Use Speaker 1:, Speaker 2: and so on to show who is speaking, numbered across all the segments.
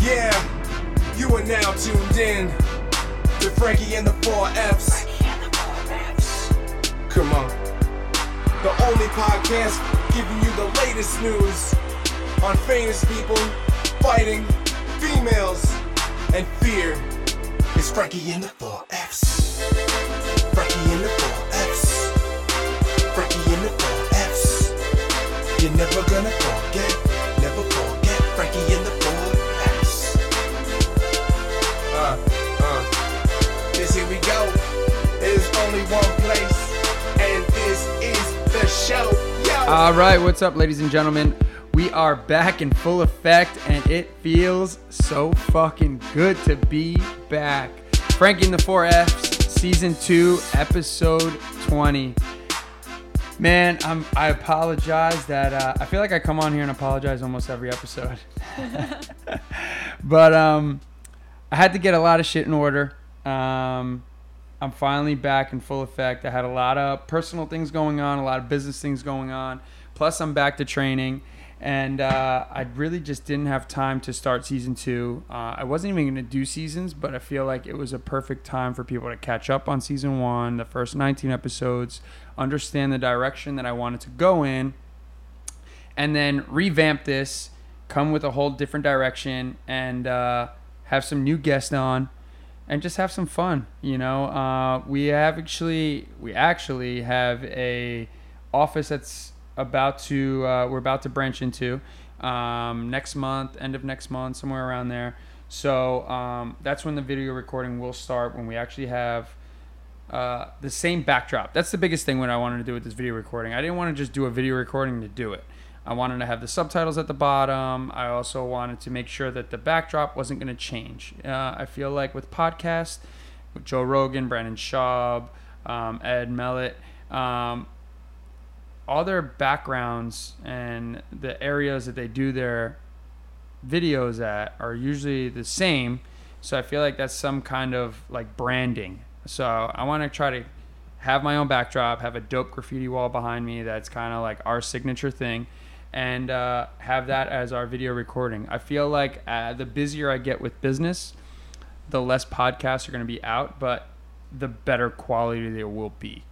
Speaker 1: Yeah, you are now tuned in to Frankie and the Four F's. Come on. The only podcast giving you the latest news on famous people, fighting, females, and fear. It's Frankie and the Four F's. Frankie and the Four F's. Frankie and the Four F's. You're never gonna forget, show. Yo.
Speaker 2: All right, what's up, ladies and gentlemen? We are back in full effect, and it feels so fucking good to be back. Frankie and the Four Fs, season two, episode 20. Man, I'm, I apologize that uh, I feel like I come on here and apologize almost every episode. but um, I had to get a lot of shit in order. Um, I'm finally back in full effect. I had a lot of personal things going on, a lot of business things going on. Plus, I'm back to training, and uh, I really just didn't have time to start season two. Uh, I wasn't even going to do seasons, but I feel like it was a perfect time for people to catch up on season one, the first 19 episodes, understand the direction that I wanted to go in, and then revamp this, come with a whole different direction, and uh, have some new guests on and just have some fun. You know, uh, we have actually we actually have a office that's about to uh, we're about to branch into um, next month, end of next month, somewhere around there. So um, that's when the video recording will start. When we actually have uh, the same backdrop. That's the biggest thing what I wanted to do with this video recording. I didn't want to just do a video recording to do it. I wanted to have the subtitles at the bottom. I also wanted to make sure that the backdrop wasn't going to change. Uh, I feel like with podcasts, with Joe Rogan, Brandon Schaub, um, Ed Mylett, um, all their backgrounds and the areas that they do their videos at are usually the same. So I feel like that's some kind of like branding. So I want to try to have my own backdrop, have a dope graffiti wall behind me that's kind of like our signature thing, and uh, have that as our video recording. I feel like uh, the busier I get with business, the less podcasts are going to be out, but the better quality they will be.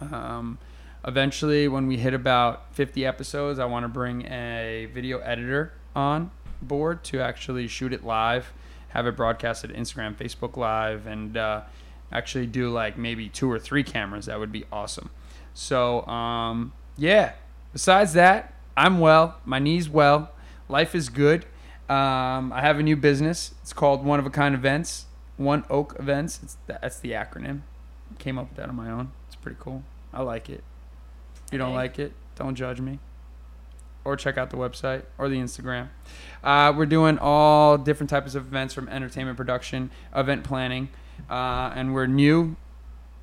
Speaker 2: Um, eventually, when we hit about 50 episodes, I want to bring a video editor on board to actually shoot it live, have it broadcasted Instagram, Facebook Live, and uh, actually do like maybe two or three cameras. That would be awesome. So, um, yeah. Besides that, I'm well. My knee's well. Life is good. Um, I have a new business. It's called One of a Kind Events. One Oak Events. It's that's the acronym. Came up with that on my own. It's pretty cool. I like it. If you don't
Speaker 3: Okay.
Speaker 2: like it, don't judge me. Or check out the website or the Instagram. Uh, we're doing all different types of events from entertainment production, event planning, uh, and we're new.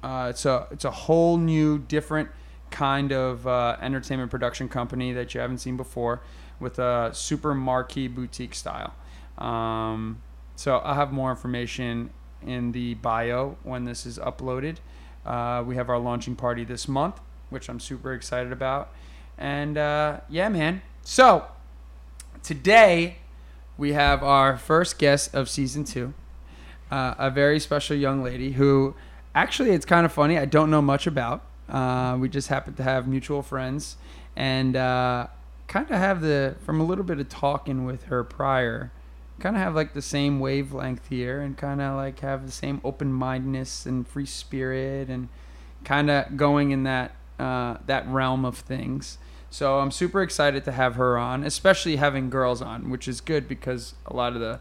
Speaker 2: Uh, it's a it's a whole new, different kind of uh, entertainment production company that you haven't seen before, with a super marquee boutique style. Um, so I'll have more information in the bio when this is uploaded. Uh, we have our launching party this month, which I'm super excited about. And uh, yeah, man. So today we have our first guest of season two, uh, a very special young lady who actually it's kind of funny. I don't know much about. Uh, we just happen to have mutual friends and uh, kind of have the from a little bit of talking with her prior kind of have like the same wavelength here and kind of like have the same open-mindedness and free spirit and kind of going in that uh, that realm of things. So i'm super excited to have her on especially having girls on which is good because a lot of the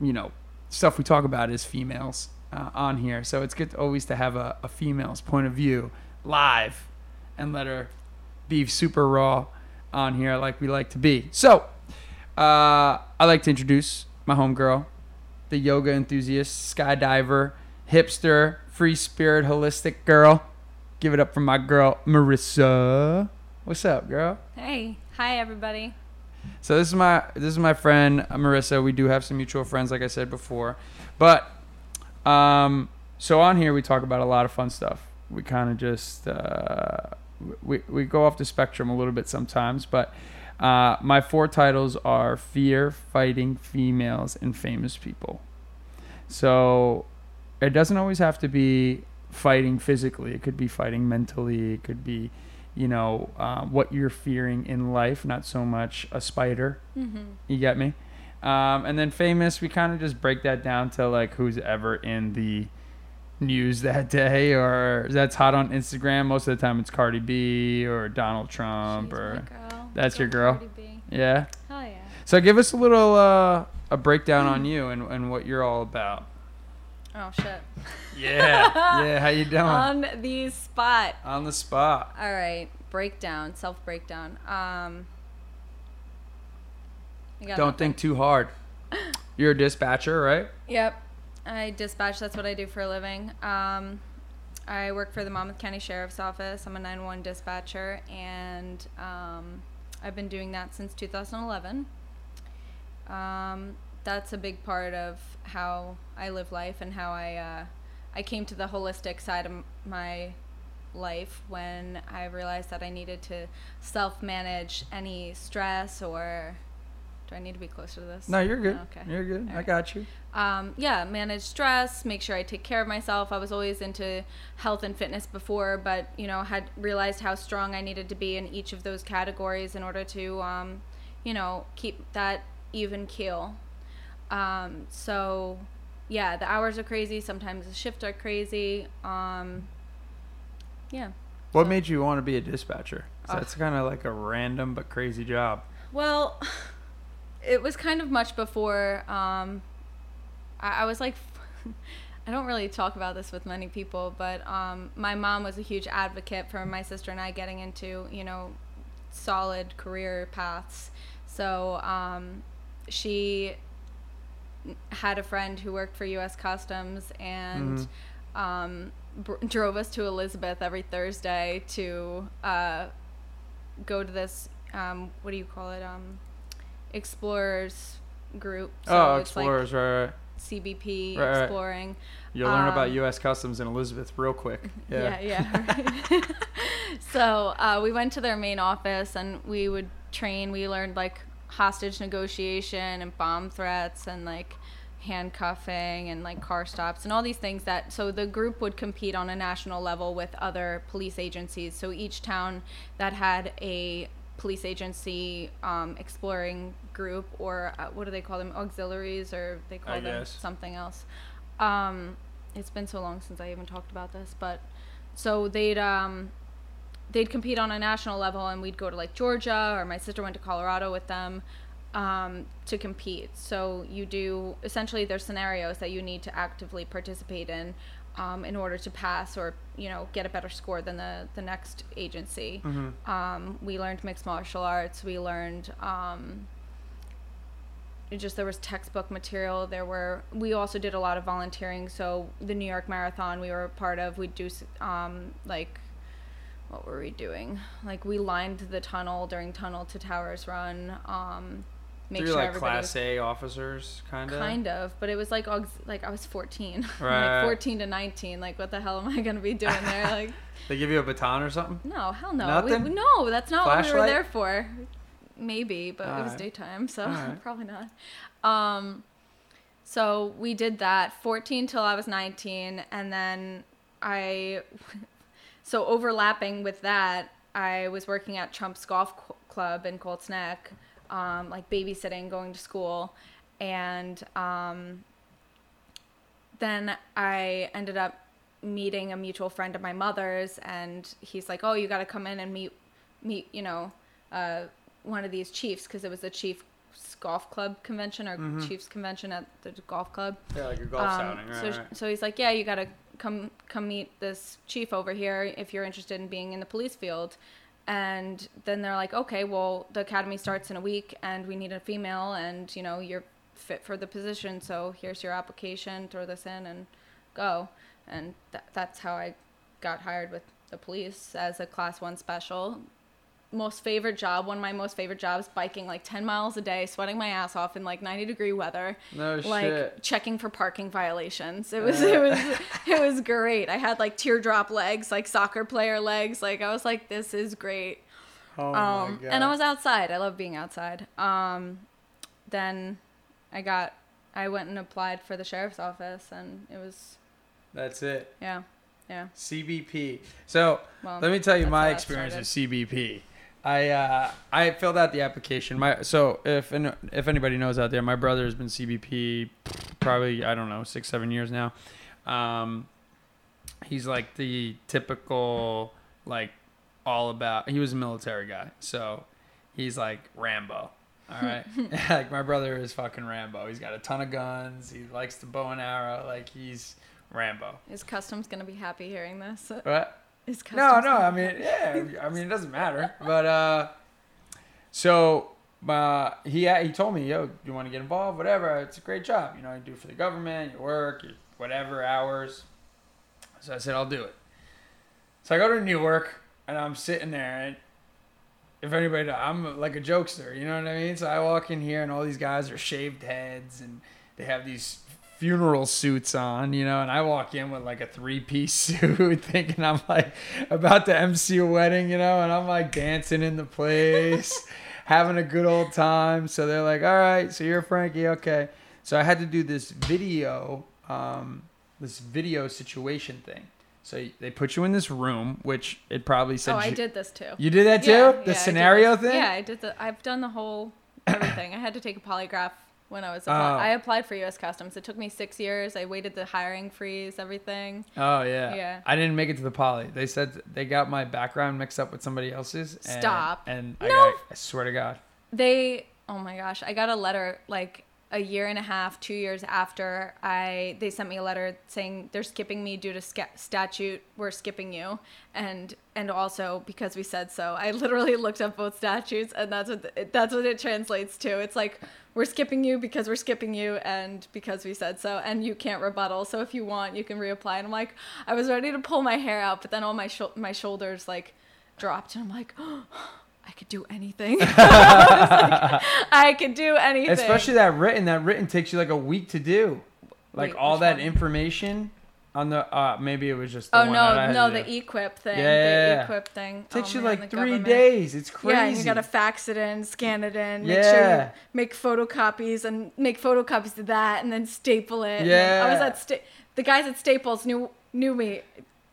Speaker 2: you know stuff we talk about is females uh, on here. So it's good to always to have a, a female's point of view live and let her be super raw on here like we like to be so uh, I'd like to introduce my homegirl, the yoga enthusiast, skydiver, hipster, free spirit, holistic girl. Give it up for my girl, Marissa. What's up, girl?
Speaker 3: Hey, hi everybody.
Speaker 2: So this is my this is my friend uh, Marissa. We do have some mutual friends, like I said before, but um, so on here we talk about a lot of fun stuff. We kind of just uh, we we go off the spectrum a little bit sometimes, but Uh, my four titles are fear, fighting, females, and famous people. So it doesn't always have to be fighting physically. It could be fighting mentally. It could be, you know, uh, what you're fearing in life, not so much a spider.
Speaker 3: Mm-hmm.
Speaker 2: You get me? Um, and then famous, we kind of just break that down to like who's ever in the news that day or that's hot on Instagram. Most of the time it's Cardi B or Donald Trump
Speaker 3: She's
Speaker 2: or. That's your girl?
Speaker 3: Cardi B.
Speaker 2: yeah.
Speaker 3: Hell yeah.
Speaker 2: So give us a little uh, a breakdown on you and, and what you're all about.
Speaker 3: Oh shit.
Speaker 2: Yeah. yeah, how you doing?
Speaker 3: On the spot.
Speaker 2: on the spot.
Speaker 3: All right. Breakdown. Self breakdown. Um.
Speaker 2: Don't
Speaker 3: nothing?
Speaker 2: think too hard. You're a dispatcher, right?
Speaker 3: Yep. I dispatch. That's what I do for a living. Um, I work for the Monmouth County Sheriff's Office. I'm a 911 dispatcher, and um, I've been doing that since 2011. Um, that's a big part of how I live life and how I uh, I came to the holistic side of my life when I realized that I needed to self manage any stress or. Do I need to be closer to this?
Speaker 2: No, you're good.
Speaker 3: Okay.
Speaker 2: You're good. I got you.
Speaker 3: um, yeah, manage stress, make sure I take care of myself. I was always into health and fitness before, but you know, had realized how strong I needed to be in each of those categories in order to, um, you know, keep that even keel. Um, so, yeah, the hours are crazy. Sometimes the shifts are crazy. Um, yeah.
Speaker 2: What
Speaker 3: So-
Speaker 2: made you want to be a dispatcher?
Speaker 3: Ugh.
Speaker 2: That's kind of like a random but crazy job.
Speaker 3: Well, it was kind of much before. Um, I, I was like, I don't really talk about this with many people, but um, my mom was a huge advocate for my sister and I getting into, you know, solid career paths. So um, she had a friend who worked for U.S. Customs and um, br- drove us to Elizabeth every Thursday to uh, go to this. Um, what do you call it? Um, explorers group.
Speaker 2: oh,
Speaker 3: it's like
Speaker 2: explorers, right, right.
Speaker 3: CBP
Speaker 2: Right,
Speaker 3: exploring.
Speaker 2: You'll learn about
Speaker 3: um,
Speaker 2: U.S. Customs in Elizabeth real quick. Yeah.
Speaker 3: Yeah, yeah. so uh, we went to their main office and we would train. We learned like hostage negotiation and bomb threats and like handcuffing and like car stops and all these things that so the group would compete on a national level with other police agencies so each town that had a police agency um, exploring group or uh, what do they call them auxiliaries or they call
Speaker 2: I
Speaker 3: them
Speaker 2: guess.
Speaker 3: something else um, it's been so long since I even talked about this, but so they'd um, they'd compete on a national level, and we'd go to like Georgia, or my sister went to Colorado with them um, to compete. So you do essentially there's scenarios that you need to actively participate in um, in order to pass or you know get a better score than the the next agency. Um, we learned mixed martial arts. We learned. Um, it just there was textbook material there were we also did a lot of volunteering so the new york marathon we were a part of we'd do um, like what were we doing like we lined the tunnel during tunnel to towers run um, make sure
Speaker 2: like
Speaker 3: everybody
Speaker 2: Class
Speaker 3: was
Speaker 2: A officers, kind of.
Speaker 3: kind of but it was like like i was 14
Speaker 2: Right.
Speaker 3: like 14 to 19 like what the hell am i gonna be doing there like
Speaker 2: They give you a baton or something.
Speaker 3: no hell no
Speaker 2: Nothing?
Speaker 3: we- no that's not what we were there for maybe but it was
Speaker 2: Alright.
Speaker 3: daytime so
Speaker 2: Alright.
Speaker 3: probably not um so we did that 14 till i was 19 and then i so overlapping with that i was working at trump's golf club in colts neck um, like babysitting going to school and um, then I ended up meeting a mutual friend of my mother's, and he's like, "Oh, you got to come in and meet, meet, you know, uh, one of these chiefs because it was the Chiefs Golf Club convention or Chiefs convention at the golf club."
Speaker 2: Yeah, like a golf
Speaker 3: Um,
Speaker 2: outing, right?
Speaker 3: so,
Speaker 2: right.
Speaker 3: so he's like, "Yeah, you got to come come meet this chief over here if you're interested in being in the police field." And then they're like, "Okay, well, the academy starts in a week, and we need a female, and you know, you're fit for the position. So here's your application. Throw this in and go." And tha that's how I got hired with the police as a class one special. Most favorite job, one of my most favorite jobs, biking like 10 miles a day, sweating my ass off in like 90 degree weather
Speaker 2: No
Speaker 3: like
Speaker 2: shit.
Speaker 3: checking for parking violations. It was it was it was great. I had like teardrop legs, like soccer player legs. Like I was like, this is great.
Speaker 2: Oh
Speaker 3: um, and I was outside. I love being outside. Um, then I got, I went and applied for the sheriff's office, and it was,
Speaker 2: That's it.
Speaker 3: yeah, yeah.
Speaker 2: CBP. So
Speaker 3: Well,
Speaker 2: let me tell you my experience with. CBP. I uh, I filled out the application. My so if if anybody knows out there, my brother has been CBP probably I don't know six seven years now. Um, he's like the typical like all about. He was a military guy, so he's like Rambo. All right, like my brother is fucking Rambo. He's got a ton of guns. He likes the bow and arrow. Like he's Rambo.
Speaker 3: Is Customs gonna be happy hearing this?
Speaker 2: What?
Speaker 3: Is
Speaker 2: No, no. I mean, yeah. I mean, it doesn't matter. But uh, so uh, he he told me, yo, you want to get involved? Whatever. It's a great job. You know, you do for the government. You work. You whatever hours. So I said, I'll do it. So I go to Newark and I'm sitting there and. If anybody, know, I'm like a jokester, you know what I mean. So I walk in here and all these guys are shaved heads and they have these funeral suits on, you know, and I walk in with like a three piece suit thinking I'm like about to MC a wedding, you know, and I'm like dancing in the place, having a good old time. So they're like, all right, so you're Frankie, okay. So I had to do this video, um, this video situation thing. So they put you in this room, which it probably said.
Speaker 3: Oh, I
Speaker 2: you-
Speaker 3: did this too.
Speaker 2: You did that too?
Speaker 3: Yeah,
Speaker 2: the
Speaker 3: yeah,
Speaker 2: scenario thing?
Speaker 3: Yeah, I did the. I've done the whole everything. I had to take a polygraph when I was. Apply-
Speaker 2: Oh.
Speaker 3: I applied for U.S. Customs. It took me six years. I waited the hiring freeze, everything.
Speaker 2: Oh yeah.
Speaker 3: Yeah.
Speaker 2: I didn't make it to the poly. They said they got my background mixed up with somebody else's. And,
Speaker 3: Stop.
Speaker 2: And I,
Speaker 3: No.
Speaker 2: got, I swear to God.
Speaker 3: They. Oh my gosh! I got a letter like a year and a half, two years after I. They sent me a letter saying they're skipping me due to sca- statute. We're skipping you, and and also because we said so. I literally looked up both statutes, and that's what the, that's what it translates to. It's like we're skipping you because we're skipping you, and because we said so, and you can't rebuttal. So if you want, you can reapply. And I'm like, I was ready to pull my hair out, but then all my my shoulders like dropped, and I'm like. Oh, I could do anything. I, like, I could do anything.
Speaker 2: Especially that written. That written takes you like a week to do. Like
Speaker 3: Wait,
Speaker 2: all that
Speaker 3: one?
Speaker 2: information on the. Uh, maybe it was just. The
Speaker 3: Oh
Speaker 2: one that I
Speaker 3: no, no, the e-QIP thing.
Speaker 2: Yeah, yeah,
Speaker 3: the e-QIP thing.
Speaker 2: takes
Speaker 3: Oh,
Speaker 2: you
Speaker 3: man,
Speaker 2: like three
Speaker 3: government.
Speaker 2: days. It's crazy.
Speaker 3: Yeah, you gotta fax it in, scan it in, make sure
Speaker 2: Yeah.
Speaker 3: you make photocopies and make photocopies of that, and then staple it. yeah I was at sta- the guys at Staples knew knew me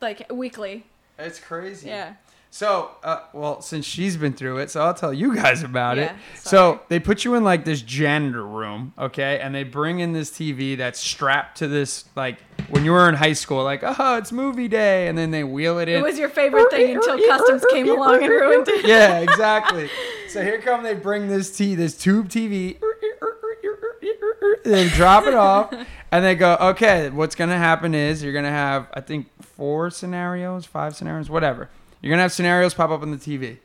Speaker 3: like weekly.
Speaker 2: It's crazy.
Speaker 3: Yeah.
Speaker 2: So, uh, well, since she's been through it, so I'll tell you guys about it.
Speaker 3: Yeah,
Speaker 2: So they put you in like this janitor room, okay, and they bring in this TV that's strapped to this like when you were in high school, like oh, it's movie day, and then they wheel it in.
Speaker 3: It was your favorite thing until customs came along and ruined it.
Speaker 2: yeah, exactly. So here come they bring this t this tube TV, they drop it off, and they go, okay, what's gonna happen is you're gonna have I think four scenarios, five scenarios, whatever. You're gonna have scenarios pop up on the TV,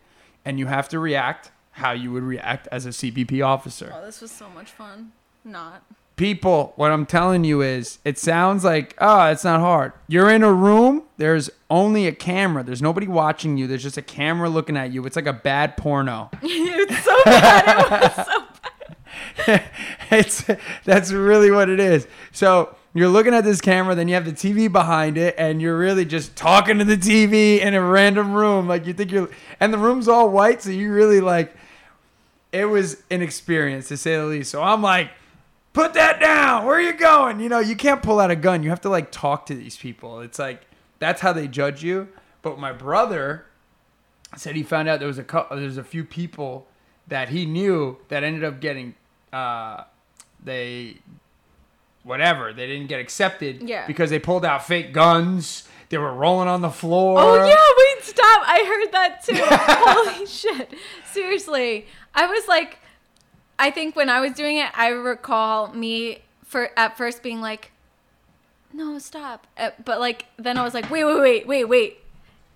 Speaker 2: and you have to react how you would react as a CBP officer.
Speaker 3: Oh, this was so much fun. Not.
Speaker 2: People, what I'm telling you is, it sounds like, oh, it's not hard. You're in a room, there's only a camera. There's nobody watching you. There's just a camera looking at you. It's like a bad porno.
Speaker 3: it's so bad. It was so
Speaker 2: it's that's really what it is. So you're looking at this camera, then you have the TV behind it, and you're really just talking to the TV in a random room. Like you think you're, and the room's all white, so you really like. It was an experience to say the least. So I'm like, put that down. Where are you going? You know, you can't pull out a gun. You have to like talk to these people. It's like that's how they judge you. But my brother said he found out there was a couple, there's a few people that he knew that ended up getting uh, they whatever they didn't get accepted
Speaker 3: Yeah.
Speaker 2: because they pulled out fake guns. They were rolling on the floor.
Speaker 3: Oh yeah, wait, stop! I heard that too. Holy shit! Seriously, I was like, I think when I was doing it, I recall me for at first being like, "No, stop!" Uh, but like then I was like, "Wait, wait, wait, wait, wait."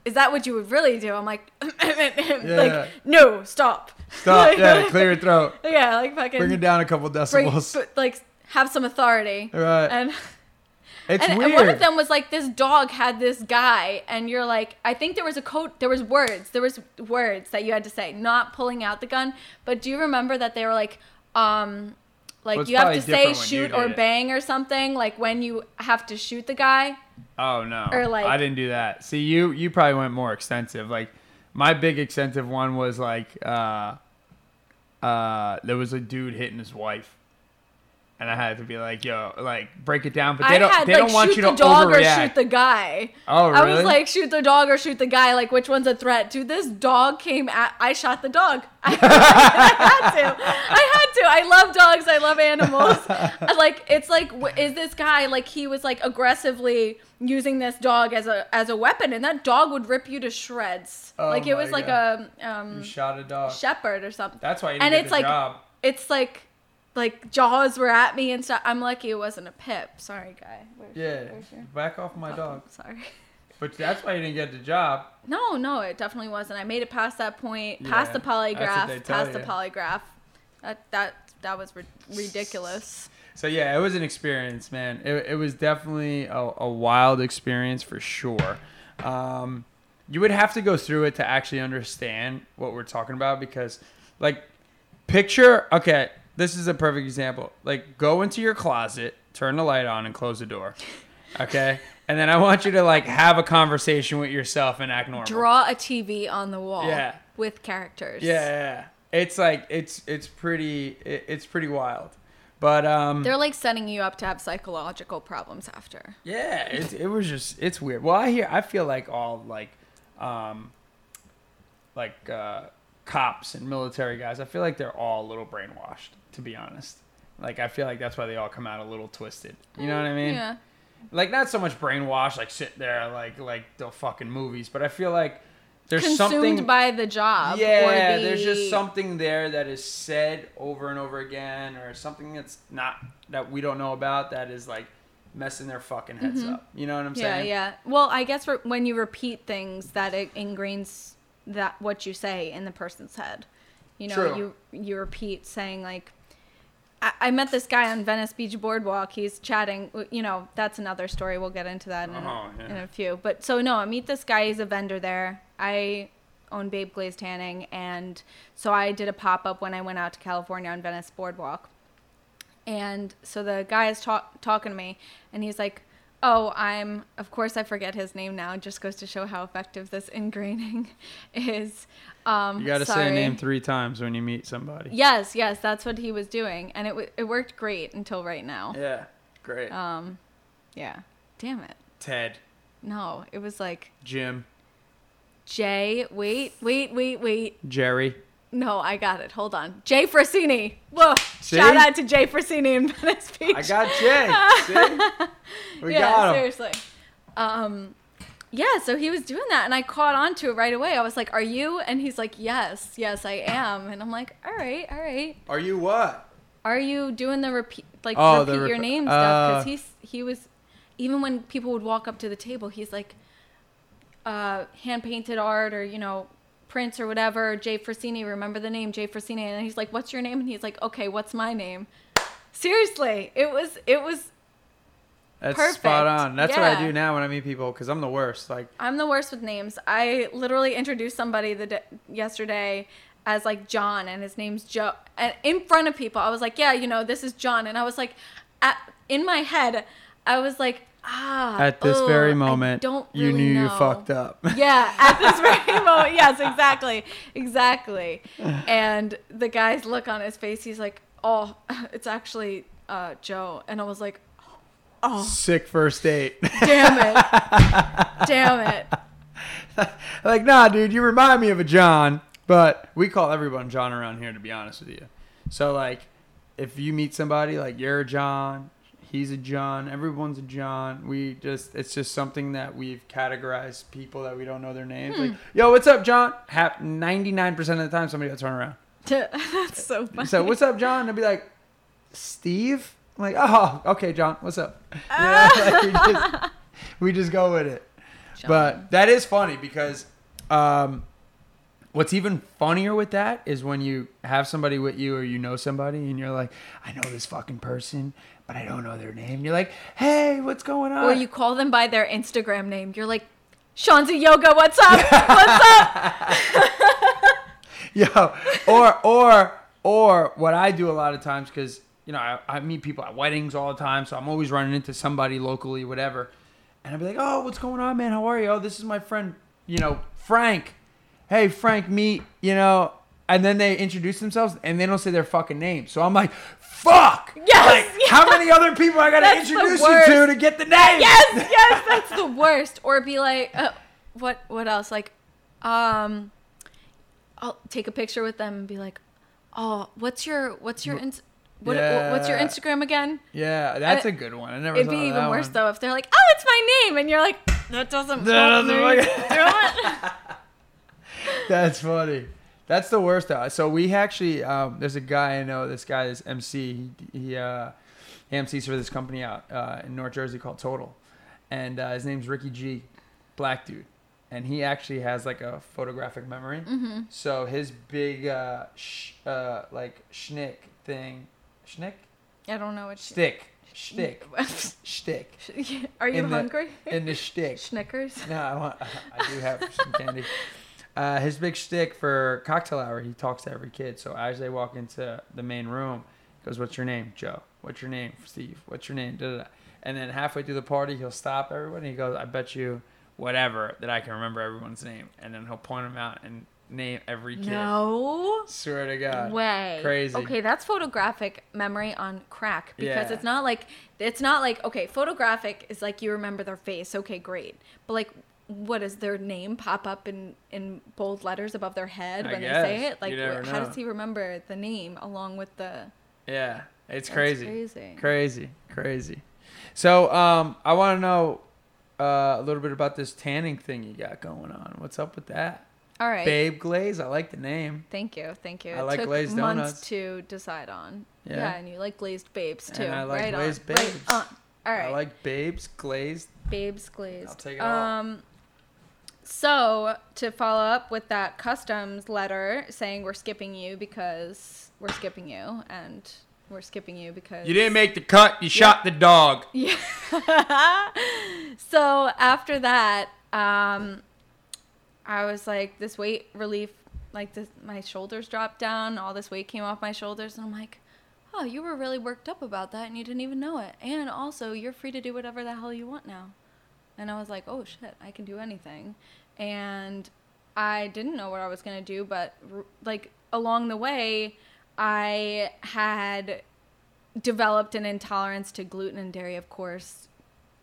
Speaker 3: Is that what you would really do? I'm like,
Speaker 2: Yeah.
Speaker 3: like, no, stop.
Speaker 2: Stop.
Speaker 3: Like-
Speaker 2: Yeah, clear your throat.
Speaker 3: Yeah, like fucking
Speaker 2: Bring it down a couple decibels.
Speaker 3: like have some authority.
Speaker 2: Right.
Speaker 3: And
Speaker 2: it's
Speaker 3: and,
Speaker 2: weird.
Speaker 3: and one of them was like this dog had this guy and you're like i think there was a code there was words there was words that you had to say not pulling out the gun but do you remember that they were like um like
Speaker 2: Well,
Speaker 3: you have to say
Speaker 2: different when you
Speaker 3: shoot or
Speaker 2: it.
Speaker 3: bang or something like when you have to shoot the guy
Speaker 2: Oh no.
Speaker 3: Or, like-
Speaker 2: I didn't do that. See you you probably went more extensive. Like my big extensive one was like uh, uh, there was a dude hitting his wife. And I had to be like, yo, like break it down, but they
Speaker 3: I
Speaker 2: don't.
Speaker 3: had
Speaker 2: they
Speaker 3: like
Speaker 2: don't want
Speaker 3: shoot
Speaker 2: you
Speaker 3: the
Speaker 2: to
Speaker 3: dog or
Speaker 2: overreact.
Speaker 3: shoot the guy.
Speaker 2: Oh,
Speaker 3: I was like, shoot the dog or shoot the guy. Like, which one's a threat? Dude, this dog came at. I shot the dog. I, had to. I had to. I love dogs. I love animals. Like, it's like, is this guy like he was like aggressively using this dog as a as a weapon, and that dog would rip you to shreds.
Speaker 2: Oh
Speaker 3: like it was
Speaker 2: my
Speaker 3: like a um
Speaker 2: you shot a dog.
Speaker 3: shepherd or something.
Speaker 2: That's why you didn't
Speaker 3: and
Speaker 2: get
Speaker 3: it's
Speaker 2: the
Speaker 3: like
Speaker 2: job.
Speaker 3: it's like like jaws were at me and stuff. I'm lucky it wasn't a pip. Sorry, guy. Where's,
Speaker 2: Yeah,
Speaker 3: where's your-
Speaker 2: back off my
Speaker 3: Oh,
Speaker 2: dog.
Speaker 3: Sorry.
Speaker 2: But that's why you didn't get the job.
Speaker 3: No, no, it definitely wasn't. I made it past that point, past
Speaker 2: Yeah,
Speaker 3: the
Speaker 2: what they
Speaker 3: polygraph, past the polygraph. That that that was ri- ridiculous.
Speaker 2: So yeah, it was an experience, man. It, it was definitely a, a wild experience for sure. Um, you would have to go through it to actually understand what we're talking about because, like, picture. Okay, this is a perfect example. Like, go into your closet, turn the light on, and close the door. Okay, and then I want you to like have a conversation with yourself and act normal.
Speaker 3: Draw a TV on the wall.
Speaker 2: Yeah.
Speaker 3: With characters.
Speaker 2: Yeah, yeah, it's like it's it's pretty it, it's pretty wild. But um,
Speaker 3: They're like setting you up to have psychological problems after.
Speaker 2: Yeah, it, it was just it's weird. Well, I hear I feel like all like um like uh cops and military guys, I feel like they're all a little brainwashed, to be honest. Like I feel like that's why they all come out a little twisted. You know what I mean?
Speaker 3: Yeah.
Speaker 2: Like not so much brainwashed like sit there like like the fucking movies, but I feel like there's
Speaker 3: Consumed
Speaker 2: something
Speaker 3: by the job.
Speaker 2: yeah,
Speaker 3: or the,
Speaker 2: there's just something there that is said over and over again, or something that's not that we don't know about that is like messing their fucking heads up. You know what I'm
Speaker 3: Mm-hmm. Yeah,
Speaker 2: saying?
Speaker 3: yeah. Well, I guess when you repeat things, that it ingrains that what you say in the person's head. You know,
Speaker 2: True.
Speaker 3: you you repeat saying like, I, I met this guy on Venice Beach Boardwalk. He's chatting. You know, that's another story. We'll get into that in, a, uh-huh,
Speaker 2: yeah.
Speaker 3: in a few. But so no, I meet this guy. He's a vendor there. I own Babe Glaze Tanning, and so I did a pop up when I went out to California on Venice Boardwalk. And so the guy is talk- talking to me, and he's like, "Oh, I'm." Of course, I forget his name now. It just goes to show how effective this ingraining is. Um,
Speaker 2: You got to say a name three times when you meet somebody.
Speaker 3: Yes, yes, that's what he was doing, and it w- it worked great until right now.
Speaker 2: Yeah, great.
Speaker 3: Um, yeah. Damn it.
Speaker 2: Ted,
Speaker 3: No, it was like
Speaker 2: Jim,
Speaker 3: Jay. Wait, wait, wait, wait.
Speaker 2: Jerry.
Speaker 3: No, I got it. Hold on. Jay Frassini. Whoa.
Speaker 2: See?
Speaker 3: Shout out to Jay Frassini in Venice Beach.
Speaker 2: I got Jay. See? We
Speaker 3: yeah,
Speaker 2: got him.
Speaker 3: seriously. Um, yeah, so he was doing that, and I caught on to it right away. I was like, "Are you?" And he's like, "Yes, yes, I am." And I'm like, "All right, all right.
Speaker 2: Are you what?
Speaker 3: Are you doing the repeat, like
Speaker 2: Oh,
Speaker 3: repeat your
Speaker 2: rep-
Speaker 3: name stuff?" Because
Speaker 2: uh,
Speaker 3: he's he was, even when people would walk up to the table, he's like, uh, hand painted art or you know prints or whatever. Jay Frassini, remember the name Jay Frassini? And he's like, "What's your name?" And he's like, "Okay, what's my name?" Seriously, it was it was
Speaker 2: That's
Speaker 3: Perfect.
Speaker 2: spot on. That's what I do now when I meet people because I'm the worst. Like,
Speaker 3: I'm the worst with names. I literally introduced somebody the d- yesterday as like John, and his name's Joe. And in front of people, I was like, "Yeah, you know, this is John." And I was like, at, in my head, I was like, "Ah."
Speaker 2: at this
Speaker 3: ugh,
Speaker 2: very moment,
Speaker 3: don't
Speaker 2: you
Speaker 3: really
Speaker 2: knew you fucked up.
Speaker 3: Yeah, at this very moment. Yes, exactly, exactly. And the guy's look on his face, he's like, "Oh, it's actually uh, Joe," and I was like, "Oh,
Speaker 2: Sick first date.
Speaker 3: damn it, damn it."
Speaker 2: like, nah, dude, you remind me of a John. But we call everyone John around here, to be honest with you. So, like, if you meet somebody, like, you're a John, he's a John, everyone's a John. We just, it's just something that we've categorized people that we don't know their names. Like, yo, what's up, John? Hap- 99% of the time, somebody will turn around.
Speaker 3: That's so funny.
Speaker 2: So, what's up, John? They'll be like, Steve? I'm like, oh, okay, John, what's up? You know, like, we, just, we just go with it.
Speaker 3: John.
Speaker 2: But that is funny because um, what's even funnier with that is when you have somebody with you or you know somebody and you're like, I know this fucking person, but I don't know their name. You're like, hey, what's going on?
Speaker 3: or you call them by their Instagram name. You're like, Shanzi Yoga, what's up? What's up?
Speaker 2: Yo, or or or what I do a lot of times because you know I, I meet people at weddings all the time, so I'm always running into somebody locally, whatever, and I'll be like, "Oh, what's going on, man? How are you? Oh, this is my friend, you know, Frank." hey Frank, meet you know, and then they introduce themselves and they don't say their fucking name. So I'm like, fuck.
Speaker 3: Yes,
Speaker 2: Like,
Speaker 3: yes.
Speaker 2: how many other people I gotta
Speaker 3: That's
Speaker 2: introduce you to to get the name?
Speaker 3: yes, yes, that's the worst. Or be like, uh, what? What else? Like, um, I'll take a picture with them and be like, oh, what's your what's your ins- what, what's your Instagram again?
Speaker 2: Yeah, that's a good one. I never.
Speaker 3: It'd be even worse
Speaker 2: one.
Speaker 3: though if they're like, oh, it's my name, and you're like, that doesn't.
Speaker 2: That doesn't
Speaker 3: do it.
Speaker 2: That's funny. That's the worst though. So we actually, um, there's a guy I know. This guy is MC. He, he uh, he MCs for this company out uh, in North Jersey called Total, and uh, his name's Ricky G, black dude, and he actually has like a photographic memory.
Speaker 3: Mm-hmm.
Speaker 2: So his big uh, sh- uh, like schnick thing, schnick,
Speaker 3: I don't know what.
Speaker 2: stick, shtick, shtick
Speaker 3: Are you
Speaker 2: In the-
Speaker 3: hungry?
Speaker 2: in the shtick.
Speaker 3: Snickers.
Speaker 2: No, I, want, I do have some candy. Uh, his big shtick for cocktail hour, he talks to every kid. So as they walk into the main room, he goes, "What's your name, Joe? What's your name, Steve? What's your name?" Da, da, da. And then halfway through the party, he'll stop everybody. He goes, "I bet you, whatever, that I can remember everyone's name." And then he'll point them out and name every kid.
Speaker 3: No
Speaker 2: Swear to God.
Speaker 3: way.
Speaker 2: Crazy.
Speaker 3: Okay, that's photographic memory on crack because
Speaker 2: Yeah.
Speaker 3: it's not like it's not like okay, photographic is like you remember their face. Okay, great. But like what does their name pop up in in bold letters above their head
Speaker 2: I
Speaker 3: when they say it? Like
Speaker 2: You never
Speaker 3: wh- how
Speaker 2: know.
Speaker 3: does he remember the name along with the
Speaker 2: Yeah, it's crazy.
Speaker 3: crazy.
Speaker 2: Crazy, crazy. So, um, I want to know uh, a little bit about this tanning thing you got going on. What's up with that?
Speaker 3: All right.
Speaker 2: Babe Glaze. I like the name.
Speaker 3: Thank you, thank you.
Speaker 2: I
Speaker 3: It
Speaker 2: like
Speaker 3: took
Speaker 2: glazed
Speaker 3: months
Speaker 2: donuts.
Speaker 3: to decide on.
Speaker 2: Yeah.
Speaker 3: Yeah, and you like glazed babes too.
Speaker 2: And I like
Speaker 3: right
Speaker 2: glazed
Speaker 3: on. Right
Speaker 2: babes.
Speaker 3: on. All right.
Speaker 2: I like Babes Glazed.
Speaker 3: babes glazed.
Speaker 2: I'll take it all.
Speaker 3: Um, so to follow up with that customs letter saying we're skipping you because we're skipping you and we're skipping you because
Speaker 2: You didn't make the cut. You shot the dog.
Speaker 3: yeah. so after that, um, I was like, this weight relief, like this, my shoulders dropped down, all this weight came off my shoulders, and I'm like, oh, you were really worked up about that, and you didn't even know it. And also, you're free to do whatever the hell you want now. And I was like, oh shit, I can do anything. And I didn't know what I was gonna do, but r- like along the way, I had developed an intolerance to gluten and dairy, of course.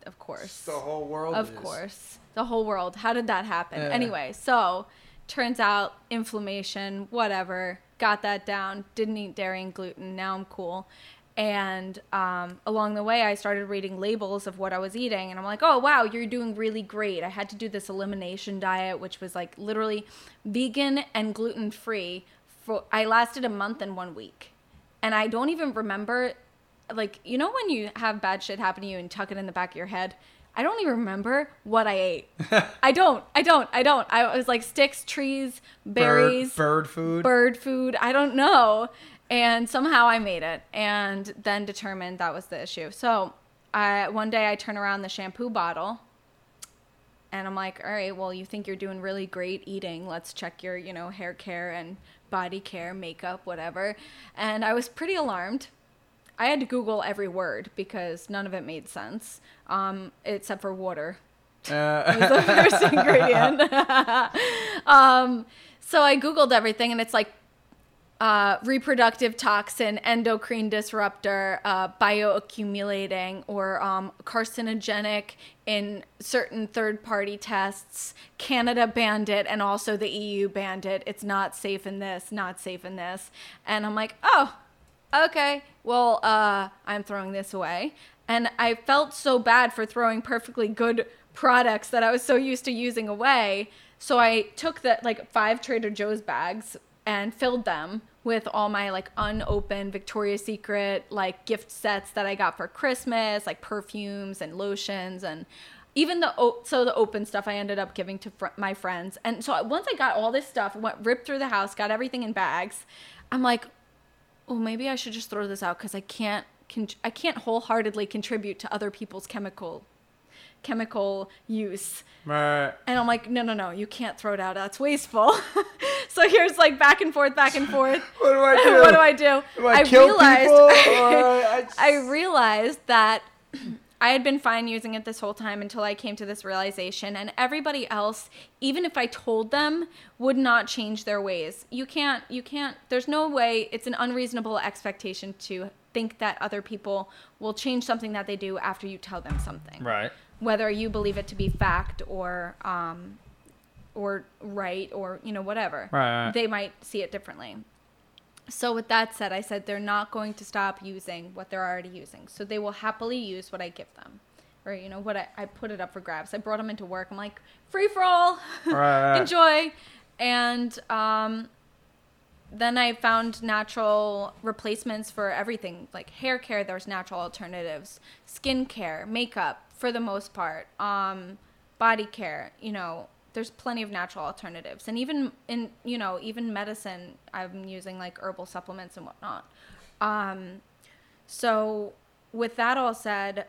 Speaker 3: Of course.
Speaker 2: The whole world.
Speaker 3: Of
Speaker 2: is.
Speaker 3: course. The whole world. How did that happen?
Speaker 2: Yeah.
Speaker 3: Anyway, so turns out inflammation, whatever. Got that down. Didn't eat dairy and gluten. Now I'm cool. And um, along the way, I started reading labels of what I was eating. And I'm like, oh, wow, you're doing really great. I had to do this elimination diet, which was like literally vegan and gluten free. For I lasted a month and one week. And I don't even remember like you know when you have bad shit happen to you and tuck it in the back of your head i don't even remember what i ate i don't i don't i don't i was like sticks trees berries
Speaker 2: Bird, bird food.
Speaker 3: bird food i don't know and somehow i made it and then determined that was the issue. So I, one day i turn around the shampoo bottle and i'm like all right well you think you're doing really great eating. Let's check your you know hair care and body care makeup whatever. And i was pretty alarmed. I had to google every word because none of it made sense um, except for water.
Speaker 2: Uh,
Speaker 3: was the first ingredient. um, so I Googled everything, and it's like uh, reproductive toxin, endocrine disruptor, uh, bioaccumulating, or um, carcinogenic in certain third party tests. Canada banned it, and also the EU banned it. It's not safe in this, not safe in this. And I'm like, oh, okay, well, uh, I'm throwing this away. And I felt so bad for throwing perfectly good products that I was so used to using away. So I took the like five Trader Joe's bags and filled them with all my like unopened Victoria's Secret like gift sets that I got for Christmas, like perfumes and lotions and even the so the open stuff I ended up giving to fr- my friends. And so once I got all this stuff, went ripped through the house, got everything in bags. I'm like, oh, maybe I should just throw this out because I can't, con- I can't wholeheartedly contribute to other people's chemical, chemical use.
Speaker 2: right.
Speaker 3: And I'm like, no, no, no, you can't throw it out. That's wasteful. so here's like back and forth, back and forth.
Speaker 2: What do I do?
Speaker 3: what do I do?
Speaker 2: Do I, kill people? Or I,
Speaker 3: I realized that I had been fine using it this whole time until I came to this realization. And everybody else, even if I told them, would not change their ways. You can't, you can't, there's no way, it's an unreasonable expectation to think that other people will change something that they do after you tell them something.
Speaker 2: Right.
Speaker 3: Whether you believe it to be fact or, um, or right or, you know, whatever.
Speaker 2: Right, right.
Speaker 3: They might see it differently. So with that said, I said they're not going to stop using what they're already using. So they will happily use what I give them. Or, you know, what I, I put it up for grabs. I brought them into work. I'm like, free for all.
Speaker 2: Right.
Speaker 3: Enjoy. And um, then I found natural replacements for everything. Like hair care, there's natural alternatives. Skin care, makeup, for the most part. Um, body care, you know, there's plenty of natural alternatives. And even in you know even medicine i'm using like herbal supplements and whatnot. Um, so with that all said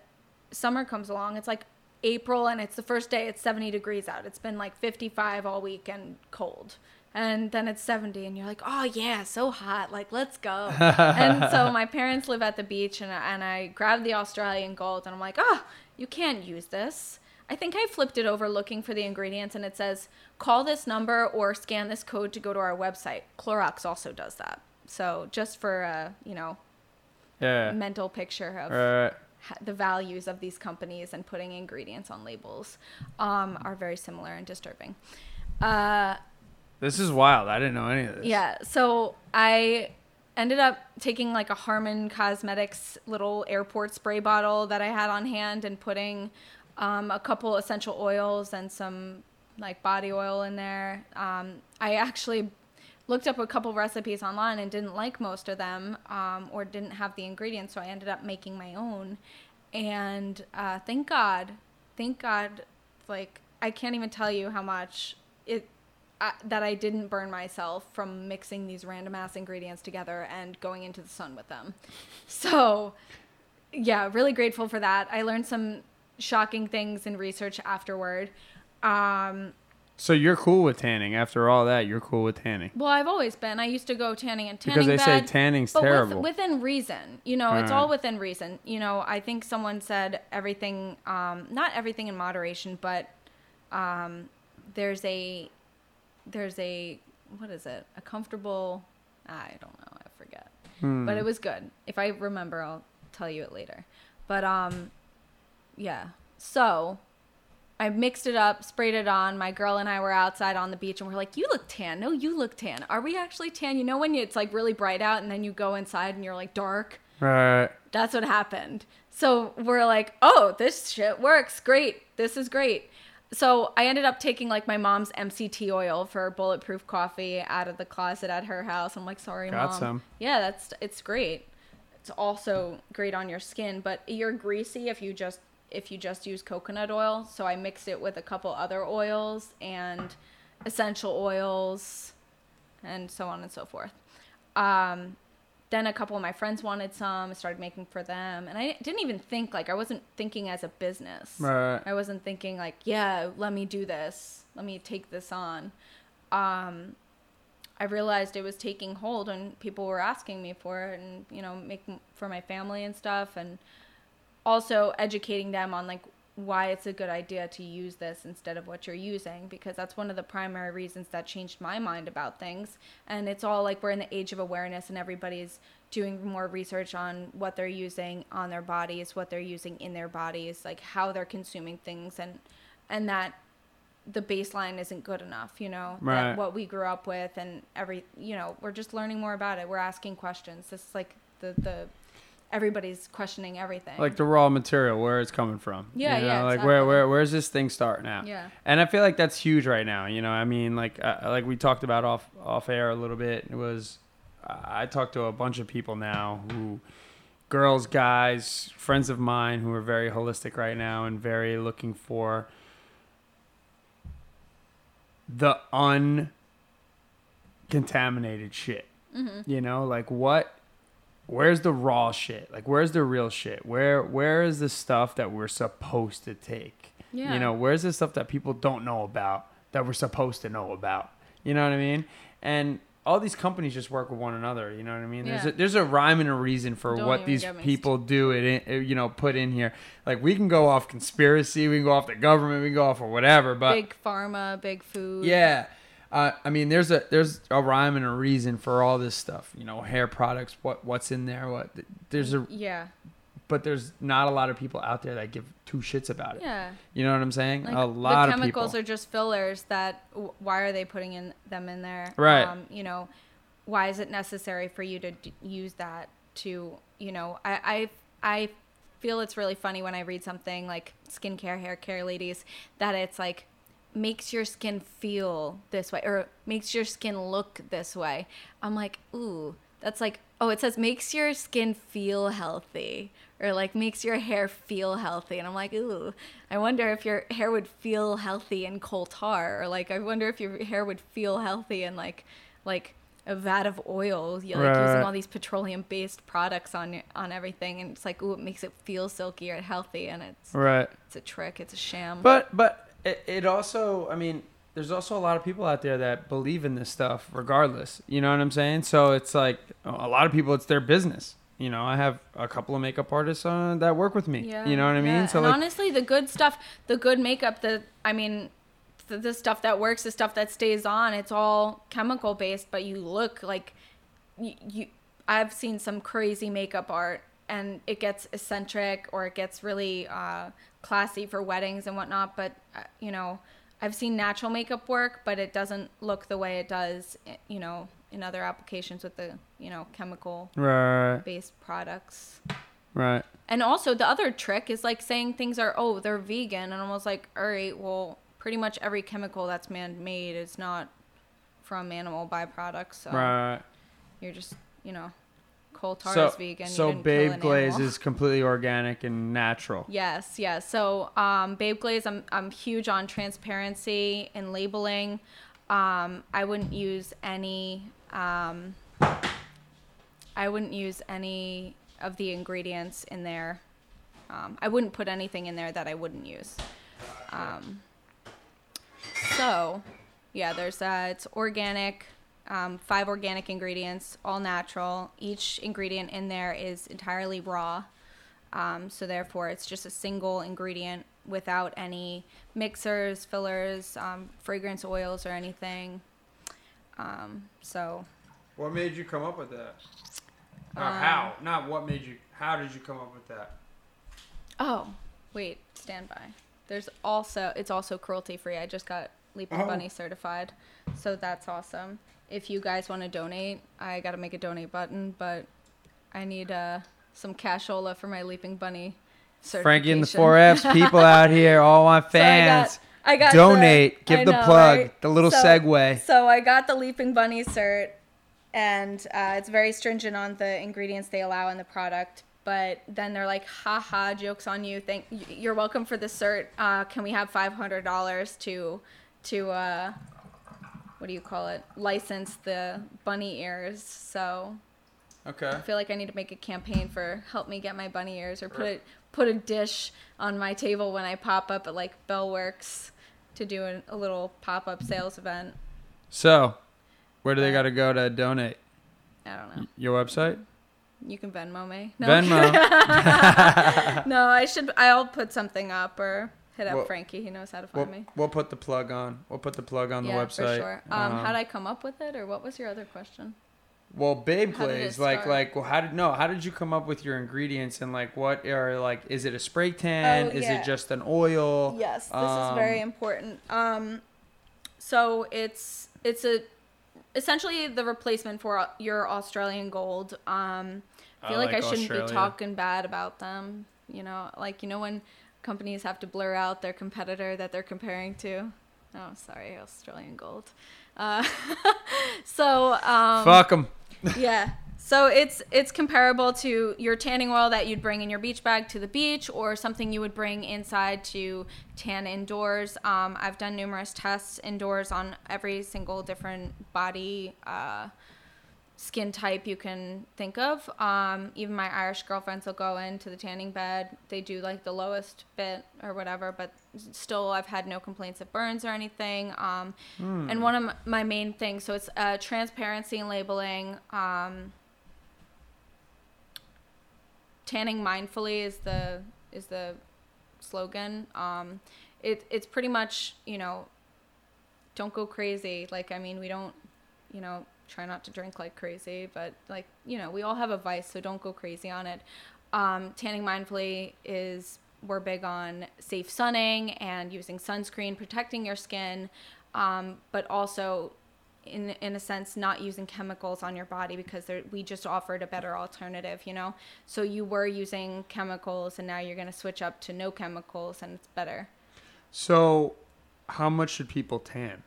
Speaker 3: summer comes along. It's like april and it's the first day it's 70 degrees out. It's been like 55 all week and cold. And then it's 70 and you're like oh yeah so hot. Like let's go. And so my parents live at the beach and, and i grab the australian gold and i'm like oh you can't use this I think I flipped it over looking for the ingredients and it says call this number or scan this code to go to our website. Clorox also does that. So just for a, you know,
Speaker 2: Yeah.
Speaker 3: mental picture of
Speaker 2: Right.
Speaker 3: the values of these companies and putting ingredients on labels um, are very similar and disturbing. Uh,
Speaker 2: This is wild. I didn't know any of this.
Speaker 3: yeah, so I ended up taking like a Harmon Cosmetics little airport spray bottle that I had on hand and putting um, a couple essential oils and some like body oil in there. Um, I actually looked up a couple recipes online and didn't like most of them um, or didn't have the ingredients, so I ended up making my own. And uh, thank God, thank God, like I can't even tell you how much it I, that I didn't burn myself from mixing these random ass ingredients together and going into the sun with them. So, yeah, really grateful for that. I learned some shocking things in research afterward. Um,
Speaker 2: So you're cool with tanning after all that? You're cool with tanning
Speaker 3: well, I've always been. I used to go tanning and tanning
Speaker 2: because they say tanning's
Speaker 3: but with-
Speaker 2: terrible.
Speaker 3: within reason. You know, it's
Speaker 2: Right.
Speaker 3: all within reason. You know, I think someone said everything, um, not everything in moderation, but um, there's a, there's a, what is it? A comfortable, I don't know, I forget.
Speaker 2: Hmm.
Speaker 3: But it was good. If I remember, I'll tell you it later. But um, yeah. So I mixed it up, sprayed it on. My girl and I were outside on the beach and we're like, You look tan. No, you look tan. Are we actually tan? You know, when it's like really bright out and then you go inside and you're like dark?
Speaker 2: right.
Speaker 3: That's what happened. So we're like, Oh, this shit works. Great. This is great. So I ended up taking like my mom's MCT oil for bulletproof coffee out of the closet at her house. I'm like, Sorry,
Speaker 2: Got
Speaker 3: mom.
Speaker 2: some.
Speaker 3: Yeah, that's it's great. It's also great on your skin, but you're greasy if you just if you just use coconut oil. So I mixed it with a couple other oils and essential oils and so on and so forth. Um, then a couple of my friends wanted some. I started making for them, and I didn't even think like I wasn't thinking as a business.
Speaker 2: Right.
Speaker 3: I wasn't thinking like, yeah, let me do this. Let me take this on. Um, I realized it was taking hold and people were asking me for it and, you know, making for my family and stuff and also educating them on like why it's a good idea to use this instead of what you're using because that's one of the primary reasons that changed my mind about things. And it's all like we're in the age of awareness and everybody's doing more research on what they're using on their bodies what they're using in their bodies like how they're consuming things and and that the baseline isn't good enough you know
Speaker 2: Right.
Speaker 3: that what we grew up with and every you know we're just learning more about it. We're asking questions. This is like the the everybody's questioning everything
Speaker 2: Like the raw material, where it's coming from.
Speaker 3: Yeah,
Speaker 2: you know,
Speaker 3: yeah,
Speaker 2: Like where,
Speaker 3: exactly.
Speaker 2: where, where's this thing starting at?
Speaker 3: Yeah.
Speaker 2: And I feel like that's huge right now. You know, I mean, like, uh, like we talked about off off air a little bit. It was, I talked to a bunch of people now who, girls, guys, friends of mine who are very holistic right now and very looking for the uncontaminated shit.
Speaker 3: Mm-hmm.
Speaker 2: You know, like what where's the raw shit? Like where's the real shit? Where where is the stuff that we're supposed to take?
Speaker 3: Yeah.
Speaker 2: You know, where's the stuff that people don't know about that we're supposed to know about? You know what I mean? And all these companies just work with one another. You know what I mean?
Speaker 3: Yeah.
Speaker 2: There's a, there's a rhyme and a reason for
Speaker 3: Don't
Speaker 2: what these people do. It uh, you know put in here. Like we can go off conspiracy, we can go off the government, we can go off or whatever. But
Speaker 3: big pharma, big food.
Speaker 2: yeah. Uh, I mean, there's a there's a rhyme and a reason for all this stuff. You know, hair products, what what's in there, what there's a
Speaker 3: Yeah.
Speaker 2: but there's not a lot of people out there that give two shits about it.
Speaker 3: Yeah.
Speaker 2: You know what I'm saying?
Speaker 3: Like,
Speaker 2: a lot of
Speaker 3: chemicals are just fillers that why are they putting in them in there
Speaker 2: Right.
Speaker 3: um, you know why is it necessary for you to d- use that to you know I, I i feel it's really funny when i read something like skincare hair care ladies that it's like makes your skin feel this way or makes your skin look this way. I'm like ooh that's like oh it says makes your skin feel healthy or like makes your hair feel healthy. And i'm like ooh i wonder if your hair would feel healthy in coal tar or like i wonder if your hair would feel healthy in like like a vat of oil you're like
Speaker 2: Right,
Speaker 3: using all these petroleum based products on on everything. And it's like ooh it makes it feel silky or healthy and it's
Speaker 2: right.
Speaker 3: it's a trick it's a sham.
Speaker 2: But but it, it also, I mean, there's also a lot of people out there that believe in this stuff regardless. You know what I'm saying? So it's like a lot of people, it's their business. You know, I have a couple of makeup artists uh, that work with me.
Speaker 3: Yeah,
Speaker 2: you know what I mean?
Speaker 3: yeah.
Speaker 2: So
Speaker 3: and
Speaker 2: like,
Speaker 3: honestly, the good stuff, the good makeup, the I mean, the, the stuff that works, the stuff that stays on, it's all chemical based, but you look like you. you I've seen some crazy makeup art, and it gets eccentric or it gets really uh, classy for weddings and whatnot. But uh, you know, I've seen natural makeup work, but it doesn't look the way it does. eh, You know, in other applications with the you know chemical
Speaker 2: right,
Speaker 3: based products.
Speaker 2: right.
Speaker 3: And also the other trick is like saying things are oh they're vegan and I'm almost like all right well pretty much every chemical that's man made is not from animal byproducts so
Speaker 2: Right.
Speaker 3: you're just you know
Speaker 2: So,
Speaker 3: is vegan
Speaker 2: so Babe
Speaker 3: an
Speaker 2: Glaze
Speaker 3: animal.
Speaker 2: is completely organic and natural.
Speaker 3: yes yes so um, Babe Glaze I'm I'm huge on transparency and labeling um, I wouldn't use any um, I wouldn't use any of the ingredients in there. Um, I wouldn't put anything in there that I wouldn't use. Um, so, yeah, there's that. It's organic, um, five organic ingredients, all natural. Each ingredient in there is entirely raw. Um, so, therefore, it's just a single ingredient without any mixers, fillers, um, fragrance oils, or anything. Um, so,
Speaker 2: What made you come up with that? Or
Speaker 3: Um,
Speaker 2: how? Not what made you. How did you come up with that?
Speaker 3: Oh, wait, stand by. There's also it's also cruelty free. I just got Leaping
Speaker 2: Oh.
Speaker 3: Bunny certified, so that's awesome. If you guys want to donate, I gotta make a donate button, but I need uh some cashola for my Leaping Bunny.
Speaker 2: Frankie and the four Fs, people out here, all my
Speaker 3: So I got-
Speaker 2: fans.
Speaker 3: I got the-
Speaker 2: donate. Give
Speaker 3: I
Speaker 2: the
Speaker 3: know,
Speaker 2: plug.
Speaker 3: right?
Speaker 2: The little
Speaker 3: So-
Speaker 2: segue.
Speaker 3: So I got the Leaping Bunny cert, and uh, it's very stringent on the ingredients they allow in the product. But then they're like, "Ha jokes on you. Thank you're welcome for the cert. Uh, can we have five hundred dollars to to uh, what do you call it? License the bunny ears." So
Speaker 2: Okay.
Speaker 3: I feel like I need to make a campaign for help me get my bunny ears or put it put a dish on my table when I pop up at like Bellworks to do an, a little pop up sales event.
Speaker 2: So, where do they got to go to donate?
Speaker 3: I don't know.
Speaker 2: Your website?
Speaker 3: You can Venmo me. No,
Speaker 2: Venmo.
Speaker 3: no, I should. I'll put something up or hit up
Speaker 2: Well,
Speaker 3: Frankie. He knows how to
Speaker 2: we'll,
Speaker 3: find me.
Speaker 2: we'll put the plug on. We'll put the plug on the
Speaker 3: yeah,
Speaker 2: website.
Speaker 3: for sure. Um, how'd I come up with it, or what was your other question?
Speaker 2: Well, Babe
Speaker 3: How
Speaker 2: Glaze, like, like, well, how did no? How did you come up with your ingredients and like what are like? Is it a spray tan?
Speaker 3: Oh,
Speaker 2: Is
Speaker 3: yeah.
Speaker 2: it just an oil?
Speaker 3: Yes, this is very
Speaker 2: Um,
Speaker 3: important. Um, so it's it's a essentially the replacement for your Australian gold. Um, I
Speaker 2: I
Speaker 3: feel like,
Speaker 2: like
Speaker 3: I shouldn't
Speaker 2: Australia.
Speaker 3: be talking bad about them. You know, like you know when companies have to blur out their competitor that they're comparing to. Oh, sorry, Australian gold. Uh, so um,
Speaker 2: Fuck them.
Speaker 3: yeah. So it's it's comparable to your tanning oil that you'd bring in your beach bag to the beach, or something you would bring inside to tan indoors. Um, I've done numerous tests indoors on every single different body uh, skin type you can think of. Um, even my Irish girlfriends will go into the tanning bed. They do like the lowest bit or whatever, but still, I've had no complaints of burns or anything. Um, And one of my main things, so it's uh, transparency and labeling. Um, tanning mindfully is the is the slogan. Um, it it's pretty much you know, don't go crazy. Like I mean, we don't, you know, try not to drink like crazy, but like you know, we all have a vice, so don't go crazy on it. Um, tanning mindfully is we're big on safe sunning and using sunscreen, protecting your skin, um, but also in in a sense not using chemicals on your body because we just offered a better alternative you know so you were using chemicals and now you're going to switch up to no chemicals and it's better
Speaker 2: So, how much should people tan?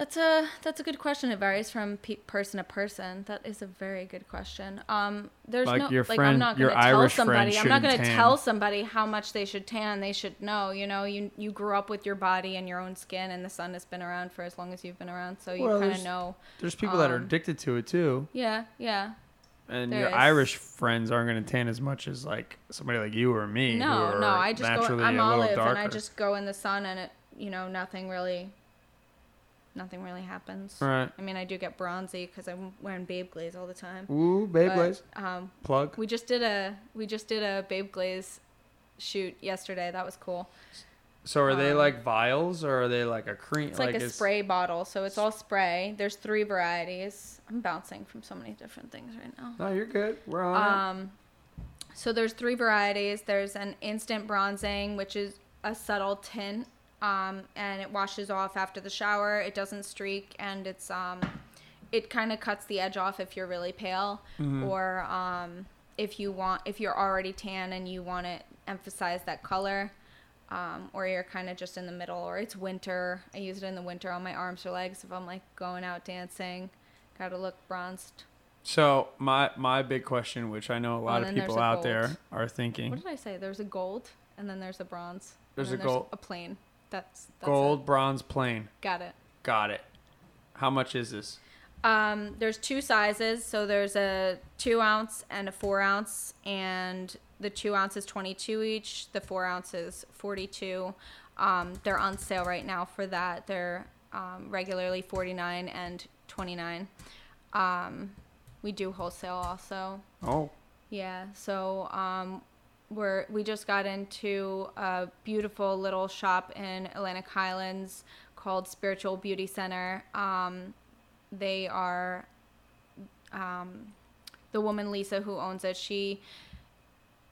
Speaker 3: That's a that's a good question it varies from pe- person to person that is a very good question um there's
Speaker 2: Like
Speaker 3: no
Speaker 2: your
Speaker 3: like
Speaker 2: friend-
Speaker 3: i'm not
Speaker 2: your
Speaker 3: going to tell
Speaker 2: Irish friend
Speaker 3: somebody i'm not going to
Speaker 2: tan.
Speaker 3: tell somebody how much they should tan they should know you know you you grew up with your body and your own skin and the sun has been around for as long as you've been around so you
Speaker 2: Well,
Speaker 3: kind of know
Speaker 2: There's people that are
Speaker 3: Um,
Speaker 2: addicted to it too,
Speaker 3: yeah yeah
Speaker 2: and
Speaker 3: there
Speaker 2: your
Speaker 3: is.
Speaker 2: Irish friends aren't going to tan as much as like somebody like you or me. who
Speaker 3: No,
Speaker 2: are
Speaker 3: no, I just go. I'm
Speaker 2: a little
Speaker 3: olive, and I just go in the sun, and it, you know, nothing really, nothing really happens.
Speaker 2: Right.
Speaker 3: I mean, I do get bronzy because I'm wearing Babe Glaze all the time.
Speaker 2: Ooh,
Speaker 3: but,
Speaker 2: Beyblade
Speaker 3: Um,
Speaker 2: plug.
Speaker 3: we just did a we just did a Babe Glaze shoot yesterday. That was cool.
Speaker 2: So are they
Speaker 3: um,
Speaker 2: like vials or are they like a cream?
Speaker 3: It's like, a
Speaker 2: it's-
Speaker 3: spray bottle, so it's all spray. There's three varieties. I'm bouncing from so many different things right now.
Speaker 2: No, you're good. We're on it.
Speaker 3: Um, so there's three varieties. There's an instant bronzing, which is a subtle tint, um, and it washes off after the shower. It doesn't streak, and it's um, it kind of cuts the edge off if you're really pale, or um, if you want if you're already tan and you want to emphasize that color. Um, or you're kind of just in the middle, or it's winter. I use it in the winter on my arms or legs if I'm like going out dancing. Gotta look bronzed.
Speaker 2: So my my big question, which I know a lot of people out
Speaker 3: gold.
Speaker 2: there are thinking,
Speaker 3: What did I say? There's a gold, and then there's a bronze. and
Speaker 2: There's
Speaker 3: then
Speaker 2: a gold-
Speaker 3: a plain. That's, that's
Speaker 2: gold,
Speaker 3: it.
Speaker 2: bronze, plain.
Speaker 3: Got it.
Speaker 2: Got it. How much is this?
Speaker 3: Um, there's two sizes, so there's a two ounce and a four ounce, and the two ounce is 22 each. The four ounce is 42. Um, they're on sale right now for that. They're um, regularly 49 and 29. Um, we do wholesale also.
Speaker 2: Oh,
Speaker 3: Yeah, so um, we're we just got into a beautiful little shop in Atlantic Highlands called Spiritual Beauty Center. Um, they are um, the woman Lisa who owns it. She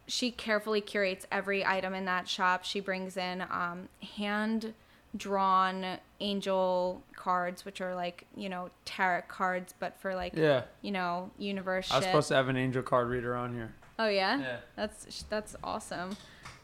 Speaker 3: she carefully curates every item in that shop. She brings in um, hand drawn angel cards, which are like you know tarot cards, but for like
Speaker 2: yeah.
Speaker 3: you know universe
Speaker 2: I was
Speaker 3: shit.
Speaker 2: supposed to have an angel card reader on here.
Speaker 3: Oh yeah?
Speaker 2: Yeah.
Speaker 3: That's that's awesome.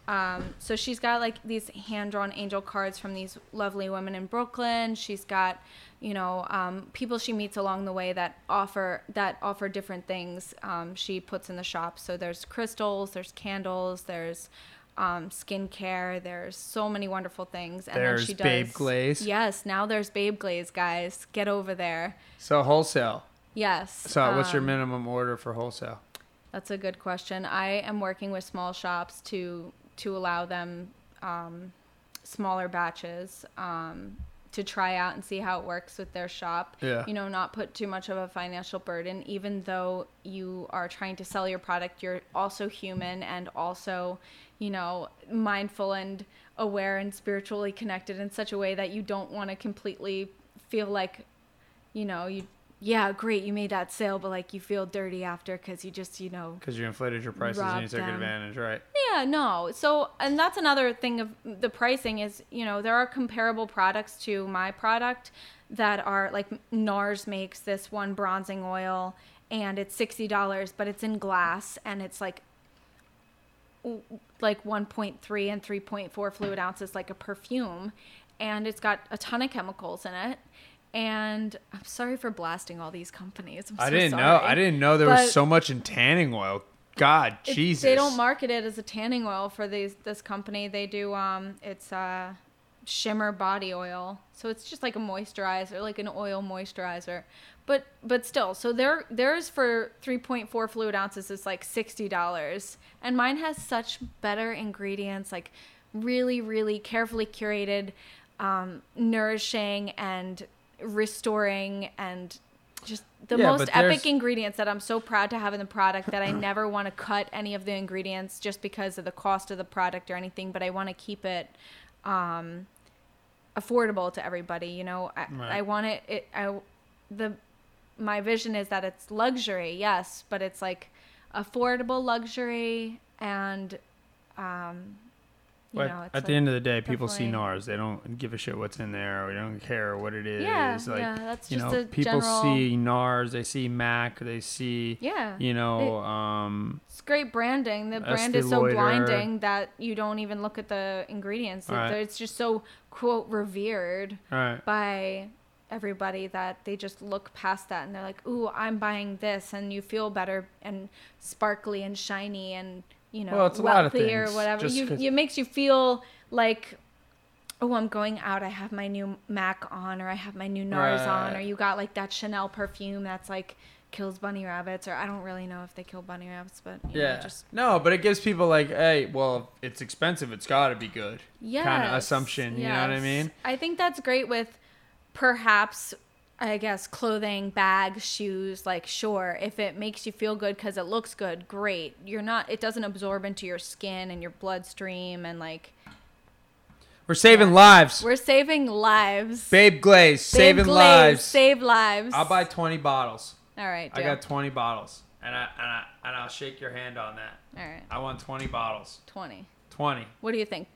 Speaker 3: Um, so she's got like these hand-drawn angel cards from these lovely women in Brooklyn. She's got, you know, um, people she meets along the way that offer that offer different things. Um, she puts in the shop. So there's crystals, there's candles, there's um, skincare. There's so many wonderful things. And
Speaker 2: There's
Speaker 3: then she does,
Speaker 2: Babe Glaze.
Speaker 3: Yes, now there's Babe Glaze, guys. Get over there.
Speaker 2: So wholesale.
Speaker 3: Yes.
Speaker 2: So what's your
Speaker 3: um,
Speaker 2: minimum order for wholesale?
Speaker 3: That's a good question. I am working with small shops to to allow them um, smaller batches um, to try out and see how it works with their shop.
Speaker 2: Yeah.
Speaker 3: You know, not put too much of a financial burden. Even though you are trying to sell your product, you're also human and also, you know, mindful and aware and spiritually connected in such a way that you don't want to completely feel like, you know, you. Yeah, great. You made that sale, but like you feel dirty after because you just, you know,
Speaker 2: Because you inflated your prices and you took
Speaker 3: them.
Speaker 2: advantage, right?
Speaker 3: yeah, no. So, and that's another thing of the pricing is, you know, there are comparable products to my product that are like NARS makes this one bronzing oil and it's $60, but it's in glass and it's like like 1.3 and 3.4 fluid ounces like a perfume and it's got a ton of chemicals in it. And I'm sorry for blasting all these companies. I'm
Speaker 2: I
Speaker 3: so
Speaker 2: didn't know. I didn't know there
Speaker 3: But-
Speaker 2: was so much in tanning oil. God,
Speaker 3: It-
Speaker 2: Jesus.
Speaker 3: They don't market it as a tanning oil for these this company. They do um it's uh shimmer body oil. So it's just like a moisturizer, like an oil moisturizer. But but still, so their theirs for 3.4 fluid ounces is like $60. And mine has such better ingredients, like really, really carefully curated, um, nourishing and restoring and just the
Speaker 2: Yeah,
Speaker 3: most epic ingredients that I'm so proud to have in the product that I never want to cut any of the ingredients just because of the cost of the product or anything, but I want to keep it um, affordable to everybody. You know, I,
Speaker 2: Right.
Speaker 3: I want it, it. I the my vision is that it's luxury, yes, but it's like affordable luxury and um, you
Speaker 2: But
Speaker 3: know,
Speaker 2: at the end of the day, people see NARS. They don't give a shit what's in there. Or they don't care what it is.
Speaker 3: Yeah,
Speaker 2: like,
Speaker 3: yeah, that's
Speaker 2: you
Speaker 3: just
Speaker 2: know,
Speaker 3: a
Speaker 2: people
Speaker 3: general-
Speaker 2: see NARS. They see Mac. They see,
Speaker 3: yeah.
Speaker 2: you know, um,
Speaker 3: It's great branding. The brand is so
Speaker 2: Lauder.
Speaker 3: blinding that you don't even look at the ingredients.
Speaker 2: Right.
Speaker 3: It's just so quote revered
Speaker 2: right.
Speaker 3: by everybody that they just look past that and they're like, "Ooh, I'm buying this," and you feel better and sparkly and shiny and you know
Speaker 2: Well, it's a lot of
Speaker 3: wealthy or whatever. You it makes you feel like. Oh, I'm going out. I have my new Mac on, or I have my new NARS on, or you got like that Chanel perfume that's like kills bunny rabbits, or I don't really know if they kill bunny rabbits, but you know,
Speaker 2: Yeah.
Speaker 3: just
Speaker 2: no, but it gives people like, hey, well, it's expensive. It's got to be good.
Speaker 3: Yeah,
Speaker 2: Kind of assumption. You know what I mean?
Speaker 3: I think that's great with perhaps I guess clothing, bags, shoes, like sure, if it makes you feel good cuz it looks good, great. You're not it doesn't absorb into your skin and your bloodstream and like
Speaker 2: We're saving
Speaker 3: Yeah.
Speaker 2: lives.
Speaker 3: we're saving lives.
Speaker 2: Babe Glaze,
Speaker 3: Babe
Speaker 2: saving
Speaker 3: Glaze,
Speaker 2: lives.
Speaker 3: Save lives.
Speaker 2: I'll buy 20 bottles.
Speaker 3: All right,
Speaker 2: I got 20 bottles, and I and I and I'll shake your hand on that.
Speaker 3: All right.
Speaker 2: I want 20 bottles.
Speaker 3: 20.
Speaker 2: 20.
Speaker 3: What do you think?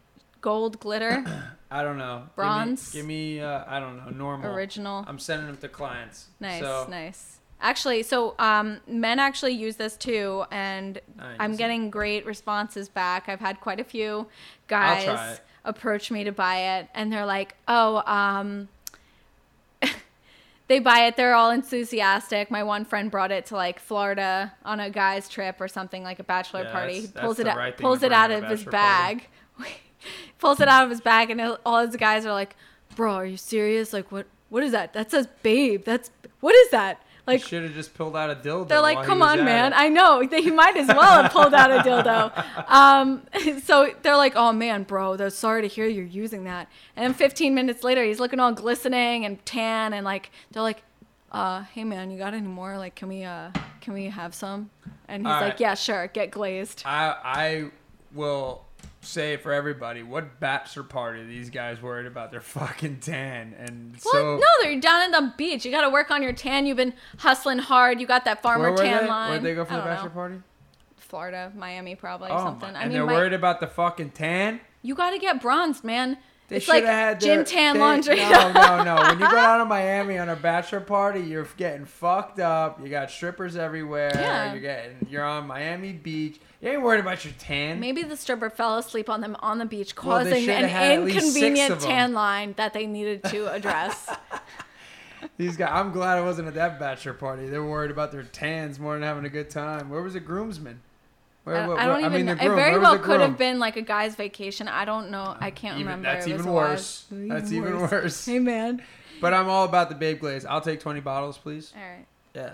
Speaker 3: Gold glitter,
Speaker 2: I don't know. Give me-
Speaker 3: Bronze?
Speaker 2: Give me, uh, I don't know, normal.
Speaker 3: original.
Speaker 2: I'm sending them to clients.
Speaker 3: Nice,
Speaker 2: So,
Speaker 3: nice. Actually, so um, men actually use this too, and
Speaker 2: I
Speaker 3: I'm getting great responses back. I've had quite a few guys approach me to buy it, and they're like, "Oh, um." They buy it. They're all enthusiastic. My one friend brought it to like Florida on a guy's trip or something like a bachelor
Speaker 2: Yeah,
Speaker 3: party. He pulls it out,
Speaker 2: right thing
Speaker 3: pulls it out of his bag. pulls it out of his bag, and all his guys are like, "Bro, are you serious? Like, what? What is that? That says babe. That's what is that? Like,
Speaker 2: should have just pulled out a dildo.
Speaker 3: they're like, come on, man.
Speaker 2: it."
Speaker 3: I know. They, he might as well have pulled out a dildo. Um, so they're like, oh, man, bro, they're sorry to hear you're using that. And then 15 minutes later, he's looking all glistening and tan. And like, they're like, uh, hey, man, you got any more? Like, can we, uh, can we have some? And he's
Speaker 2: All
Speaker 3: like,
Speaker 2: right.
Speaker 3: yeah, sure. Get glazed.
Speaker 2: I I will say for everybody, what bachelor party these guys worried about their fucking tan? And
Speaker 3: Well,
Speaker 2: so
Speaker 3: no, they're down in the beach. You got to work on your tan. You've been hustling hard. You got that farmer tan
Speaker 2: they?
Speaker 3: line.
Speaker 2: Where'd they go for
Speaker 3: I
Speaker 2: the bachelor
Speaker 3: know.
Speaker 2: party?
Speaker 3: Florida, Miami, probably
Speaker 2: Oh,
Speaker 3: something.
Speaker 2: my-
Speaker 3: I
Speaker 2: and
Speaker 3: mean,
Speaker 2: they're
Speaker 3: my-
Speaker 2: worried about the fucking tan.
Speaker 3: You got to get bronzed, man.
Speaker 2: They
Speaker 3: it's
Speaker 2: should
Speaker 3: like
Speaker 2: have had
Speaker 3: gym
Speaker 2: their-
Speaker 3: tan
Speaker 2: they-
Speaker 3: laundry.
Speaker 2: No, no, no. When you go down to Miami on a bachelor party, you're getting fucked up. You got strippers everywhere.
Speaker 3: Yeah.
Speaker 2: You're getting. You're on Miami Beach. You ain't worried about your tan.
Speaker 3: Maybe the stripper fell asleep on them on the beach, causing
Speaker 2: shoulda
Speaker 3: an
Speaker 2: had at least six
Speaker 3: inconvenient tan line that they needed to address.
Speaker 2: These guys. I'm glad I wasn't at that bachelor party. They were worried about their tans more than having a good time. Where was the groomsman? Where,
Speaker 3: I,
Speaker 2: what-
Speaker 3: I don't
Speaker 2: what-
Speaker 3: even.
Speaker 2: the
Speaker 3: know. It very
Speaker 2: Where
Speaker 3: well could have been like a guy's vacation. I don't know. I can't
Speaker 2: Even-
Speaker 3: remember.
Speaker 2: that's
Speaker 3: It was
Speaker 2: even
Speaker 3: a while.
Speaker 2: worse. That's even worse.
Speaker 3: Hey man.
Speaker 2: But I'm all about the Babe Glaze. I'll take 20 bottles, please.
Speaker 3: All right.
Speaker 2: Yeah.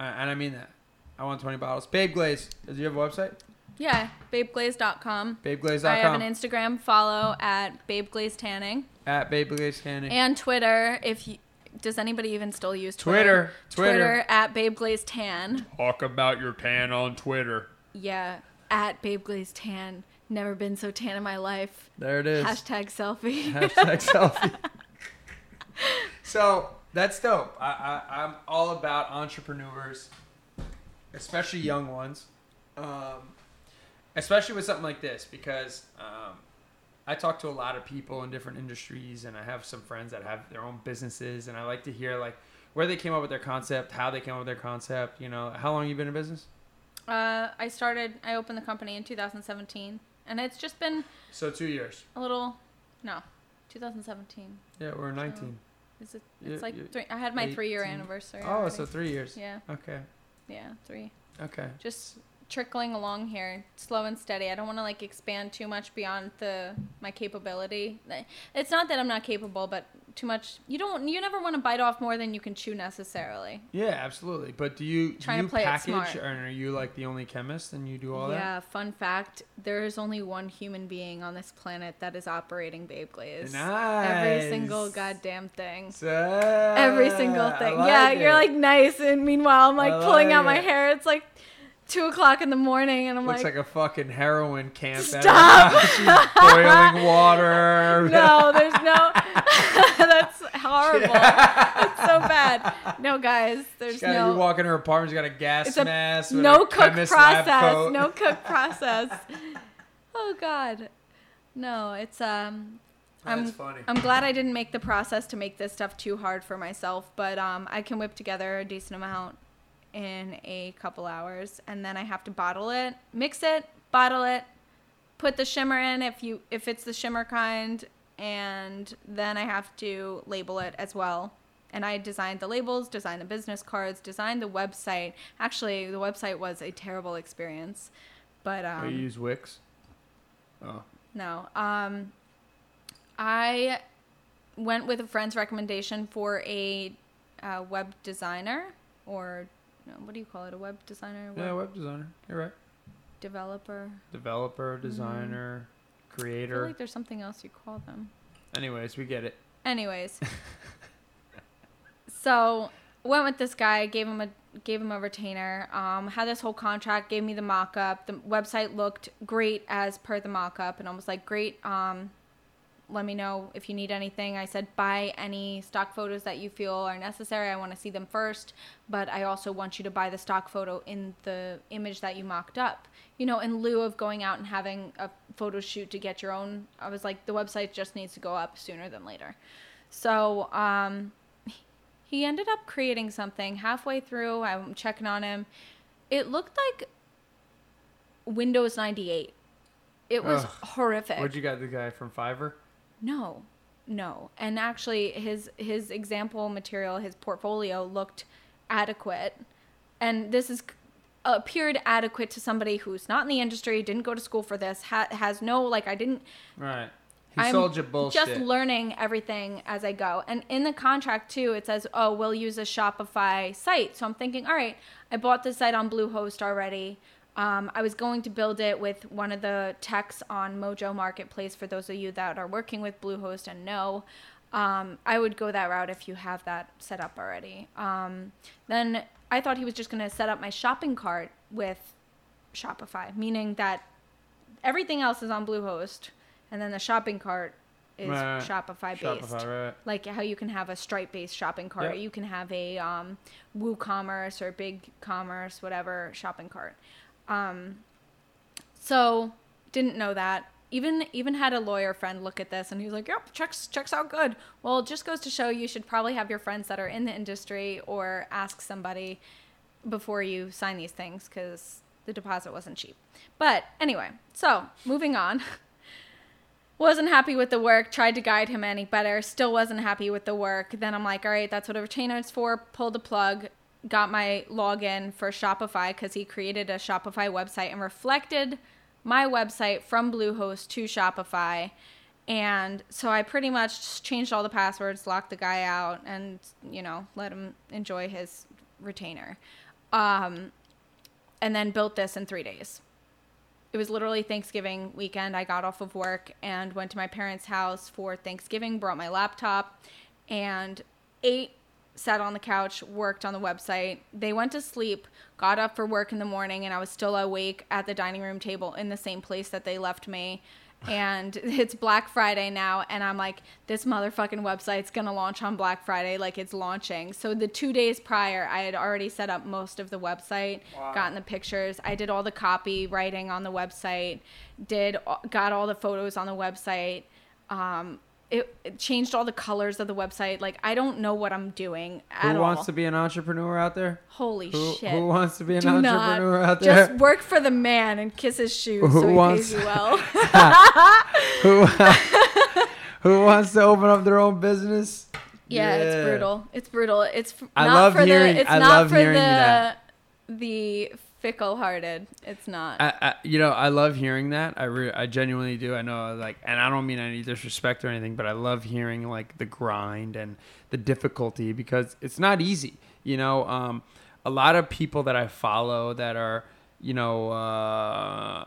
Speaker 2: And I mean that. I want 20 bottles. Babe Glaze. Does you have a website?
Speaker 3: Yeah, babeglaze.com.
Speaker 2: BabeGlaze.com.
Speaker 3: I have an Instagram follow at babeglazetanning
Speaker 2: At Babe Glaze Candy.
Speaker 3: and Twitter. If you, does anybody even still use
Speaker 2: Twitter.
Speaker 3: Twitter?
Speaker 2: Twitter.
Speaker 3: at babeglazetan.
Speaker 2: Talk about your tan on Twitter.
Speaker 3: Yeah, at Babe Glaze Tan. Never been so tan in my life.
Speaker 2: There it is.
Speaker 3: Hashtag selfie.
Speaker 2: Hashtag selfie. So that's dope. I, I, I'm all about entrepreneurs, especially young ones, um, especially with something like this because um, I talk to a lot of people in different industries, and I have some friends that have their own businesses, and I like to hear like where they came up with their concept, how they came up with their concept. You know, how long you been in business?
Speaker 3: Uh, I started. I opened the company in 2017, and it's just been
Speaker 2: So two years.
Speaker 3: a little. No, 2017.
Speaker 2: Yeah, we're 19.
Speaker 3: Is it?
Speaker 2: You-
Speaker 3: It's like
Speaker 2: you-
Speaker 3: three. I had my three-year
Speaker 2: 18.
Speaker 3: anniversary.
Speaker 2: Oh,
Speaker 3: already.
Speaker 2: so three years.
Speaker 3: yeah,
Speaker 2: Okay.
Speaker 3: yeah, three.
Speaker 2: Okay.
Speaker 3: Just trickling along here, slow and steady. I don't want to like expand too much beyond the my capability. It's not that I'm not capable, but too much. You don't. You never want to bite off more than you can chew necessarily.
Speaker 2: Yeah, absolutely. But do you do you
Speaker 3: play it
Speaker 2: package,
Speaker 3: smart.
Speaker 2: or are you like the only chemist and you do all that?
Speaker 3: yeah. Fun fact: there is only one human being on this planet that is operating Babe Glaze. Every single goddamn thing.
Speaker 2: So,
Speaker 3: Every single thing.
Speaker 2: like
Speaker 3: yeah, you're like nice, and meanwhile I'm like
Speaker 2: I
Speaker 3: pulling
Speaker 2: like
Speaker 3: out my hair. It's like two o'clock in the morning, and I'm
Speaker 2: Looks
Speaker 3: like,
Speaker 2: like, a fucking heroin camp.
Speaker 3: Stop.
Speaker 2: Boiling water.
Speaker 3: no, there's no. That's horrible. That's so bad. No, guys, there's
Speaker 2: She's got,
Speaker 3: no.
Speaker 2: You walk in her apartment, she's got a gas
Speaker 3: it's a
Speaker 2: mask. with
Speaker 3: no
Speaker 2: a
Speaker 3: cook process. No cook process. Oh God, no. It's um. I'm,
Speaker 2: That's funny.
Speaker 3: I'm glad I didn't make the process to make this stuff too hard for myself, but um, I can whip together a decent amount in a couple hours, and then I have to bottle it, mix it, bottle it, put the shimmer in if you if it's the shimmer kind, and then I have to label it as well. And I designed the labels, designed the business cards, designed the website. Actually, the website was a terrible experience, but um,
Speaker 2: Oh, you use Wix? Oh.
Speaker 3: no. Um, I went with a friend's recommendation for a uh, web designer or no, what do you call it? A web designer?
Speaker 2: Yeah,
Speaker 3: Web
Speaker 2: web designer. You're right.
Speaker 3: developer?
Speaker 2: Developer, designer,
Speaker 3: I feel
Speaker 2: creator.
Speaker 3: like there's something else you call them.
Speaker 2: Anyways, we get it.
Speaker 3: Anyways, so went with this guy, gave him a gave him a retainer. Um, had this whole contract, gave me the mock up. The website looked great as per the mock up, and I was like, great. Um, let me know if you need anything. I said, buy any stock photos that you feel are necessary. I want to see them first, but I also want you to buy the stock photo in the image that you mocked up. You know, in lieu of going out and having a photo shoot to get your own. I was like, the website just needs to go up sooner than later. So, um, he ended up creating something halfway through. I'm checking on him. It looked like Windows 98. It was
Speaker 2: Ugh.
Speaker 3: horrific.
Speaker 2: Where'd you got the guy from Fiverr?
Speaker 3: No, no. And actually, his his example material, his portfolio looked adequate, and this is appeared adequate to somebody who's not in the industry, didn't go to school for this, ha- has no like I didn't.
Speaker 2: Right. He
Speaker 3: I'm
Speaker 2: sold you bullshit.
Speaker 3: Just learning everything as I go. And in the contract too, it says, "Oh, we'll use a Shopify site." So I'm thinking, all right, I bought the site on Bluehost already. Um, I was going to build it with one of the techs on Mojo Marketplace. For those of you that are working with Bluehost and know, um, I would go that route if you have that set up already. Um, then I thought he was just going to set up my shopping cart with Shopify, meaning that everything else is on Bluehost, and then the shopping cart is
Speaker 2: Right.
Speaker 3: Shopify based.
Speaker 2: Shopify, right?
Speaker 3: Like how you can have a Stripe based shopping cart,
Speaker 2: Yep.
Speaker 3: or you can have a um, WooCommerce or Big Commerce, whatever shopping cart. Um, so didn't know that. Even even had a lawyer friend look at this and he was like, "Yep, checks checks out good." Well, it just goes to show you should probably have your friends that are in the industry or ask somebody before you sign these things because the deposit wasn't cheap. But anyway, so moving on. wasn't happy with the work, tried to guide him any better, still wasn't happy with the work. Then I'm like, all right, that's what a retainer is for. Pulled the plug, got my login for Shopify because he created a Shopify website and reflected my website from Bluehost to Shopify. And so I pretty much changed all the passwords, locked the guy out, and, you know, let him enjoy his retainer. Um, and then built this in three days it was literally Thanksgiving weekend. I got off of work and went to my parents' house for Thanksgiving, brought my laptop, and ate, sat on the couch, worked on the website. They went to sleep, got up for work in the morning, and I was still awake at the dining room table in the same place that they left me. And it's Black Friday now, and I'm like, this motherfucking website's gonna launch on Black Friday, like it's launching. So the two days prior, I had already set up most of the website,
Speaker 2: Wow.
Speaker 3: gotten the pictures. I did all the copy writing on the website, did got all the photos on the website. Um, it, it changed all the colors of the website. Like I don't know what I'm doing at
Speaker 2: Who wants
Speaker 3: all.
Speaker 2: to be an entrepreneur out there?
Speaker 3: Holy
Speaker 2: Who,
Speaker 3: shit!
Speaker 2: who wants to be an
Speaker 3: Do
Speaker 2: entrepreneur out there?
Speaker 3: just work for the man and kiss his shoes
Speaker 2: Who
Speaker 3: so he
Speaker 2: wants-
Speaker 3: pays you well.
Speaker 2: who, who wants to open up their own business?
Speaker 3: Yeah, it's brutal. It's brutal. It's f-
Speaker 2: I
Speaker 3: not
Speaker 2: love
Speaker 3: for
Speaker 2: hearing-
Speaker 3: the. It's
Speaker 2: I
Speaker 3: not
Speaker 2: love
Speaker 3: for
Speaker 2: hearing
Speaker 3: the
Speaker 2: that.
Speaker 3: the fickle-hearted. It's not.
Speaker 2: I, I, you know, I love hearing that. I, re- I genuinely do. I know, like, and I don't mean any disrespect or anything, but I love hearing like the grind and the difficulty because it's not easy. You know, um, a lot of people that I follow that are, you know, uh,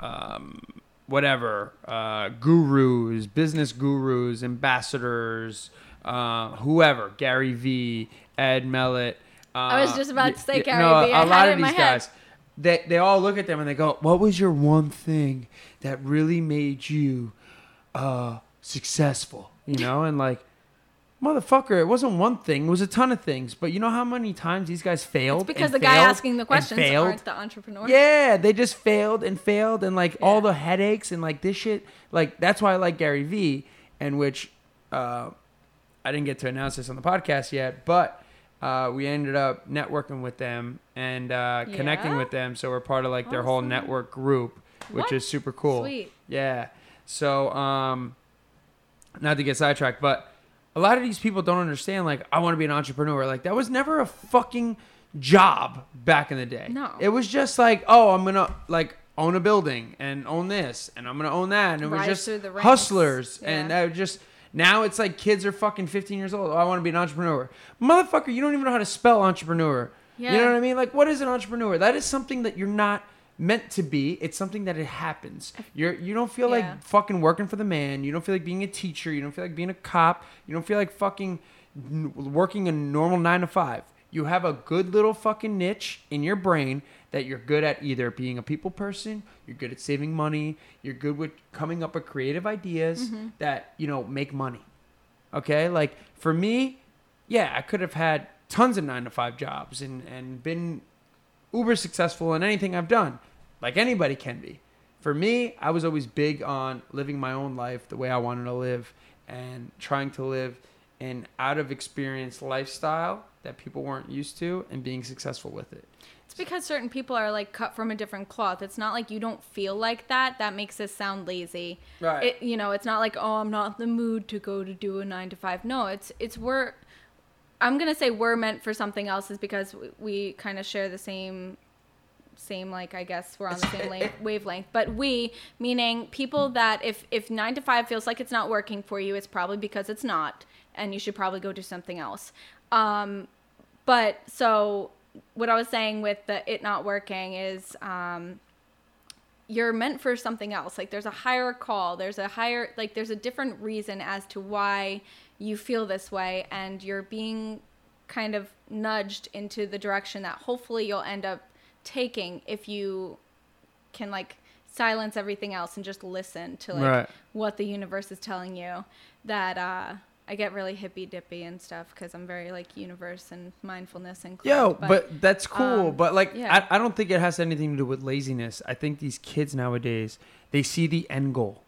Speaker 2: um, whatever, uh, gurus, business gurus, ambassadors, uh, whoever, Gary Vee, Ed Mylett. Uh,
Speaker 3: I was just about to say
Speaker 2: y-
Speaker 3: Gary
Speaker 2: no,
Speaker 3: Vee. I
Speaker 2: A
Speaker 3: had
Speaker 2: lot of these
Speaker 3: head.
Speaker 2: guys, they they all look at them and they go, "What was your one thing that really made you uh, successful?" You know, and like. Motherfucker, it wasn't one thing. It was a ton of things. But you know how many times these guys failed?
Speaker 3: It's because the guy asking the questions aren't the entrepreneur.
Speaker 2: yeah, they just failed and failed and like all the headaches and like this shit. Like that's why I like Gary Vee, and which uh, I didn't get to announce this on the podcast yet, but uh, we ended up networking with them and uh, connecting with them. So we're part of like their whole network group, which
Speaker 3: What?
Speaker 2: is super cool.
Speaker 3: Sweet.
Speaker 2: Yeah. So um, not to get sidetracked, but a lot of these people don't understand. Like, I want to be an entrepreneur. Like, that was never a fucking job back in the day.
Speaker 3: No.
Speaker 2: It was just like, oh, I'm gonna like own a building and own this and I'm gonna own that, and it was just hustlers.
Speaker 3: Yeah.
Speaker 2: And I just now it's like kids are fucking 15 years old. Oh, I want to be an entrepreneur. Motherfucker, you don't even know how to spell entrepreneur.
Speaker 3: Yeah.
Speaker 2: You know what I mean? Like, what is an entrepreneur? That is something that you're not meant to be. It's something that it happens. You're you don't feel
Speaker 3: Yeah.
Speaker 2: like fucking working for the man. You don't feel like being a teacher. You don't feel like being a cop. You don't feel like fucking working a normal nine to five. You have a good little fucking niche in your brain that you're good at either being a people person, you're good at saving money, you're good with coming up with creative ideas mm-hmm. that, you know, make money. Okay? Like for me, yeah, I could have had tons of nine to five jobs and, and been uber successful in anything I've done, like anybody can be. For me, I was always big on living my own life the way I wanted to live and trying to live an out of experience lifestyle that people weren't used to and being successful with it.
Speaker 3: It's because certain people are like cut from a different cloth. It's not like you don't feel like that. That makes us sound lazy.
Speaker 2: Right.
Speaker 3: It, you know, it's not like oh, I'm not in the mood to go to do a nine to five. No, it's it's we're. I'm gonna say we're meant for something else is because we, we kind of share the same, same like I guess we're on the same la- wavelength. But we meaning people that if if nine to five feels like it's not working for you, it's probably because it's not, and you should probably go do something else. Um, but so what I was saying with the it not working is um, you're meant for something else. Like there's a higher call. There's a higher like there's a different reason as to why you feel this way, and you're being kind of nudged into the direction that hopefully you'll end up taking if you can like silence everything else and just listen to like
Speaker 2: Right.
Speaker 3: what the universe is telling you that uh I get really hippy dippy and stuff because I'm very like universe and mindfulness and
Speaker 2: Yo, but, that's cool.
Speaker 3: um,
Speaker 2: but like,
Speaker 3: yeah.
Speaker 2: I, I don't think it has anything to do with laziness. I think these kids nowadays, they see the end goal.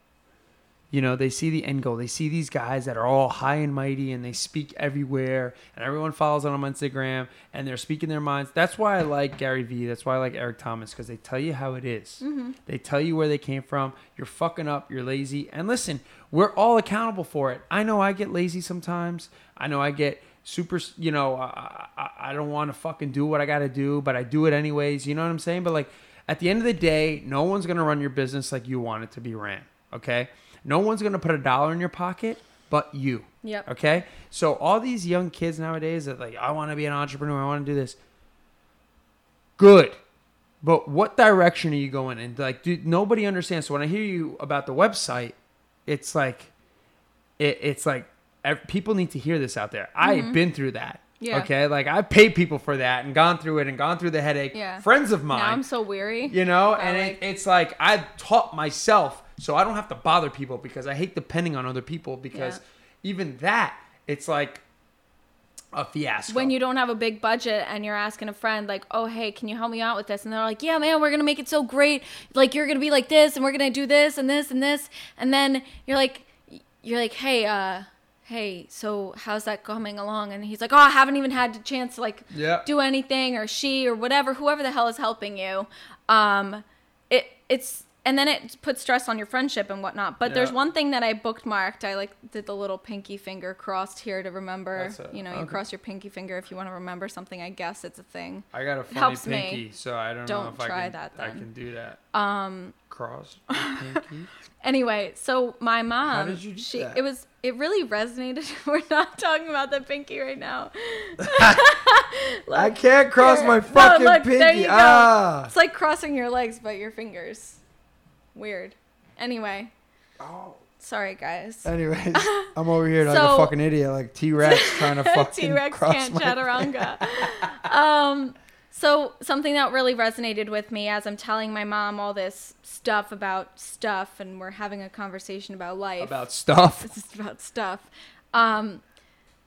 Speaker 2: You know, they see the end goal. They see these guys that are all high and mighty and they speak everywhere and everyone follows them on Instagram and they're speaking their minds. That's why I like Gary Vee. That's why I like Eric Thomas because they tell you how it is. Mm-hmm. They tell you where they came from. You're fucking up. You're lazy. And listen, we're all accountable for it. I know I get lazy sometimes. I know I get super, you know, I, I, I don't want to fucking do what I got to do, but I do it anyways. You know what I'm saying? But like at the end of the day, no one's going to run your business like you want it to be ran. Okay. No one's going to put a dollar in your pocket but you.
Speaker 3: Yep.
Speaker 2: Okay. So all these young kids nowadays that like, I want to be an entrepreneur. I want to do this. Good. But what direction are you going in? Like, dude, nobody understands. So when I hear you about the website, it's like, it, it's like people need to hear this out there. I've been through that.
Speaker 3: Mm-hmm. Yeah.
Speaker 2: Okay. Like I've paid people for that and gone through it and gone through the headache.
Speaker 3: Yeah.
Speaker 2: Friends of mine
Speaker 3: now I'm so weary.
Speaker 2: you know and
Speaker 3: like-
Speaker 2: it, it's like i've taught myself so i don't have to bother people because i hate depending on other people because even that it's like a fiasco.
Speaker 3: When you don't have a big budget and you're asking a friend like oh hey can you help me out with this? And they're like yeah man we're gonna make it so great. Like you're gonna be like this and we're gonna do this and this and this. And then you're like you're like hey uh hey so how's that coming along? And he's like oh i haven't even had a chance to like
Speaker 2: Yeah.
Speaker 3: do anything or she or whatever whoever the hell is helping you. Um it it's and then it puts stress on your friendship and whatnot. But there's one thing that I bookmarked. I like did the little pinky finger crossed here to remember. You know, you cross your pinky finger if you want to remember something. I guess it's a thing.
Speaker 2: I got a funny
Speaker 3: helps me.
Speaker 2: pinky, so I don't, know
Speaker 3: Don't
Speaker 2: if I can,
Speaker 3: that
Speaker 2: I can do that.
Speaker 3: Um.
Speaker 2: Cross pinky.
Speaker 3: Anyway, so my mom, How
Speaker 2: did you do
Speaker 3: she
Speaker 2: that?
Speaker 3: it was it really resonated. We're not talking about the pinky right now.
Speaker 4: I can't cross my
Speaker 3: No,
Speaker 4: fucking
Speaker 3: look, there
Speaker 4: pinky. Ah.
Speaker 3: It's like crossing your legs but your fingers. Weird. Anyway,
Speaker 4: Oh.
Speaker 3: sorry guys.
Speaker 4: Anyways, I'm over here like
Speaker 3: So-
Speaker 4: a fucking idiot, like T Rex trying to fucking
Speaker 3: T Rex
Speaker 4: cross
Speaker 3: can't
Speaker 4: my
Speaker 3: chaturanga. um, so something that really resonated with me as I'm telling my mom all this stuff about stuff, and we're having a conversation about life.
Speaker 2: About stuff.
Speaker 3: It's just about stuff. Um,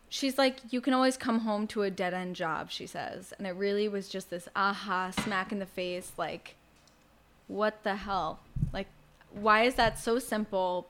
Speaker 3: she's like, you can always come home to a dead end job. She says, and it really was just this aha smack in the face, like, what the hell? Like, why is that so simple?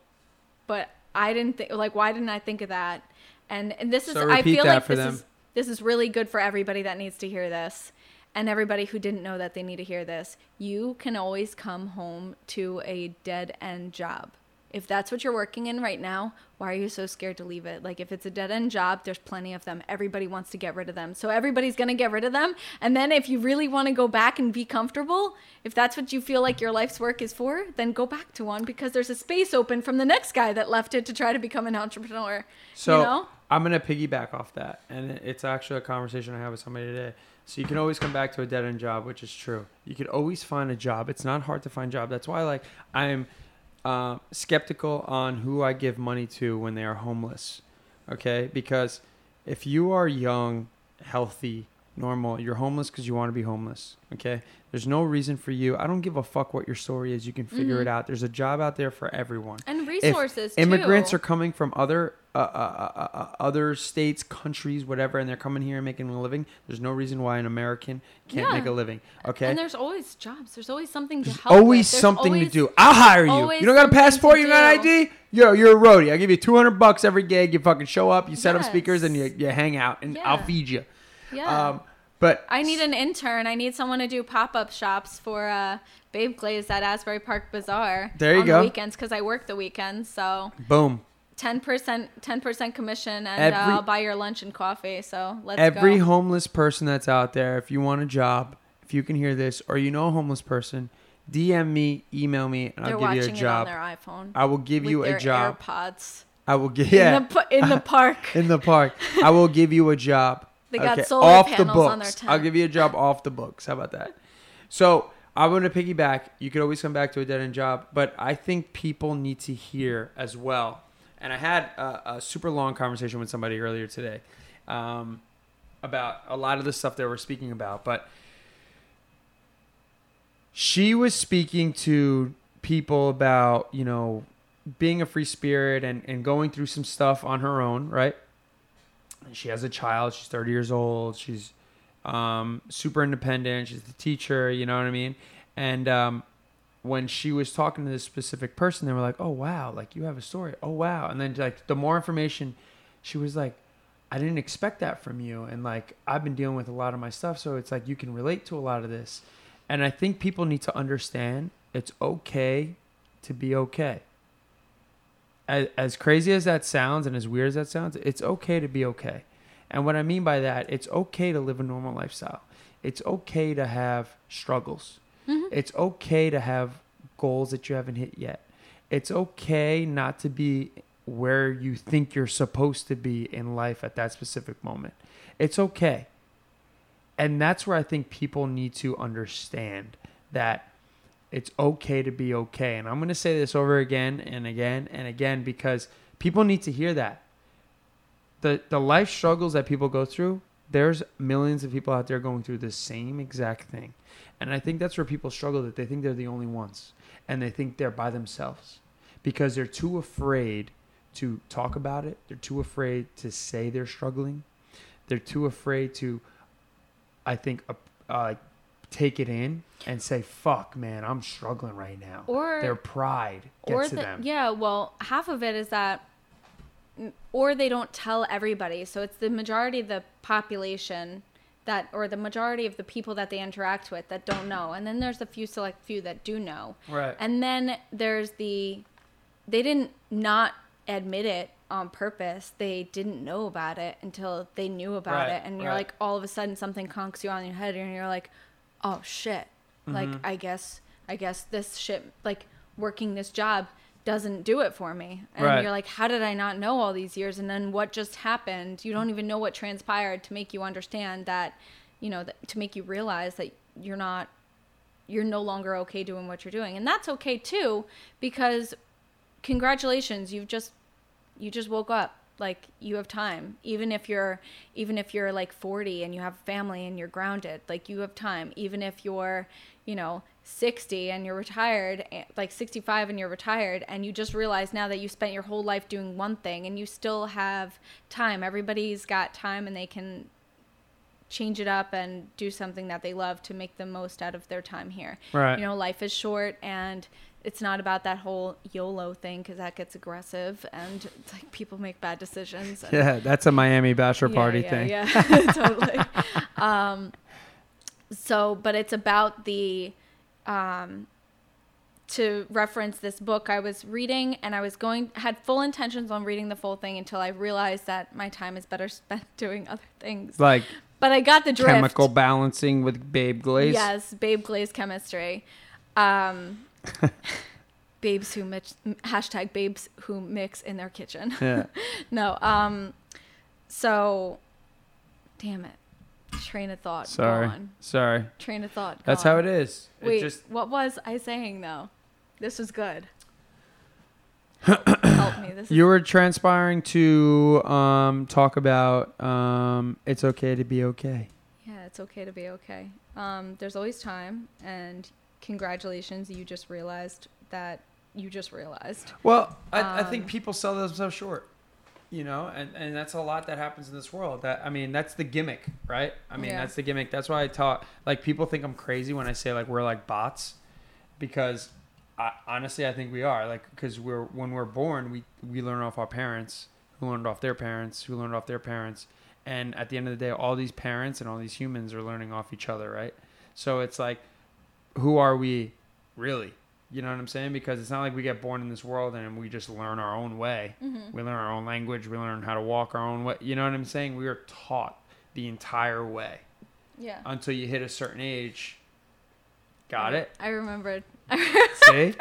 Speaker 3: But I didn't think, like, why didn't I think of that? And and this is,
Speaker 2: So
Speaker 3: I feel like
Speaker 2: for
Speaker 3: this
Speaker 2: them.
Speaker 3: is this is really good for everybody that needs to hear this. And everybody who didn't know that they need to hear this, you can always come home to a dead end job. If that's what you're working in right now, why are you so scared to leave it? Like, if it's a dead end job, there's plenty of them. Everybody wants to get rid of them. So, everybody's going to get rid of them. And then, if you really want to go back and be comfortable, if that's what you feel like your life's work is for, then go back to one because there's a space open from the next guy that left it to try to become an entrepreneur.
Speaker 2: So
Speaker 3: you know?
Speaker 2: I'm gonna piggyback off that, and it's actually a conversation I had with somebody today. So you can always come back to a dead end job, which is true. You could always find a job. It's not hard to find a job. That's why, like, I'm uh, skeptical on who I give money to when they are homeless. Okay, because if you are young, healthy, normal, you're homeless because you want to be homeless. Okay, there's no reason for you. I don't give a fuck what your story is. You can figure it out. There's a job out there for everyone
Speaker 3: And
Speaker 2: if
Speaker 3: resources,
Speaker 2: immigrants
Speaker 3: too.
Speaker 2: are coming from other uh, uh, uh, uh, other states, countries, whatever, and they're coming here and making a living. There's no reason why an American can't
Speaker 3: Yeah.
Speaker 2: make a living. Okay,
Speaker 3: And there's always jobs. There's always something to
Speaker 2: there's
Speaker 3: help.
Speaker 2: always.
Speaker 3: There's
Speaker 2: something
Speaker 3: always-
Speaker 2: to do. I'll hire you. You don't got a passport. You got an. ID. Yo, you're a roadie. I give you 200 bucks every gig. You fucking show up. You set up speakers and you, you hang out, and I'll feed you.
Speaker 3: Yeah.
Speaker 2: Um, but
Speaker 3: I need an intern. I need someone to do pop up shops for uh, Babe Glaze at Asbury Park Bazaar.
Speaker 2: There you
Speaker 3: on
Speaker 2: go.
Speaker 3: The weekends because I work the weekends, so
Speaker 2: boom.
Speaker 3: ten percent, ten percent commission, and
Speaker 2: Every-
Speaker 3: uh, I'll buy your lunch and coffee. So let's
Speaker 2: Every
Speaker 3: go.
Speaker 2: homeless person that's out there, if you want a job, if you can hear this, or you know a homeless person, DM me, email me, and
Speaker 3: They're
Speaker 2: I'll give you
Speaker 3: watching
Speaker 2: a
Speaker 3: it
Speaker 2: job.
Speaker 3: on their iPhone.
Speaker 2: I will give you a job.
Speaker 3: AirPods.
Speaker 2: I will give yeah
Speaker 3: In the, in the park.
Speaker 2: in the park. I will give you a job.
Speaker 3: They got
Speaker 2: okay,
Speaker 3: solar
Speaker 2: off the
Speaker 3: panels
Speaker 2: books.
Speaker 3: on their tent.
Speaker 2: I'll give you a job off the books. How about that? So I'm going to piggyback. You could always come back to a dead end job, but I think people need to hear as well. And I had a, a super long conversation with somebody earlier today um, about a lot of the stuff that we're speaking about, but she was speaking to people about you know being a free spirit and, and going through some stuff on her own right she has a child. She's 30 years old. She's um, super independent. She's the teacher you know what i mean? And um, when she was talking to this specific person they were like oh wow like you have a story. Oh wow. And then like the more information she was like i didn't expect that from you. And like i've been dealing with a lot of my stuff so it's like you can relate to a lot of this. And i think people need to understand it's okay to be okay as, as crazy as that sounds and as weird as that sounds it's okay to be okay. And what i mean by that it's okay to live a normal lifestyle. It's okay to have struggles. Mm-hmm. It's okay to have goals that you haven't hit yet. It's okay not to be where you think you're supposed to be in life at that specific moment. It's okay. And that's where I think people need to understand that it's okay to be okay. And I'm going to say this over again and again and again because people need to hear that. The the life struggles that people go through, there's millions of people out there going through the same exact thing. And I think that's where people struggle that they think they're the only ones and they think they're by themselves because they're too afraid to talk about it. They're too afraid to say they're struggling. They're too afraid to I think, uh, uh, take it in and say, "Fuck, man, I'm struggling right now."
Speaker 3: Or-
Speaker 2: their pride gets
Speaker 3: or
Speaker 2: to them.
Speaker 3: yeah well half of it is that mm, or they don't tell everybody so it's the majority of the population that or the majority of the people that they interact with that don't know and then there's a few select few that do know
Speaker 2: Right.
Speaker 3: and then there's the they didn't not admit it on purpose they didn't know about it until they knew about
Speaker 2: Right,
Speaker 3: it and you're
Speaker 2: right.
Speaker 3: like all of a sudden something conks you on your head and you're like oh shit. Like
Speaker 2: Mm-hmm.
Speaker 3: i guess i guess this shit like working this job doesn't do it for me. And
Speaker 2: Right.
Speaker 3: you're like how did i not know all these years? And then what just happened? You don't even know what transpired to make you understand that you know that, to make you realize that you're not you're no longer okay doing what you're doing. And that's okay too because congratulations you've just you just woke up like you have time. Even if you're even if you're like 40 and you have family and you're grounded like you have time. Even if you're you know 60 and you're retired eh, like 65 and you're retired and you just realize now that you spent your whole life doing one thing and you still have time. Everybody's got time and they can change it up and do something that they love to make the most out of their time here.
Speaker 2: Right.
Speaker 3: you know life is short and it's not about that whole YOLO thing because that gets aggressive and it's like people make bad decisions. And,
Speaker 2: Yeah, that's a Miami bachelor
Speaker 3: Yeah,
Speaker 2: party
Speaker 3: yeah,
Speaker 2: thing.
Speaker 3: Yeah, totally. Um, so, but it's about the, um, to reference this book I was reading, and I was going had full intentions on reading the full thing until I realized that my time is better spent doing other things.
Speaker 2: Like
Speaker 3: But I got the drift.
Speaker 2: chemical balancing with Babe Glaze.
Speaker 3: Yes, Babe Glaze chemistry. Um, babes who mix hashtag babes who mix in their kitchen.
Speaker 2: Yeah.
Speaker 3: no. Um. So, damn it. Train of thought.
Speaker 2: Sorry.
Speaker 3: Gone.
Speaker 2: Sorry.
Speaker 3: Train of thought.
Speaker 2: That's
Speaker 3: gone.
Speaker 2: how it is.
Speaker 3: Wait.
Speaker 2: It just
Speaker 3: What was I saying though? This was good. Help me. This
Speaker 2: you were transpiring to um, talk about um, it's okay to be okay.
Speaker 3: Yeah, it's okay to be okay. Um, there's always time, and congratulations, you just realized that you just realized.
Speaker 2: Well, I, I think
Speaker 3: Um,
Speaker 2: people sell themselves short, you know, and, and that's a lot that happens in this world. That I mean, that's the gimmick, right? I mean,
Speaker 3: Yeah.
Speaker 2: that's the gimmick. That's why I talk. Like people think I'm crazy when I say like we're like bots, because I, honestly, I think we are. Like because we're when we're born, we we learn off our parents, who learned off their parents, who learned off their parents, and at the end of the day, all these parents and all these humans are learning off each other, right? So it's like, who are we really? You know what I'm saying? Because it's not like we get born in this world and we just learn our own way. Mm-hmm. We learn our own language. We learn how to walk our own way. You know what I'm saying? We are taught the entire way
Speaker 3: Yeah.
Speaker 2: until you hit a certain age. Got it?
Speaker 3: I remembered.
Speaker 2: See?
Speaker 3: Do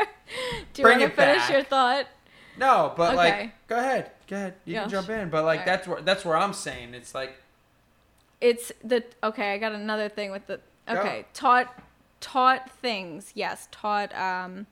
Speaker 3: you
Speaker 2: Bring
Speaker 3: want to finish
Speaker 2: back.
Speaker 3: your thought?
Speaker 2: No, but
Speaker 3: Okay.
Speaker 2: like, go ahead, go ahead. You
Speaker 3: Yeah.
Speaker 2: can jump in. But like,
Speaker 3: Alright.
Speaker 2: that's where that's where I'm saying it's like,
Speaker 3: It's the okay. I got another thing with the
Speaker 2: Go.
Speaker 3: okay. Taught taught things. Yes, taught um,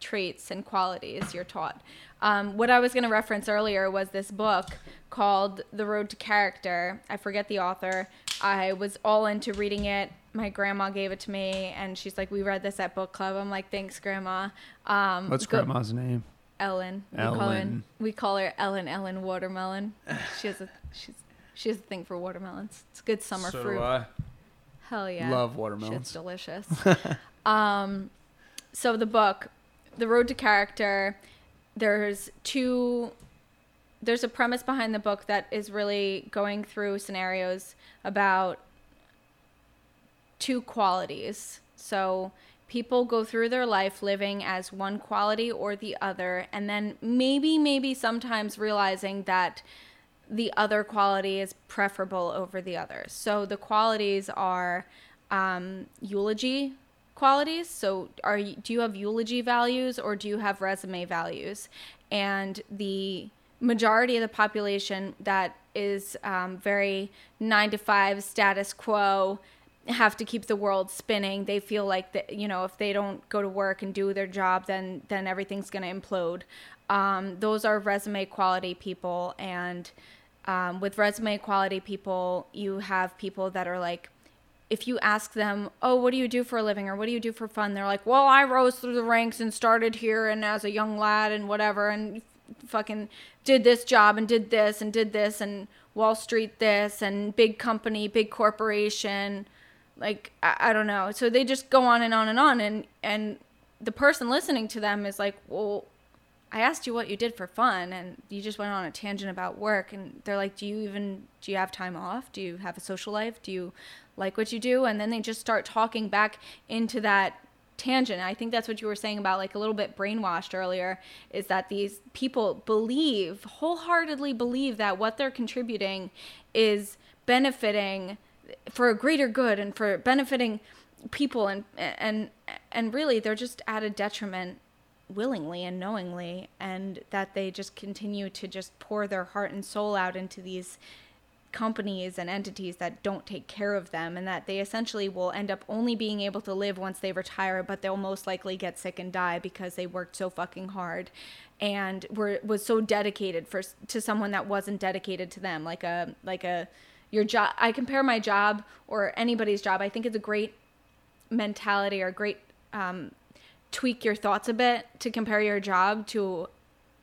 Speaker 3: traits and qualities. You're taught. Um, what I was going to reference earlier was this book called The Road to Character. I forget the author. I was all into reading it. My grandma gave it to me, and she's like, "We read this at book club." I'm like, "Thanks, grandma." Um,
Speaker 2: what's
Speaker 3: go-
Speaker 2: grandma's name?
Speaker 3: Ellen. We call her
Speaker 2: Ellen.
Speaker 3: we call her Ellen Ellen Watermelon. She has a she's she has a thing for watermelons. It's a good summer
Speaker 2: so
Speaker 3: fruit.
Speaker 2: I
Speaker 3: Hell yeah.
Speaker 2: love
Speaker 3: Shit's
Speaker 2: It's
Speaker 3: delicious. um so the book, The Road to Character, there's two there's a premise behind the book that is really going through scenarios about two qualities. So people go through their life living as one quality or the other, and then maybe, maybe sometimes realizing that the other quality is preferable over the other. So the qualities are um, eulogy qualities. So are you, do you have eulogy values or do you have resume values? And the majority of the population that is um, very nine to five status quo have to keep the world spinning. They feel like that you know if they don't go to work and do their job, then then everything's gonna implode. Um, those are resume quality people, and um, with resume quality people, you have people that are like, if you ask them, oh, what do you do for a living or what do you do for fun? They're like, well, I rose through the ranks and started here and as a young lad and whatever and fucking did this job and did this and did this and Wall Street this and big company, big corporation. Like, I, I don't know. So they just go on and on and on. And, and the person listening to them is like, well, I asked you what you did for fun, and you just went on a tangent about work. And they're like, do you even do you have time off? Do you have a social life? Do you like what you do? And then they just start talking back into that tangent. I think that's what you were saying about like a little bit brainwashed earlier is that these people believe wholeheartedly believe that what they're contributing is benefiting for a greater good and for benefiting people and and and really they're just at a detriment willingly and knowingly and that they just continue to just pour their heart and soul out into these companies and entities that don't take care of them and that they essentially will end up only being able to live once they retire but they'll most likely get sick and die because they worked so fucking hard and were was so dedicated for to someone that wasn't dedicated to them. Like a like a your job I compare my job or anybody's job I think it's a great mentality or great um, tweak your thoughts a bit to compare your job to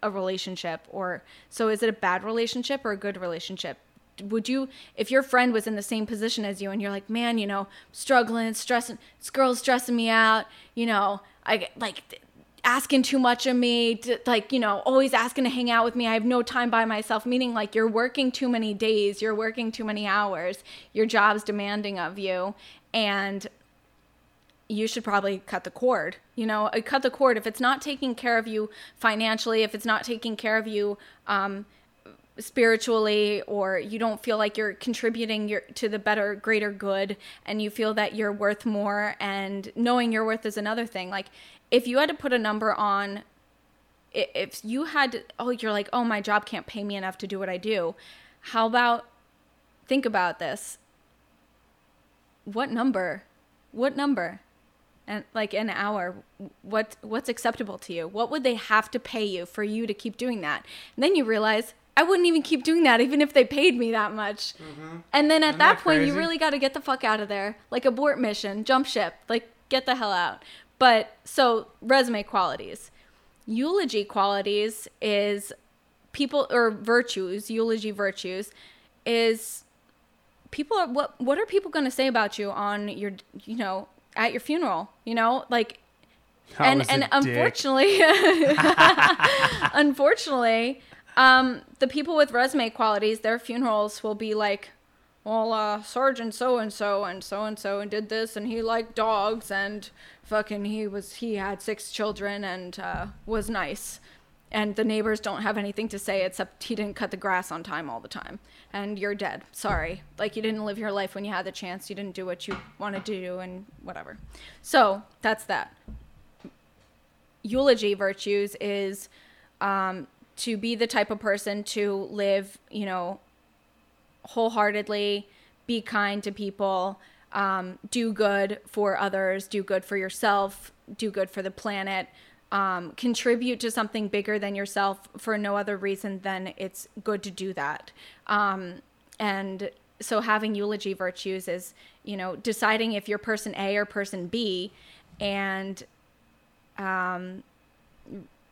Speaker 3: a relationship or so is it a bad relationship or a good relationship? Would you if your friend was in the same position as you and you're like man you know struggling stressing this girl's stressing me out you know i like asking too much of me to, like you know always asking to hang out with me i have no time by myself meaning like you're working too many days you're working too many hours your job's demanding of you and you should probably cut the cord. You know, uh, cut the cord if it's not taking care of you financially, if it's not taking care of you um, spiritually, or you don't feel like you're contributing your, to the better, greater good, and you feel that you're worth more, and knowing your worth is another thing. Like, if you had to put a number on, if you had, to, oh, you're like, oh, my job can't pay me enough to do what I do. How about, think about this. What number? What number? And like an hour what what's acceptable to you? What would they have to pay you for you to keep doing that? And then you realize i wouldn't even keep doing that even if they paid me that much. Mm-hmm. And then at
Speaker 2: Isn't
Speaker 3: that,
Speaker 2: that
Speaker 3: point you really got to get the fuck out of there. Like abort mission jump ship like get the hell out. But so resume qualities. Eulogy qualities is people or virtues eulogy virtues is people are what what are people going to say about you on your you know at your funeral you know like and and unfortunately unfortunately um the people with resume qualities their funerals will be like well uh sergeant so and so and so and so and did this and he liked dogs and fucking he was he had six children and uh was nice and the neighbors don't have anything to say except he didn't cut the grass on time all the time. And you're dead. Sorry. Like you didn't live your life when you had the chance. You didn't do what you wanted to do and whatever. So that's that. Eulogy virtues is um, to be the type of person to live you know wholeheartedly be kind to people um, do good for others do good for yourself do good for the planet um, contribute to something bigger than yourself for no other reason than it's good to do that um, and so having eulogy virtues is you know deciding if you're person a or person b and um,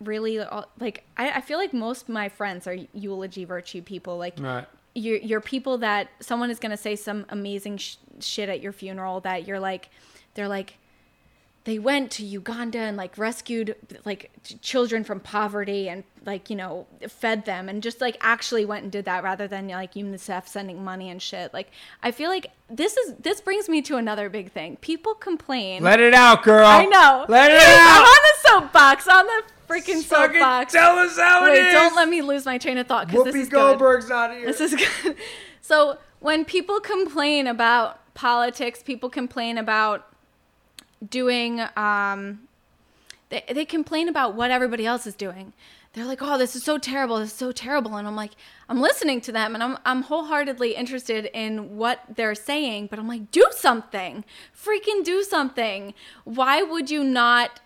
Speaker 3: really uh, like I, I feel like most of my friends are eulogy virtue people like
Speaker 2: Right.
Speaker 3: you're, you're people that someone is going to say some amazing sh- shit at your funeral that you're like they're like they went to Uganda and like rescued like children from poverty and like you know fed them and just like actually went and did that rather than like UNICEF sending money and shit. Like I feel like this is this brings me to another big thing. People complain.
Speaker 2: Let it out, girl.
Speaker 3: I know.
Speaker 2: Let it
Speaker 3: I'm
Speaker 2: out.
Speaker 3: on the soapbox. On the freaking soapbox.
Speaker 2: Tell us how it
Speaker 3: Wait,
Speaker 2: is.
Speaker 3: don't let me lose my train of thought because this
Speaker 4: Whoopi
Speaker 3: is good.
Speaker 4: Goldberg's not here.
Speaker 3: This is good. So when people complain about politics, people complain about doing um they, they complain about what everybody else is doing. They're like, "Oh, this is so terrible. This is so terrible." And I'm like, I'm listening to them and I'm I'm wholeheartedly interested in what they're saying, but I'm like, "Do something. Freaking do something. Why would you not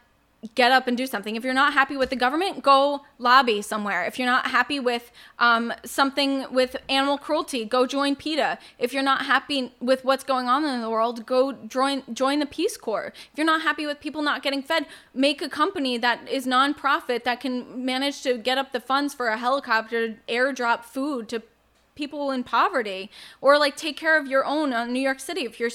Speaker 3: get up and do something. If you're not happy with the government, go lobby somewhere. If you're not happy with um, something with animal cruelty, go join PETA. If you're not happy with what's going on in the world, go join join the Peace Corps. If you're not happy with people not getting fed, make a company that is nonprofit that can manage to get up the funds for a helicopter to airdrop food to people in poverty or like take care of your own uh, New York City if you're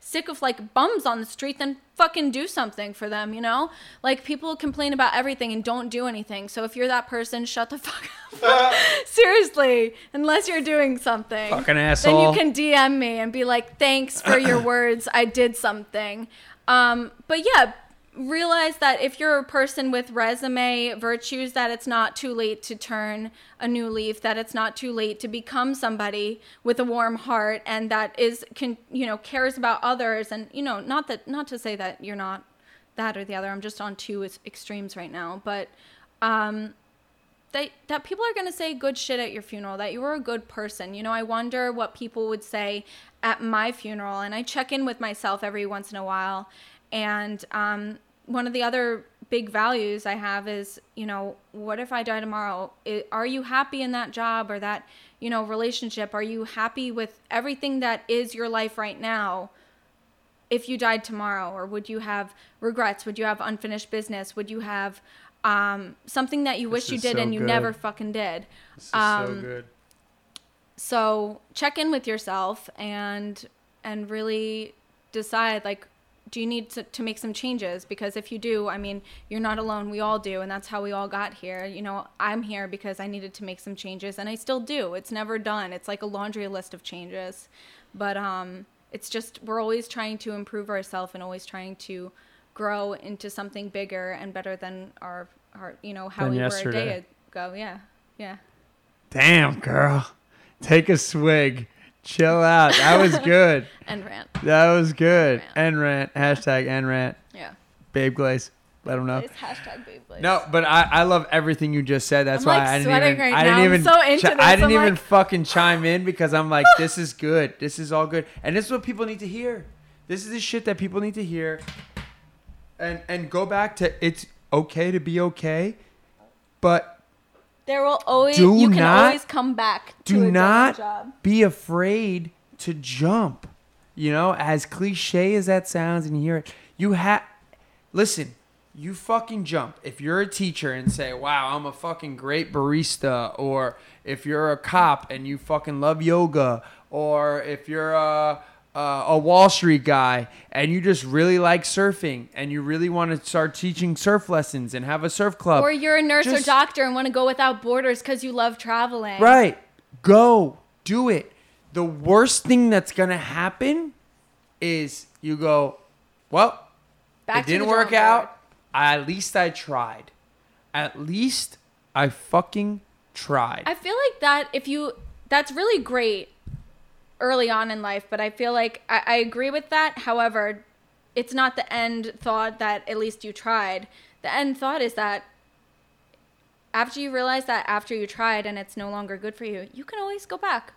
Speaker 3: sick of like bums on the street, then fucking do something for them, you know? Like people complain about everything and don't do anything. So if you're that person, shut the fuck up. Seriously, unless you're doing something.
Speaker 2: Fucking
Speaker 3: Then you can DM me and be like, "Thanks for your words. I did something." Um, but yeah, realize that if you're a person with resume virtues, that it's not too late to turn a new leaf. That it's not too late to become somebody with a warm heart and that is can you know cares about others. And you know, not that not to say that you're not that or the other. I'm just on two extremes right now, but. Um, that that people are going to say good shit at your funeral that you were a good person you know i wonder what people would say at my funeral and i check in with myself every once in a while and um, one of the other big values i have is you know what if i die tomorrow? Are you happy in that job or that you know relationship? Are you happy with everything that is your life right now if you died tomorrow? Or would you have regrets? Would you have unfinished business? Would you have um, something that you wish you did
Speaker 2: so
Speaker 3: and you
Speaker 2: good.
Speaker 3: never fucking did?
Speaker 2: This is
Speaker 3: um,
Speaker 2: so good.
Speaker 3: so check in with yourself and and really decide like do you need to, to make some changes? Because if you do i mean you're not alone. We all do and that's how we all got here. You know i'm here because i needed to make some changes and i still do. It's never done. It's like a laundry list of changes. But um it's just we're always trying to improve ourselves and always trying to grow into something bigger and better than our our you know how
Speaker 2: Than
Speaker 3: we were a
Speaker 2: yesterday.
Speaker 3: day ago. Yeah. Yeah.
Speaker 2: Damn, girl. Take a swig. Chill out. That was good.
Speaker 3: and rant
Speaker 2: That was good. End rant. Hashtag end rant.
Speaker 3: yeah
Speaker 2: Babe Glaze. Let them know.
Speaker 3: It's hashtag babe Blaze.
Speaker 2: No, but I, I love everything you just said. That's
Speaker 3: I'm,
Speaker 2: why
Speaker 3: like,
Speaker 2: I didn't even
Speaker 3: right
Speaker 2: I didn't
Speaker 3: I'm
Speaker 2: even
Speaker 3: so into
Speaker 2: chi-
Speaker 3: this.
Speaker 2: I didn't
Speaker 3: I'm
Speaker 2: even
Speaker 3: like-
Speaker 2: fucking chime in because I'm like this is good. This is all good. And this is what people need to hear. This is the shit that people need to hear. And and go back to it's okay to be okay, but
Speaker 3: There will always
Speaker 2: Do
Speaker 3: you can
Speaker 2: not-
Speaker 3: always come back to
Speaker 2: do
Speaker 3: a
Speaker 2: not
Speaker 3: job.
Speaker 2: be afraid to jump. You know, as cliche as that sounds, and you hear it, you have. Listen, you fucking jump. If you're a teacher and say, "Wow, I'm a fucking great barista," or if you're a cop and you fucking love yoga, or if you're a a, a Wall Street guy and you just really like surfing and you really want to start teaching surf lessons and have a surf club,
Speaker 3: Or you're a nurse or doctor and want to go without borders because you love traveling.
Speaker 2: Right. Go. Do it. The worst thing that's going to happen is you go, well,
Speaker 3: Back
Speaker 2: it didn't work
Speaker 3: board.
Speaker 2: out. At least I tried. At least I fucking tried.
Speaker 3: I feel like that if you that's really great early on in life, but I feel like I, I agree with that. However, it's not the end thought that at least you tried. The end thought is that after you realize that after you tried and it's no longer good for you, you can always go back.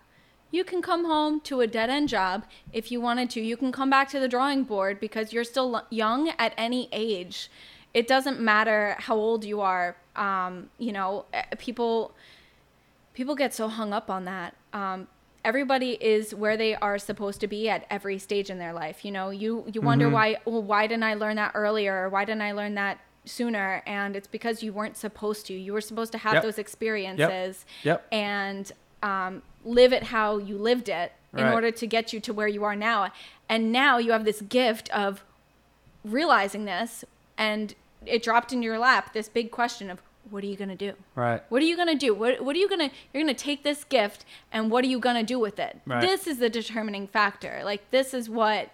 Speaker 3: You can come home to a dead end job if you wanted to. You can come back to the drawing board because you're still young at any age. It doesn't matter how old you are. Um, you know, eh, people people get so hung up on that. Um, everybody is where they are supposed to be at every stage in their life. You know, you you wonder why. Well, why didn't I learn that earlier? Or why didn't I learn that sooner? And it's because you weren't supposed to. You were supposed to have
Speaker 2: Yep.
Speaker 3: those experiences
Speaker 2: Yep.
Speaker 3: and um, live it how you lived it in order to get you to where you are now. And now you have this gift of realizing this, and it dropped in your lap this big question of what are you gonna do?
Speaker 2: right.
Speaker 3: What are you gonna do? What What are you gonna? You're gonna take this gift, and what are you gonna do with it?
Speaker 2: Right.
Speaker 3: This is the determining factor. Like this is what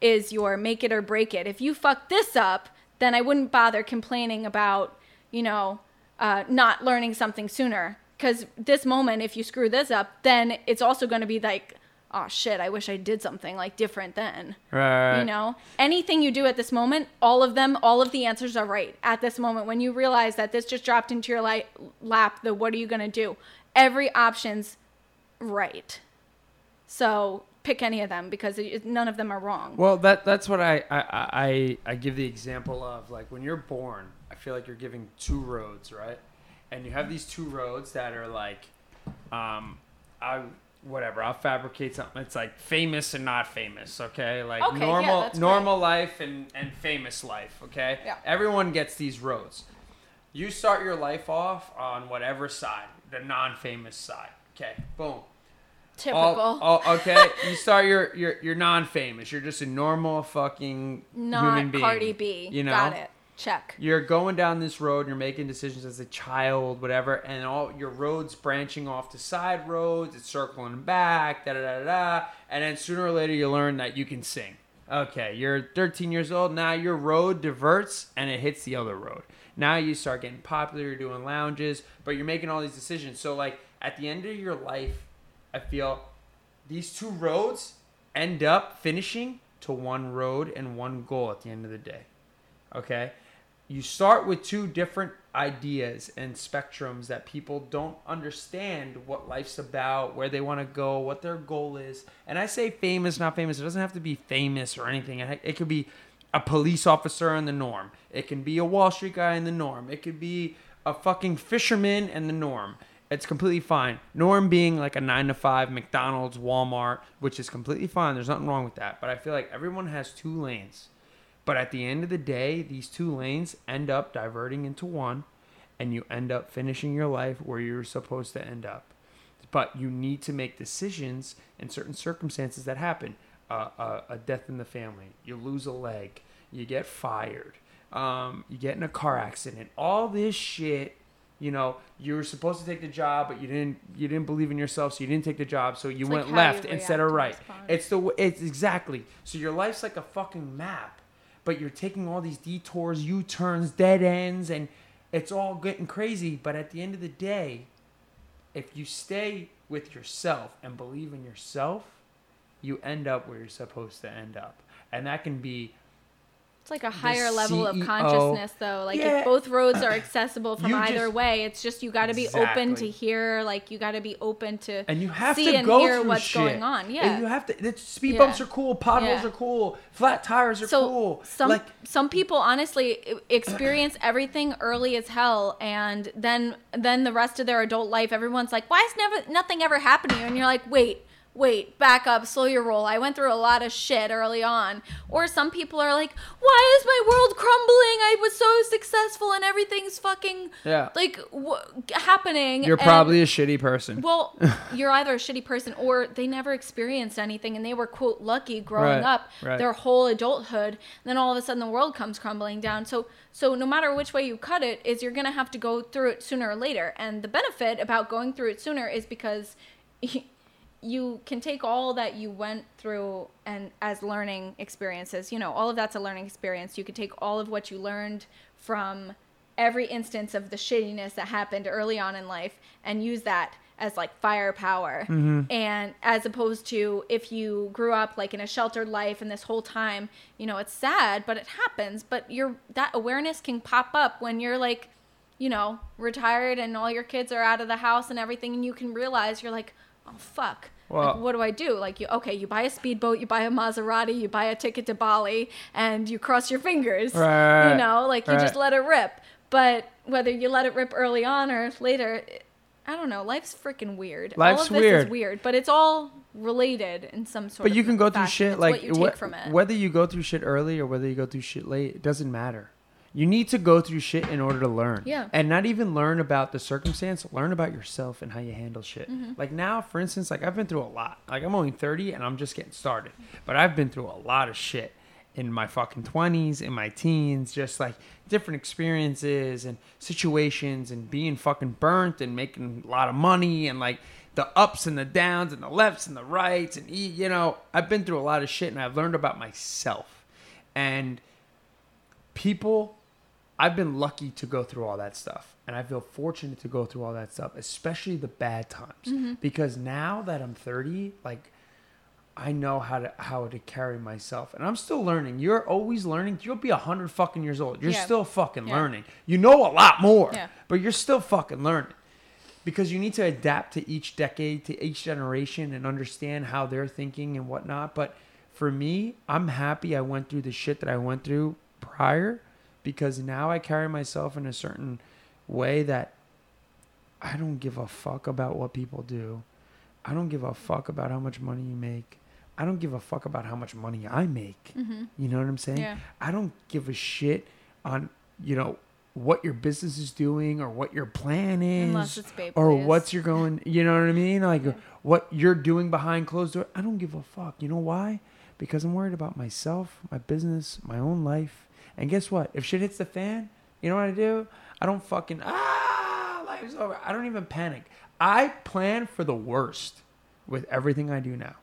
Speaker 3: is your make it or break it. If you fuck this up, then I wouldn't bother complaining about you know uh, not learning something sooner. Because this moment, if you screw this up, then it's also gonna be like, oh shit, I wish I did something like different then.
Speaker 2: Right.
Speaker 3: You know, anything you do at this moment, all of them, all of the answers are right at this moment. When you realize that this just dropped into your li- lap, the what are you going to do? Every option's right. So pick any of them because it, none of them are wrong.
Speaker 2: Well, that that's what I, I I I give the example of like when you're born, I feel like you're giving two roads, right? And you have these two roads that are like, um, I whatever. I'll fabricate something. It's like famous and not famous. Okay, like
Speaker 3: Okay, yeah,
Speaker 2: normal
Speaker 3: that's
Speaker 2: normal life and and famous life. Okay,
Speaker 3: Yeah.
Speaker 2: everyone gets these roads. You start your life off on whatever side, the non-famous side. Okay, boom.
Speaker 3: Typical.
Speaker 2: All, all- okay, you start your you're you're non-famous. You're just a normal fucking
Speaker 3: Not
Speaker 2: human being.
Speaker 3: Cardi B.
Speaker 2: You know,
Speaker 3: Got it. Check.
Speaker 2: you're going down this road and you're making decisions as a child whatever and all your roads branching off to side roads it's circling back da da da da and then sooner or later you learn that you can sing. Okay you're 13 years old now your road diverts and it hits the other road. Now you start getting popular you're doing lounges but you're making all these decisions. So like at the end of your life i feel these two roads end up finishing to one road and one goal at the end of the day. Okay you start with two different ideas and spectrums that people don't understand what life's about, where they want to go, what their goal is. And I say famous, not famous. It doesn't have to be famous or anything. It could be a police officer in the norm. It can be a Wall Street guy in the norm. It could be a fucking fisherman in the norm. It's completely fine. Norm being like a nine to five McDonald's, Walmart, which is completely fine. There's nothing wrong with that. But I feel like everyone has two lanes. But at the end of the day, these two lanes end up diverting into one, and you end up finishing your life where you're supposed to end up. But you need to make decisions in certain circumstances that happen. Uh, a, a death in the family, you lose a leg, you get fired, um, you get in a car accident, all this shit. You know, you were supposed to take the job, but you didn't. You didn't believe in yourself, so you didn't take the job. So you
Speaker 3: It's
Speaker 2: went
Speaker 3: how
Speaker 2: left instead of right. It's the. It's exactly. So your life's like a fucking map but you're taking all these detours, U turns, dead ends, and it's all getting crazy. But at the end of the day, if you stay with yourself and believe in yourself, you end up where you're supposed to end up. And that can be
Speaker 3: It's like a higher level of consciousness, though. Like
Speaker 2: Yeah.
Speaker 3: if both roads are accessible from
Speaker 2: You
Speaker 3: either
Speaker 2: just-
Speaker 3: way, it's just you got to be open to hear. Like you got to be open to
Speaker 2: and you have
Speaker 3: see
Speaker 2: to
Speaker 3: and
Speaker 2: go
Speaker 3: hear what's
Speaker 2: shit.
Speaker 3: going on.
Speaker 2: And
Speaker 3: Yeah.
Speaker 2: you have to. It's, speed
Speaker 3: Yeah.
Speaker 2: bumps are cool. Potholes
Speaker 3: Yeah.
Speaker 2: are cool. Flat tires are
Speaker 3: so
Speaker 2: cool.
Speaker 3: some
Speaker 2: like
Speaker 3: some people honestly experience everything early as hell and then then the rest of their adult life everyone's like why is never nothing ever happened to you and you're like wait wait back up slow your roll i went through a lot of shit early on or some people are like why is my world crumbling i was so successful and everything's fucking
Speaker 2: Yeah.
Speaker 3: like w- happening
Speaker 2: you're
Speaker 3: and-
Speaker 2: probably a shitty person.
Speaker 3: well, you're either a shitty person or they never experienced anything and they were quote lucky growing
Speaker 2: Right,
Speaker 3: up
Speaker 2: right.
Speaker 3: their whole adulthood. And then all of a sudden the world comes crumbling down. So so no matter which way you cut it, is you're gonna have to go through it sooner or later. And the benefit about going through it sooner is because you can take all that you went through and as learning experiences you know all of that's a learning experience. You could take all of what you learned from every instance of the shittiness that happened early on in life and use that as like firepower. Mm-hmm. And as opposed to if you grew up like in a sheltered life and this whole time you know it's sad but it happens. But your that awareness can pop up when you're like you know retired and all your kids are out of the house and everything and you can realize you're like oh fuck
Speaker 2: Well-
Speaker 3: like, what do I do? Like, you okay? You buy a speedboat, you buy a Maserati, you buy a ticket to Bali, and you cross your fingers.
Speaker 2: Right,
Speaker 3: You know, like you just let it rip. But whether you let it rip early on or later, I don't know. Life's freaking weird. all
Speaker 2: Life's
Speaker 3: of this
Speaker 2: weird.
Speaker 3: is weird, but it's all related in some sort.
Speaker 2: But you can go through shit like
Speaker 3: what you take
Speaker 2: wh-
Speaker 3: from it.
Speaker 2: whether you go through shit early or whether you go through shit late, it doesn't matter. You need to go through shit in order to learn.
Speaker 3: Yeah.
Speaker 2: And not even learn about the circumstance, learn about yourself and how you handle shit.
Speaker 3: Mm-hmm.
Speaker 2: Like now, for instance, like I've been through a lot. Like I'm only 30 and I'm just getting started. But I've been through a lot of shit in my fucking 20s, in my teens, just like different experiences and situations and being fucking burnt and making a lot of money and like the ups and the downs and the lefts and the rights and e- you know i've been through a lot of shit and i've learned about myself and people i've been lucky to go through all that stuff and i feel fortunate to go through all that stuff especially the bad times mm-hmm. because now that i'm 30 like I know how to how to carry myself, and I'm still learning. You're always learning. You'll be a hundred fucking years old. You're
Speaker 3: Yeah.
Speaker 2: still fucking
Speaker 3: Yeah.
Speaker 2: learning. You know a lot more,
Speaker 3: Yeah.
Speaker 2: but you're still fucking learning because you need to adapt to each decade, to each generation, and understand how they're thinking and whatnot. But for me, I'm happy I went through the shit that I went through prior because now I carry myself in a certain way that I don't give a fuck about what people do. I don't give a fuck about how much money you make. I don't give a fuck about how much money I make. Mm-hmm. You know what I'm saying?
Speaker 3: Yeah.
Speaker 2: I don't give a shit on, you know, what your business is doing or what your plan is
Speaker 3: Unless it's
Speaker 2: or what's you're going you know what i mean like what you're doing behind closed door i don't give a fuck you know why because i'm worried about myself my business my own life and guess what if shit hits the fan you know what i do i don't fucking ah life's over i don't even panic i plan for the worst with everything i do now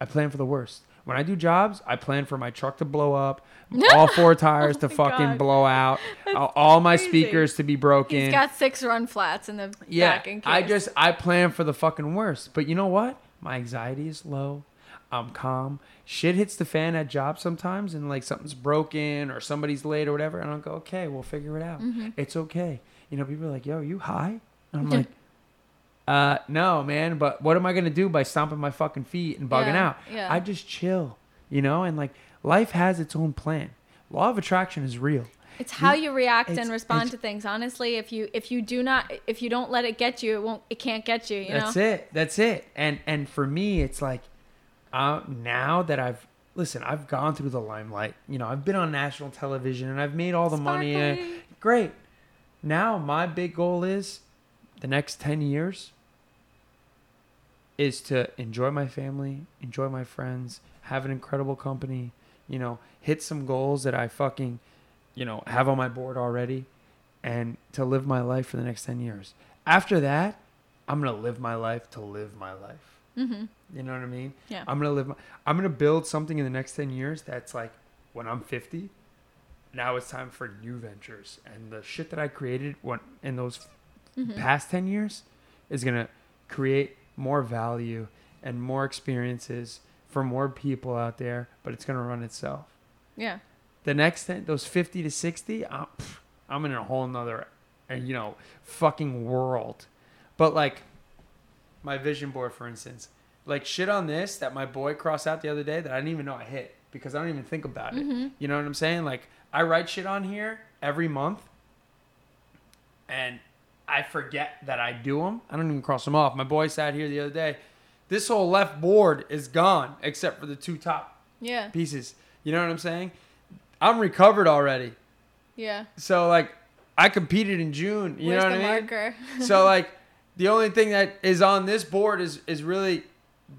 Speaker 2: I plan for the worst. When I do jobs, I plan for my truck to blow up, all four tires to
Speaker 3: Oh my
Speaker 2: fucking
Speaker 3: God.
Speaker 2: blow out, all- all my
Speaker 3: crazy.
Speaker 2: speakers to be broken.
Speaker 3: He's got six run flats in the
Speaker 2: yeah,
Speaker 3: back in case.
Speaker 2: I just I plan for the fucking worst. But you know what? My anxiety is low. I'm calm. Shit hits the fan at jobs sometimes, and like something's broken or somebody's late or whatever, and I'll go, okay, we'll figure it out.
Speaker 3: Mm-hmm.
Speaker 2: It's okay. You know, people are like, yo, are you high? And I'm like, uh, no, man. But what am I gonna do by stomping my fucking feet and bugging
Speaker 3: Yeah,
Speaker 2: out?
Speaker 3: yeah.
Speaker 2: I just chill, you know, and like life has its own plan. Law of attraction is real.
Speaker 3: It's how you react
Speaker 2: it's-
Speaker 3: and respond to things. Honestly, if you if you do not if you don't let it get you, it won't it can't get you. You know.
Speaker 2: That's
Speaker 3: know.
Speaker 2: it. That's it. And and for me, it's like uh, now that I've listen, I've gone through the limelight. You know, I've been on national television and I've made all the money. uh, great. Now my big goal is the next ten years is to enjoy my family, enjoy my friends, have an incredible company. You know, hit some goals that I fucking, you know, have on my board already, and to live my life for the next ten years. After that, I'm gonna live my life to live my life.
Speaker 3: Mm-hmm.
Speaker 2: You know what I mean?
Speaker 3: Yeah.
Speaker 2: I'm gonna live. My, I'm gonna build something in the next ten years that's like when I'm 50. Now it's time for new ventures, and the shit that I created when in those
Speaker 3: Mm-hmm.
Speaker 2: past ten years is gonna create more value and more experiences for more people out there. But it's gonna run itself.
Speaker 3: Yeah.
Speaker 2: The next 10, those 50 to 60, I'm, I'm in a whole nother, uh, you know, fucking world. But like my vision board, for instance, like shit on this that my boy crossed out the other day that I didn't even know I hit because I don't even think about it. Mm-hmm. You know what I'm saying? Like I write shit on here every month and I forget that I do them. I don't even cross them off. My boy sat here the other day. This whole left board is gone except for the two top
Speaker 3: Yeah.
Speaker 2: pieces. You know what I'm saying? I'm recovered already.
Speaker 3: Yeah.
Speaker 2: So like I competed in June. You
Speaker 3: Where's
Speaker 2: know what I mean?
Speaker 3: marker?
Speaker 2: so like the only thing that is on this board is is really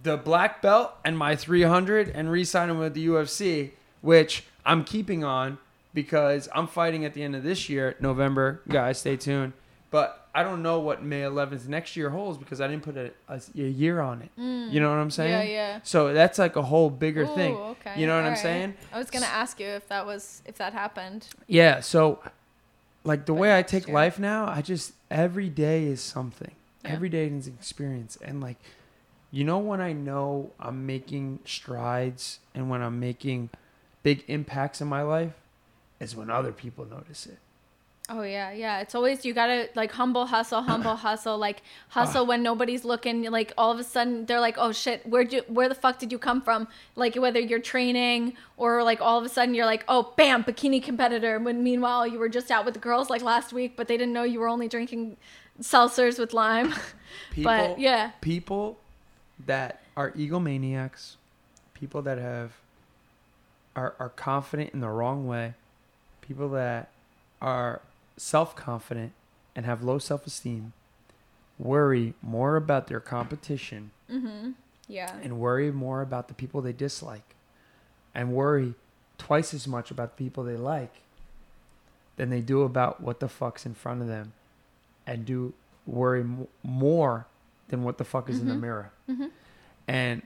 Speaker 2: the black belt and my 300 and re-signing with the UFC, which I'm keeping on because I'm fighting at the end of this year, November. Guys, stay tuned. But I don't know what May 11th next year holds because I didn't put a, a, a year on it. You know what I'm saying?
Speaker 3: Mm. Yeah, yeah.
Speaker 2: So that's like a whole bigger
Speaker 3: Ooh,
Speaker 2: thing.
Speaker 3: okay.
Speaker 2: You know what I'm
Speaker 3: alright.
Speaker 2: saying?
Speaker 3: I was gonna ask you if that was if that happened.
Speaker 2: Yeah, so like the
Speaker 3: But
Speaker 2: way I take
Speaker 3: year.
Speaker 2: life now, I just every day is something.
Speaker 3: Yeah.
Speaker 2: Every day is an experience. And like you know when I know I'm making strides and when I'm making big impacts in my life is when other people notice it.
Speaker 3: Oh yeah, yeah. It's always you gotta like humble hustle, humble hustle, like hustle ah. when nobody's looking. Like all of a sudden they're like, oh shit, where you where the fuck did you come from? Like whether you're training or like all of a sudden you're like, oh bam, bikini competitor. When meanwhile you were just out with the girls like last week, but they didn't know you were only drinking seltzers with lime.
Speaker 2: People
Speaker 3: but yeah,
Speaker 2: people that are egomaniacs, people that have are are confident in the wrong way, people that are self-confident and have low self-esteem worry more about their competition mm-hmm.
Speaker 3: yeah,
Speaker 2: and worry more about the people they dislike and worry twice as much about the people they like than they do about what the fuck's in front of them and do worry m- more than what the fuck is in the mm-hmm. mirror mm-hmm. and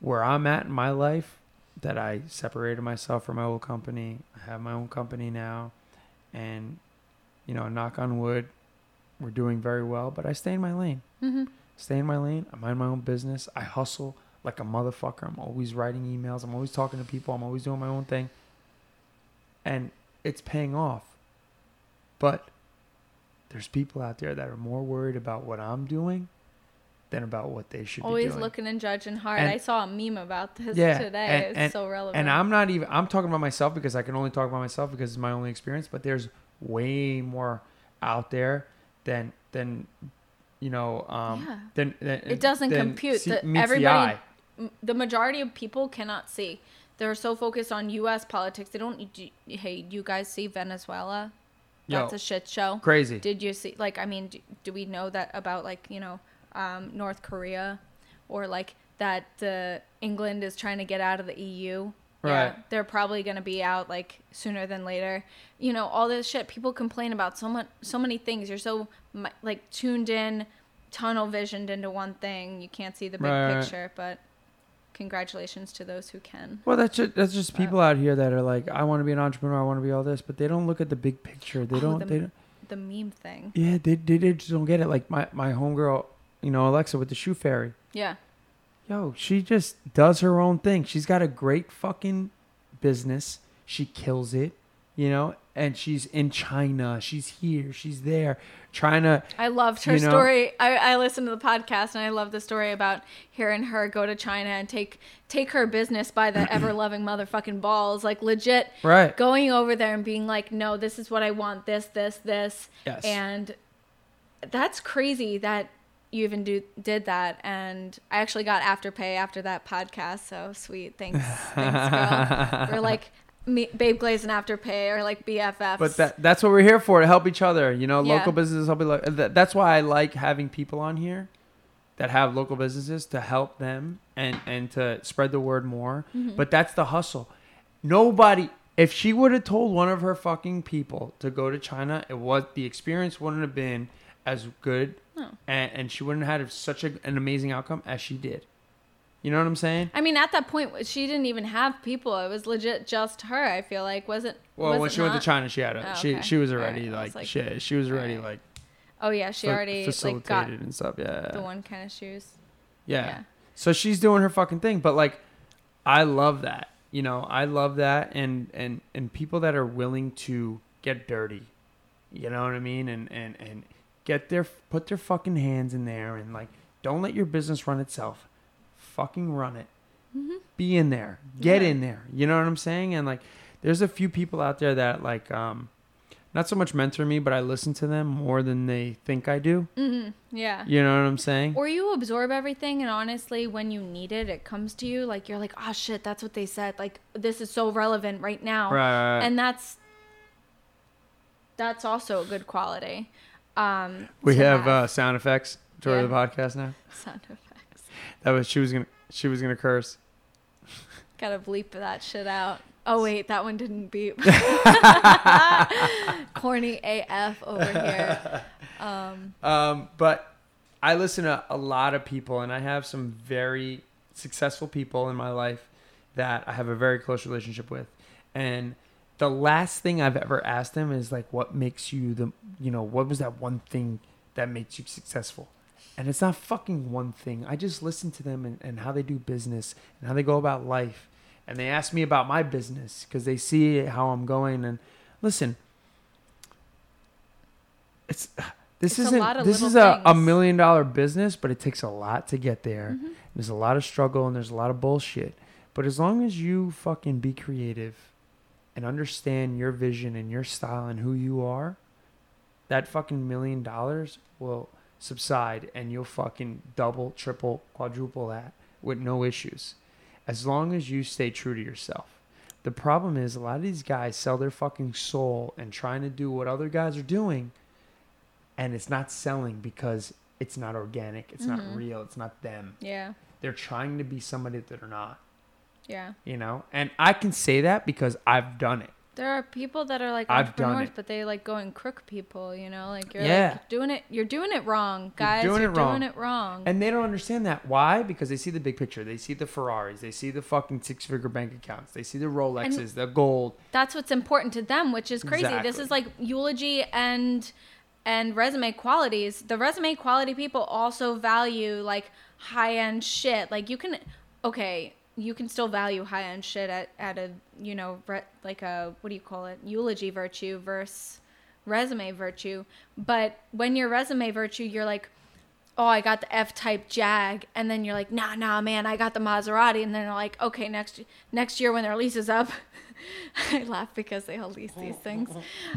Speaker 2: where i'm at in my life that i separated myself from my old company i have my own company now and you know knock on wood we're doing very well but i stay in my lane mm-hmm. stay in my lane. I mind my own business. I hustle like a motherfucker. I'm always writing emails. I'm always talking to people. I'm always doing my own thing. And it's paying off. But there's people out there that are more worried about what I'm doing than about what they should be
Speaker 3: always
Speaker 2: doing.
Speaker 3: looking and judging hard.
Speaker 2: And-
Speaker 3: I saw a meme about this
Speaker 2: Yeah,
Speaker 3: today.
Speaker 2: and-
Speaker 3: it's
Speaker 2: and-
Speaker 3: so relevant.
Speaker 2: And I'm not even I'm talking about myself because I can only talk about myself because it's my only experience, but there's way more out there than than you know um
Speaker 3: Yeah.
Speaker 2: than, than
Speaker 3: It doesn't
Speaker 2: than
Speaker 3: compute.
Speaker 2: see-
Speaker 3: The-
Speaker 2: meets the
Speaker 3: everybody- the majority of people cannot see. They're so focused on U.S. politics. They don't. Do, hey, you guys see Venezuela? That's
Speaker 2: Yo.
Speaker 3: a shit show.
Speaker 2: Crazy.
Speaker 3: Did you see? Like, I mean, do, do we know that about like you know, um, North Korea, or like that uh, England is trying to get out of the EU? Yeah,
Speaker 2: Right.
Speaker 3: they're probably gonna be out like sooner than later. You know, all this shit. People complain about so much, so many things. You're so like tuned in, tunnel visioned into one thing. You can't see the big
Speaker 2: right.
Speaker 3: picture. But congratulations to those who can.
Speaker 2: Well, that's just, that's just uh, people out here that are like, I want to be an entrepreneur, I want to be all this, but they don't look at the big picture. They
Speaker 3: Oh,
Speaker 2: don't.
Speaker 3: the-
Speaker 2: They don't.
Speaker 3: The meme thing.
Speaker 2: Yeah, they, they they just don't get it. Like my my homegirl, you know, Alexa with the shoe fairy.
Speaker 3: Yeah.
Speaker 2: Yo, she just does her own thing. She's got a great fucking business. She kills it, you know, and she's in China. She's here. She's there, trying to.
Speaker 3: I loved her
Speaker 2: You know?
Speaker 3: story. I, I listened to the podcast and I love the story about hearing her go to China and take take her business by the ever loving motherfucking balls. Like legit
Speaker 2: Right.
Speaker 3: going over there and being like, No, this is what I want, this, this, this.
Speaker 2: Yes.
Speaker 3: And that's crazy that you even do did that and I actually got afterpay after that podcast, so sweet. Thanks. Thanks, girl. We're like me, Babe Glaze and Afterpay or like BFFs.
Speaker 2: But that that's what we're here for to help each other. You know,
Speaker 3: Yeah.
Speaker 2: local businesses help. Like, that, that's why I like having people on here that have local businesses to help them and and to spread the word more.
Speaker 3: Mm-hmm.
Speaker 2: But that's the hustle. Nobody. If she would have told one of her fucking people to go to China, it was the experience wouldn't have been as good,
Speaker 3: No.
Speaker 2: and, and she wouldn't have had such a, an amazing outcome as she did. You know what I'm saying?
Speaker 3: I mean, at that point, she didn't even have people. It was legit just her. I feel like wasn't.
Speaker 2: Well,
Speaker 3: was
Speaker 2: when she went to China, she had a
Speaker 3: Oh,
Speaker 2: she
Speaker 3: okay.
Speaker 2: she was already
Speaker 3: right,
Speaker 2: like,
Speaker 3: was like,
Speaker 2: shit. She was already
Speaker 3: right.
Speaker 2: like
Speaker 3: Oh yeah, she already like got
Speaker 2: facilitated and stuff. Yeah,
Speaker 3: the one kind of shoes.
Speaker 2: Yeah.
Speaker 3: Yeah.
Speaker 2: So she's doing her fucking thing, but like I love that. You know, I love that and and and people that are willing to get dirty. You know what I mean? And and and get their put their fucking hands in there and like don't let your business run itself. Fucking run it. Be in there. Get
Speaker 3: Yeah.
Speaker 2: in there. You know what I'm saying? And like there's a few people out there that like um not so much mentor me, but I listen to them more than they think I do.
Speaker 3: hmm Yeah.
Speaker 2: You know what I'm saying?
Speaker 3: Or you absorb everything, and honestly, when you need it, it comes to you. Like you're like, oh shit, that's what they said. Like this is so relevant right now.
Speaker 2: Right.
Speaker 3: And that's that's also a good quality. Um,
Speaker 2: We have uh, sound effects to
Speaker 3: Yeah.
Speaker 2: the podcast now.
Speaker 3: sound effects.
Speaker 2: That was she was gonna she was gonna curse.
Speaker 3: Gotta bleep that shit out. Oh wait, that one didn't beep. Corny AF over here. Um,
Speaker 2: Um, but I listen to a lot of people, and I have some very successful people in my life that I have a very close relationship with, and the last thing I've ever asked them is like, "What makes you the you know what was that one thing that makes you successful?" And it's not fucking one thing. I just listen to them and, and how they do business and how they go about life. And they ask me about my business because they see how I'm going. And listen, it's this
Speaker 3: It's
Speaker 2: isn't this is a, a million dollar business, but it takes a lot to get there.
Speaker 3: Mm-hmm.
Speaker 2: There's a lot of struggle and there's a lot of bullshit. But as long as you fucking be creative and understand your vision and your style and who you are, that fucking million dollars will subside and you'll fucking double, triple, quadruple that with no issues. As long as you stay true to yourself. The problem is a lot of these guys sell their fucking soul and trying to do what other guys are doing and it's not selling because it's not organic, it's not mm-hmm. real, it's not them.
Speaker 3: yeah,
Speaker 2: They're trying to be somebody that they're not,
Speaker 3: yeah.
Speaker 2: you know? And I can say that because I've done it.
Speaker 3: There are people that are like
Speaker 2: I've done
Speaker 3: entrepreneurs,
Speaker 2: it.
Speaker 3: but they like go and crook people. You know, like you're
Speaker 2: Yeah.
Speaker 3: like doing it. You're doing it wrong, guys.
Speaker 2: doing
Speaker 3: You're
Speaker 2: it wrong.
Speaker 3: doing it wrong.
Speaker 2: And they don't understand that. Why? Because they see the big picture. They see the Ferraris. They see the fucking six figure bank accounts. They see the Rolexes, the gold.
Speaker 3: That's what's important to them, which is crazy. This is like eulogy and and resume qualities. The resume quality people also value like high end shit. Like you can, okay, you can still value high end shit at at a you know re, like a what do you call it eulogy virtue versus resume virtue. But when your resume virtue, you're like. Oh, I got the F type Jag, and then you're like, nah, nah, man, I got the Maserati, and then they're like, okay, next next year when their lease is up, I laugh because they all lease these things.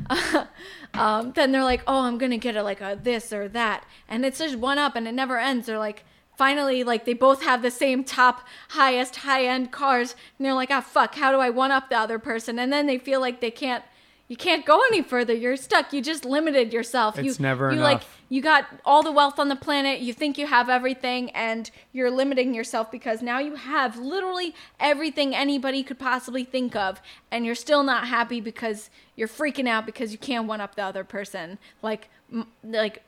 Speaker 3: um, then they're like, oh, I'm gonna get a like a this or that, and it's just one up, and it never ends. They're like, finally, like they both have the same top highest high end cars, and they're like, ah, fuck, how do I one up the other person? And then they feel like they can't, you can't go any further. You're stuck. You just limited yourself.
Speaker 2: It's
Speaker 3: you,
Speaker 2: never
Speaker 3: you like you got all the wealth on the planet. You think you have everything, and you're limiting yourself because now you have literally everything anybody could possibly think of, and you're still not happy because you're freaking out because you can't one up the other person. Like, m- like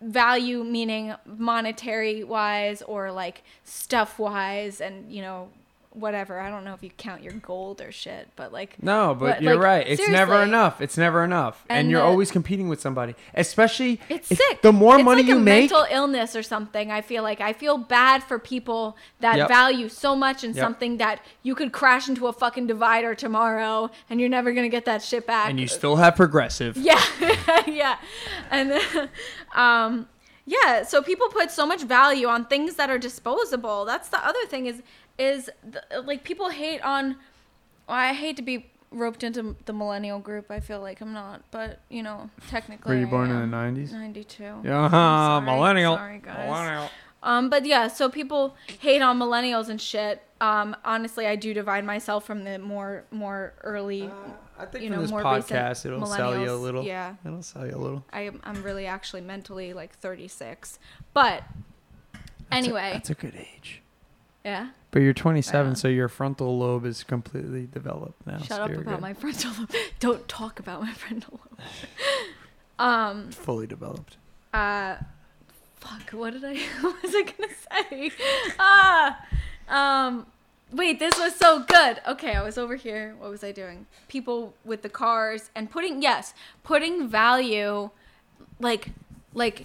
Speaker 3: value meaning monetary wise or like stuff wise, and you know whatever. I don't know if you count your gold or shit, but like
Speaker 2: No, but
Speaker 3: What,
Speaker 2: you're
Speaker 3: like,
Speaker 2: right. It's never enough. It's never enough, and,
Speaker 3: And
Speaker 2: you're
Speaker 3: the-
Speaker 2: always competing with somebody. Especially,
Speaker 3: It's
Speaker 2: if-
Speaker 3: sick.
Speaker 2: The more
Speaker 3: it's
Speaker 2: money
Speaker 3: like
Speaker 2: you
Speaker 3: a
Speaker 2: make,
Speaker 3: mental illness or something. I feel like I feel bad for people that
Speaker 2: Yep.
Speaker 3: value so much in
Speaker 2: Yep.
Speaker 3: something that you could crash into a fucking divider tomorrow and you're never gonna get that shit back.
Speaker 2: and you still have progressive.
Speaker 3: yeah, yeah, and um, yeah. So people put so much value on things that are disposable. That's the other thing is is the, like people hate on. Well, I hate to be roped into the millennial group. I feel like I'm not, but you know, technically.
Speaker 2: Were you
Speaker 3: I
Speaker 2: born in the 90s?
Speaker 3: 92.
Speaker 2: Yeah,
Speaker 3: I'm sorry.
Speaker 2: millennial.
Speaker 3: Sorry, guys.
Speaker 2: Millennial.
Speaker 3: Um, but yeah, so people hate on millennials and shit. Um, honestly, I do divide myself from the more more early.
Speaker 2: I think
Speaker 3: You
Speaker 2: from
Speaker 3: know,
Speaker 2: this
Speaker 3: more recent
Speaker 2: podcast, it'll sell you a little.
Speaker 3: yeah.
Speaker 2: it'll sell you a little.
Speaker 3: I am I'm really actually mentally like 36, but anyway,
Speaker 2: that's a good age.
Speaker 3: Yeah.
Speaker 2: But you're 27,
Speaker 3: Yeah.
Speaker 2: so your frontal lobe is completely developed now.
Speaker 3: Shut
Speaker 2: so
Speaker 3: up about
Speaker 2: good.
Speaker 3: my frontal lobe. Don't talk about my frontal lobe. um.
Speaker 2: fully developed.
Speaker 3: Uh. Fuck. What did I? What was I gonna say? Ah. Um. Wait, this was so good. Okay, I was over here. What was I doing? People with the cars and putting yes, putting value like like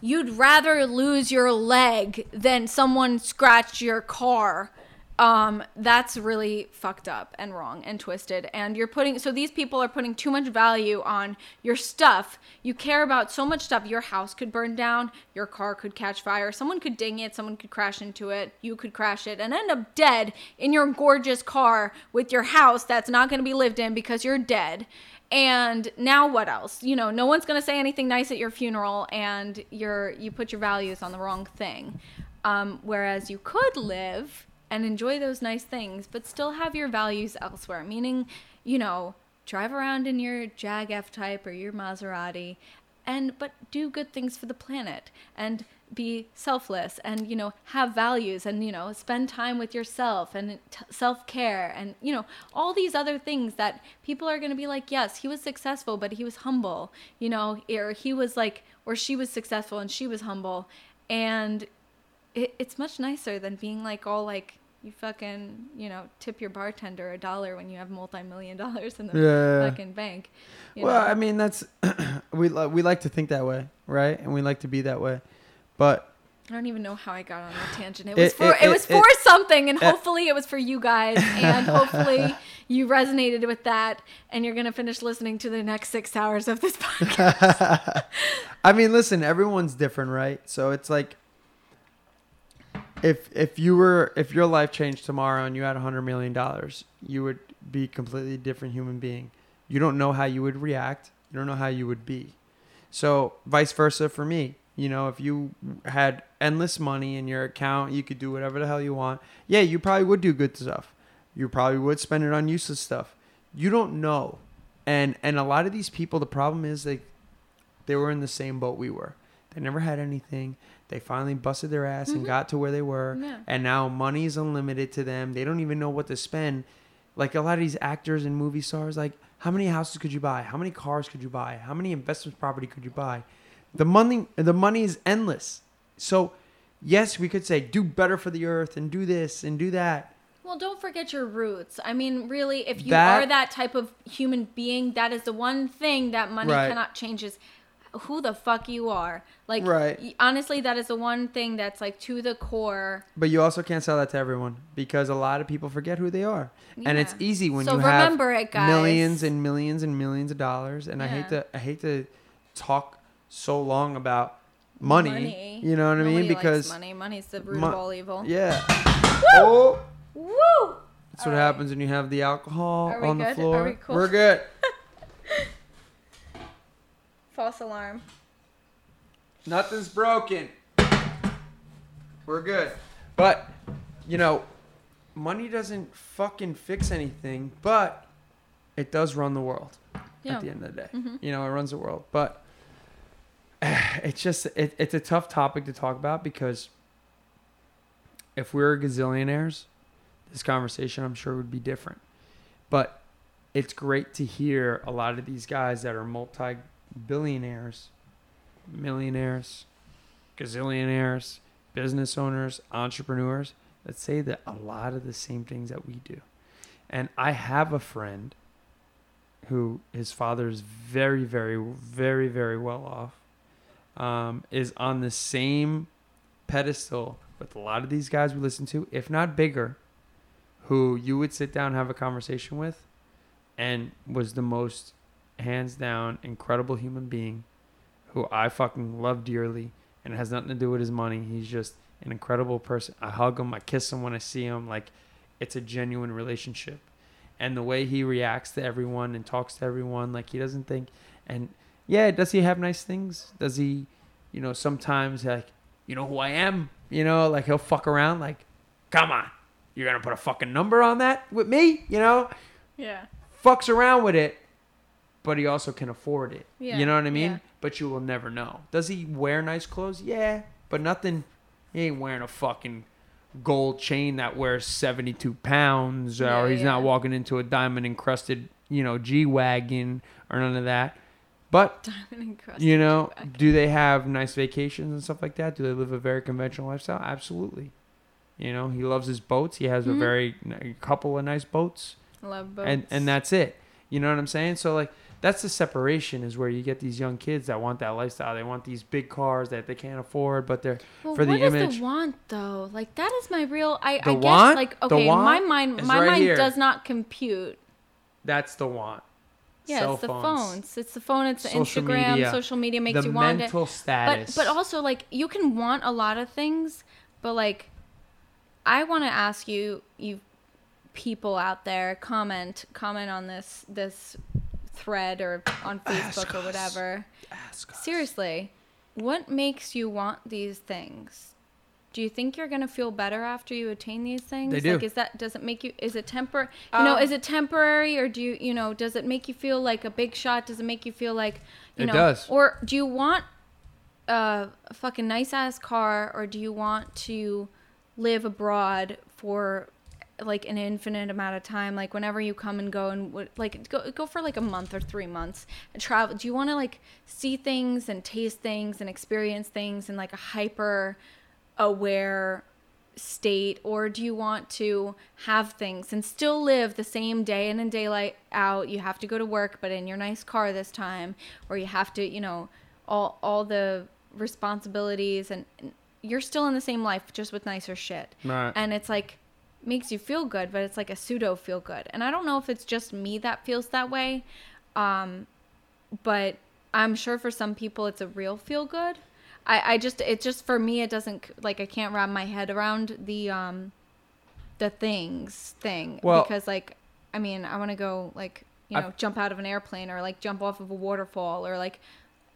Speaker 3: you'd rather lose your leg than someone scratch your car. Um that's really fucked up and wrong and twisted and you're putting so these people are putting too much value on your stuff. You care about so much stuff. Your house could burn down, your car could catch fire, someone could ding it, someone could crash into it, you could crash it and end up dead in your gorgeous car with your house that's not going to be lived in because you're dead. And now what else? You know, no one's going to say anything nice at your funeral and you're you put your values on the wrong thing. Um, whereas you could live and enjoy those nice things but still have your values elsewhere, meaning, you know, drive around in your Jag F type or your Maserati and but do good things for the planet and be selfless and you know have values and you know spend time with yourself and t- self-care and you know all these other things that people are going to be like yes he was successful but he was humble you know or he was like or she was successful and she was humble and it, it's much nicer than being like all like you fucking you know tip your bartender a dollar when you have multi-million dollars in the
Speaker 2: Yeah.
Speaker 3: fucking bank you
Speaker 2: well,
Speaker 3: know?
Speaker 2: I mean, that's we we like to think that way, right? And we like to be that way, but
Speaker 3: I don't even know how I got on that tangent. It
Speaker 2: It-
Speaker 3: was for
Speaker 2: it-
Speaker 3: it, was for
Speaker 2: it-
Speaker 3: something, and
Speaker 2: it-
Speaker 3: hopefully it was for you guys, and hopefully you resonated with that, and you're gonna finish listening to the next six hours of this podcast.
Speaker 2: I mean, listen, everyone's different, right? So it's like if if you were if your life changed tomorrow and you had a hundred million dollars, you would be a completely different human being. You don't know how you would react. You don't know how you would be. So vice versa for me. You know, if you had endless money in your account, you could do whatever the hell you want. Yeah, you probably would do good stuff. You probably would spend it on useless stuff. You don't know. And and a lot of these people, the problem is they they were in the same boat we were. They never had anything. They finally busted their ass and
Speaker 3: Mhm.
Speaker 2: got to where they were.
Speaker 3: Yeah.
Speaker 2: And now money is unlimited to them. They don't even know what to spend. Like a lot of these actors and movie stars, like how many houses could you buy? How many cars could you buy? How many investment property could you buy? The money the money is endless. So yes, we could say do better for the earth and do this and do that.
Speaker 3: well, don't forget your roots. I mean, really, if you
Speaker 2: That-
Speaker 3: are that type of human being, that is the one thing that money
Speaker 2: Right.
Speaker 3: cannot change is who the fuck you are. Like,
Speaker 2: Right.
Speaker 3: honestly, that is the one thing that's like to the core.
Speaker 2: But you also can't sell that to everyone because a lot of people forget who they are. And it's easy when
Speaker 3: So
Speaker 2: you
Speaker 3: remember
Speaker 2: have
Speaker 3: it, guys.
Speaker 2: millions and millions and millions of dollars. And I hate to I hate to talk so long about money.
Speaker 3: Money.
Speaker 2: You know what I mean? Because
Speaker 3: money, money's the root
Speaker 2: Mo-
Speaker 3: of all evil.
Speaker 2: yeah. Oh,
Speaker 3: Woo!
Speaker 2: that's what
Speaker 3: right.
Speaker 2: happens when you have the alcohol
Speaker 3: Are
Speaker 2: on the
Speaker 3: good? Are
Speaker 2: floor.
Speaker 3: we cool?
Speaker 2: We're good.
Speaker 3: False alarm.
Speaker 2: Nothing's broken. We're good. But, you know, money doesn't fucking fix anything, but it does run the world.
Speaker 3: Yeah.
Speaker 2: at the end of the day.
Speaker 3: Mhm.
Speaker 2: You know, it runs the world. But it's just it, it's a tough topic to talk about because if we were gazillionaires, this conversation I'm sure would be different. But it's great to hear a lot of these guys that are multi billionaires, millionaires, gazillionaires, business owners, entrepreneurs that say that a lot of the same things that we do. And I have a friend who his father is very, very, very, very well off, um, is on the same pedestal with a lot of these guys we listen to, if not bigger, who you would sit down and have a conversation with and was the most hands down incredible human being who I fucking love dearly and it has nothing to do with his money. He's just an incredible person. I hug him, I kiss him when I see him. Like it's a genuine relationship. And the way he reacts to everyone and talks to everyone, like he doesn't think and yeah, does he have nice things? Does he, you know, sometimes like, you know who I am? You know, like he'll fuck around like, come on. You're gonna put a fucking number on that with me, you know?
Speaker 3: Yeah.
Speaker 2: Fucks around with it, but he also can afford it.
Speaker 3: Yeah,
Speaker 2: You know what I mean?
Speaker 3: yeah.
Speaker 2: But you will never know. Does he wear nice clothes? Yeah, but nothing. He ain't wearing a fucking gold chain that wears 72 pounds,
Speaker 3: Yeah,
Speaker 2: or he's not walking into a diamond encrusted, you know, G wagon or none of that. But you know, do they have nice vacations and stuff like that? Do they live a very conventional lifestyle? Absolutely. You know, he loves his boats. He has a
Speaker 3: Mhm.
Speaker 2: very a couple of nice boats,
Speaker 3: Love boats.
Speaker 2: and and that's it. You know what I'm saying? So like that's the separation is where you get these young kids that want that lifestyle. They want these big cars that they can't afford, but they're
Speaker 3: well,
Speaker 2: for the
Speaker 3: what is
Speaker 2: image.
Speaker 3: the want though? Like that is my real. I,
Speaker 2: The
Speaker 3: I guess like okay, my mind my
Speaker 2: right
Speaker 3: mind
Speaker 2: here.
Speaker 3: does not compute.
Speaker 2: that's the want.
Speaker 3: Yeah,
Speaker 2: Cell
Speaker 3: it's the
Speaker 2: phones.
Speaker 3: phones. It's the phone. It's the
Speaker 2: Social
Speaker 3: Instagram.
Speaker 2: media.
Speaker 3: Social media makes you want it.
Speaker 2: mental
Speaker 3: But
Speaker 2: status.
Speaker 3: but also like you can want a lot of things, but like I want to ask you you people out there comment comment on this this thread or on Facebook or
Speaker 2: us.
Speaker 3: whatever.
Speaker 2: Ask us.
Speaker 3: Seriously, what makes you want these things? Do you think you're gonna feel better after you attain these things?
Speaker 2: They do.
Speaker 3: Like, is that does it make you? Is it tempor? You know,
Speaker 2: Um,
Speaker 3: is it temporary or do you? You know, does it make you feel like a big shot? Does it make you feel like you
Speaker 2: It
Speaker 3: know?
Speaker 2: does.
Speaker 3: Or do you want a fucking nice ass car, or do you want to live abroad for like an infinite amount of time like whenever you come and go and would like go, go for like a month or three months and travel do you want to like see things and taste things and experience things in like a hyper aware state or do you want to have things and still live the same day in and daylight out? You have to go to work but in your nice car this time or you have to you know all all the responsibilities and and you're still in the same life just with nicer shit.
Speaker 2: Right.
Speaker 3: and it's like makes you feel good but it's like a pseudo feel good. And i don't know if it's just me that feels that way um but i'm sure for some people it's a real feel good i i just it just for me it doesn't like i can't wrap my head around the um the things thing.
Speaker 2: Well-
Speaker 3: because like i mean i want to go like you know
Speaker 2: I've-
Speaker 3: jump out of an airplane or like jump off of a waterfall or like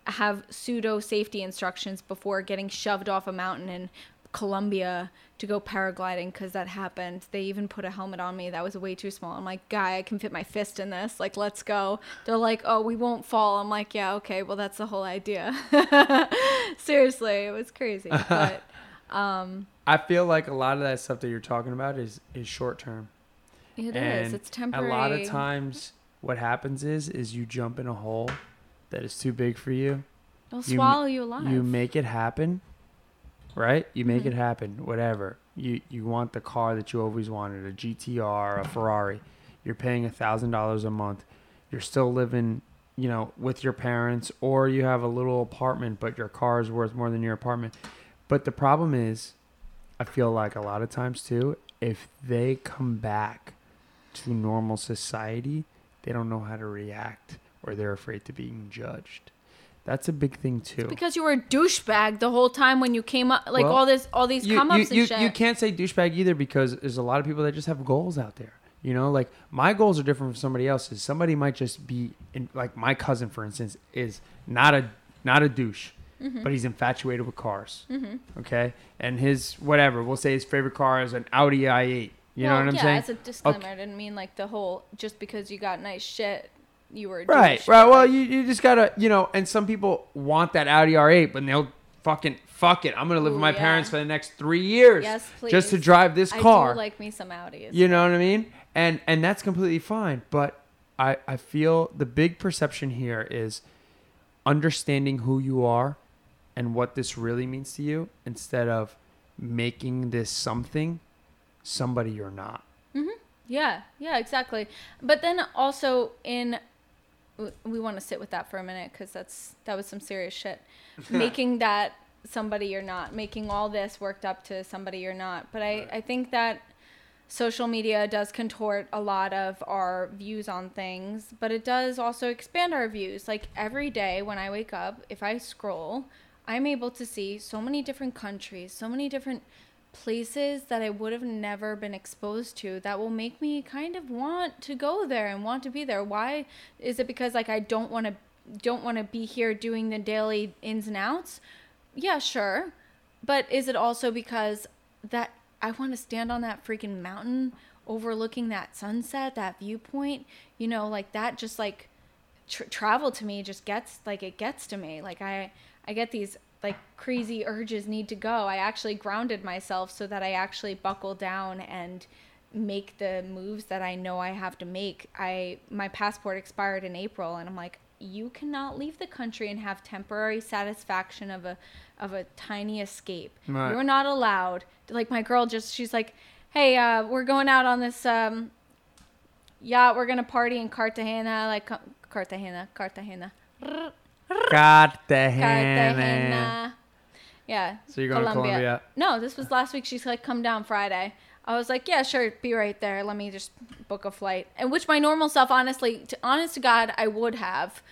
Speaker 3: have pseudo safety instructions before getting shoved off a mountain in Colombia to go paragliding because that happened. They even put a helmet on me that was way too small. I'm like, guy, I can fit my fist in this. Like, let's go. They're like, oh, we won't fall. I'm like, yeah, okay. Well, that's the whole idea. Seriously, it was crazy. But um,
Speaker 2: I feel like a lot of that stuff that you're talking about is is short term.
Speaker 3: it is.
Speaker 2: and
Speaker 3: It's temporary.
Speaker 2: A lot of times, what happens is is you jump in a hole that is too big for you.
Speaker 3: It'll
Speaker 2: you-
Speaker 3: swallow you alive.
Speaker 2: You make it happen, right? You make it mm-hmm. happen. Whatever you you want the car that you always wanted, a GTR, a Ferrari. You're paying a thousand dollars a month. You're still living, you know, with your parents, or you have a little apartment, but your car is worth more than your apartment. But the problem is, I feel like a lot of times too, if they come back to normal society, they don't know how to react, or they're afraid to being judged. That's a big thing too.
Speaker 3: because you were a douchebag the whole time when you came up, like
Speaker 2: Well,
Speaker 3: all this, all these
Speaker 2: you,
Speaker 3: come ups
Speaker 2: you,
Speaker 3: and shit.
Speaker 2: you can't say douchebag either because there's a lot of people that just have goals out there. You know, like my goals are different from somebody else's. Somebody might just be in, like my cousin, for instance, is not a not a douche,
Speaker 3: Mm-hmm.
Speaker 2: but he's infatuated with cars. Okay, and his whatever we'll say his favorite car is an Audi i8. You know
Speaker 3: Well,
Speaker 2: what I'm
Speaker 3: yeah,
Speaker 2: saying?
Speaker 3: Yeah, as a disclaimer, I didn't mean like the whole just because you got nice shit you were
Speaker 2: Right, right. Well, you, you just gotta, you know, and some people want that Audi R8, but they'll fucking fuck it. I'm gonna live with my
Speaker 3: yeah.
Speaker 2: parents for the next three years,
Speaker 3: Yes,
Speaker 2: just to drive this
Speaker 3: I
Speaker 2: car.
Speaker 3: do like me some Audis.
Speaker 2: you know what I mean? And and that's completely fine. But I I feel the big perception here is understanding who you are and what this really means to you instead of making this something somebody you're not. Hmm.
Speaker 3: Yeah, yeah, exactly. But then also in we want to sit with that for a minute because that's that was some serious shit. making that somebody you're not, making all this worked up to somebody you're not. But I I think that social media does contort a lot of our views on things, but it does also expand our views. Like every day when I wake up, if I scroll, I'm able to see so many different countries, so many different places that I would have never been exposed to that will make me kind of want to go there and want to be there. Why is it because like I don't want to don't want to be here doing the daily ins and outs? Yeah, sure. But is it also because that I want to stand on that freaking mountain overlooking that sunset, that viewpoint? You know, like that just like tr- travel to me just gets like it gets to me. Like I I get these like crazy urges need to go. I actually grounded myself so that I actually buckle down and make the moves that I know I have to make. I my passport expired in April and I'm like you cannot leave the country and have temporary satisfaction of a of a tiny escape.
Speaker 2: Right.
Speaker 3: You're not allowed. Like my girl just she's like, "Hey, uh we're going out on this um yacht. We're going to party in Cartagena, like Cartagena, Cartagena.
Speaker 2: Cartagena.
Speaker 3: Cartagena. Yeah.
Speaker 2: So you're going to Colombia?
Speaker 3: No, this was last week. She's like, come down Friday. I was like, yeah, sure, be right there. Let me just book a flight. And which my normal self, honestly, to, honest to God, I would have.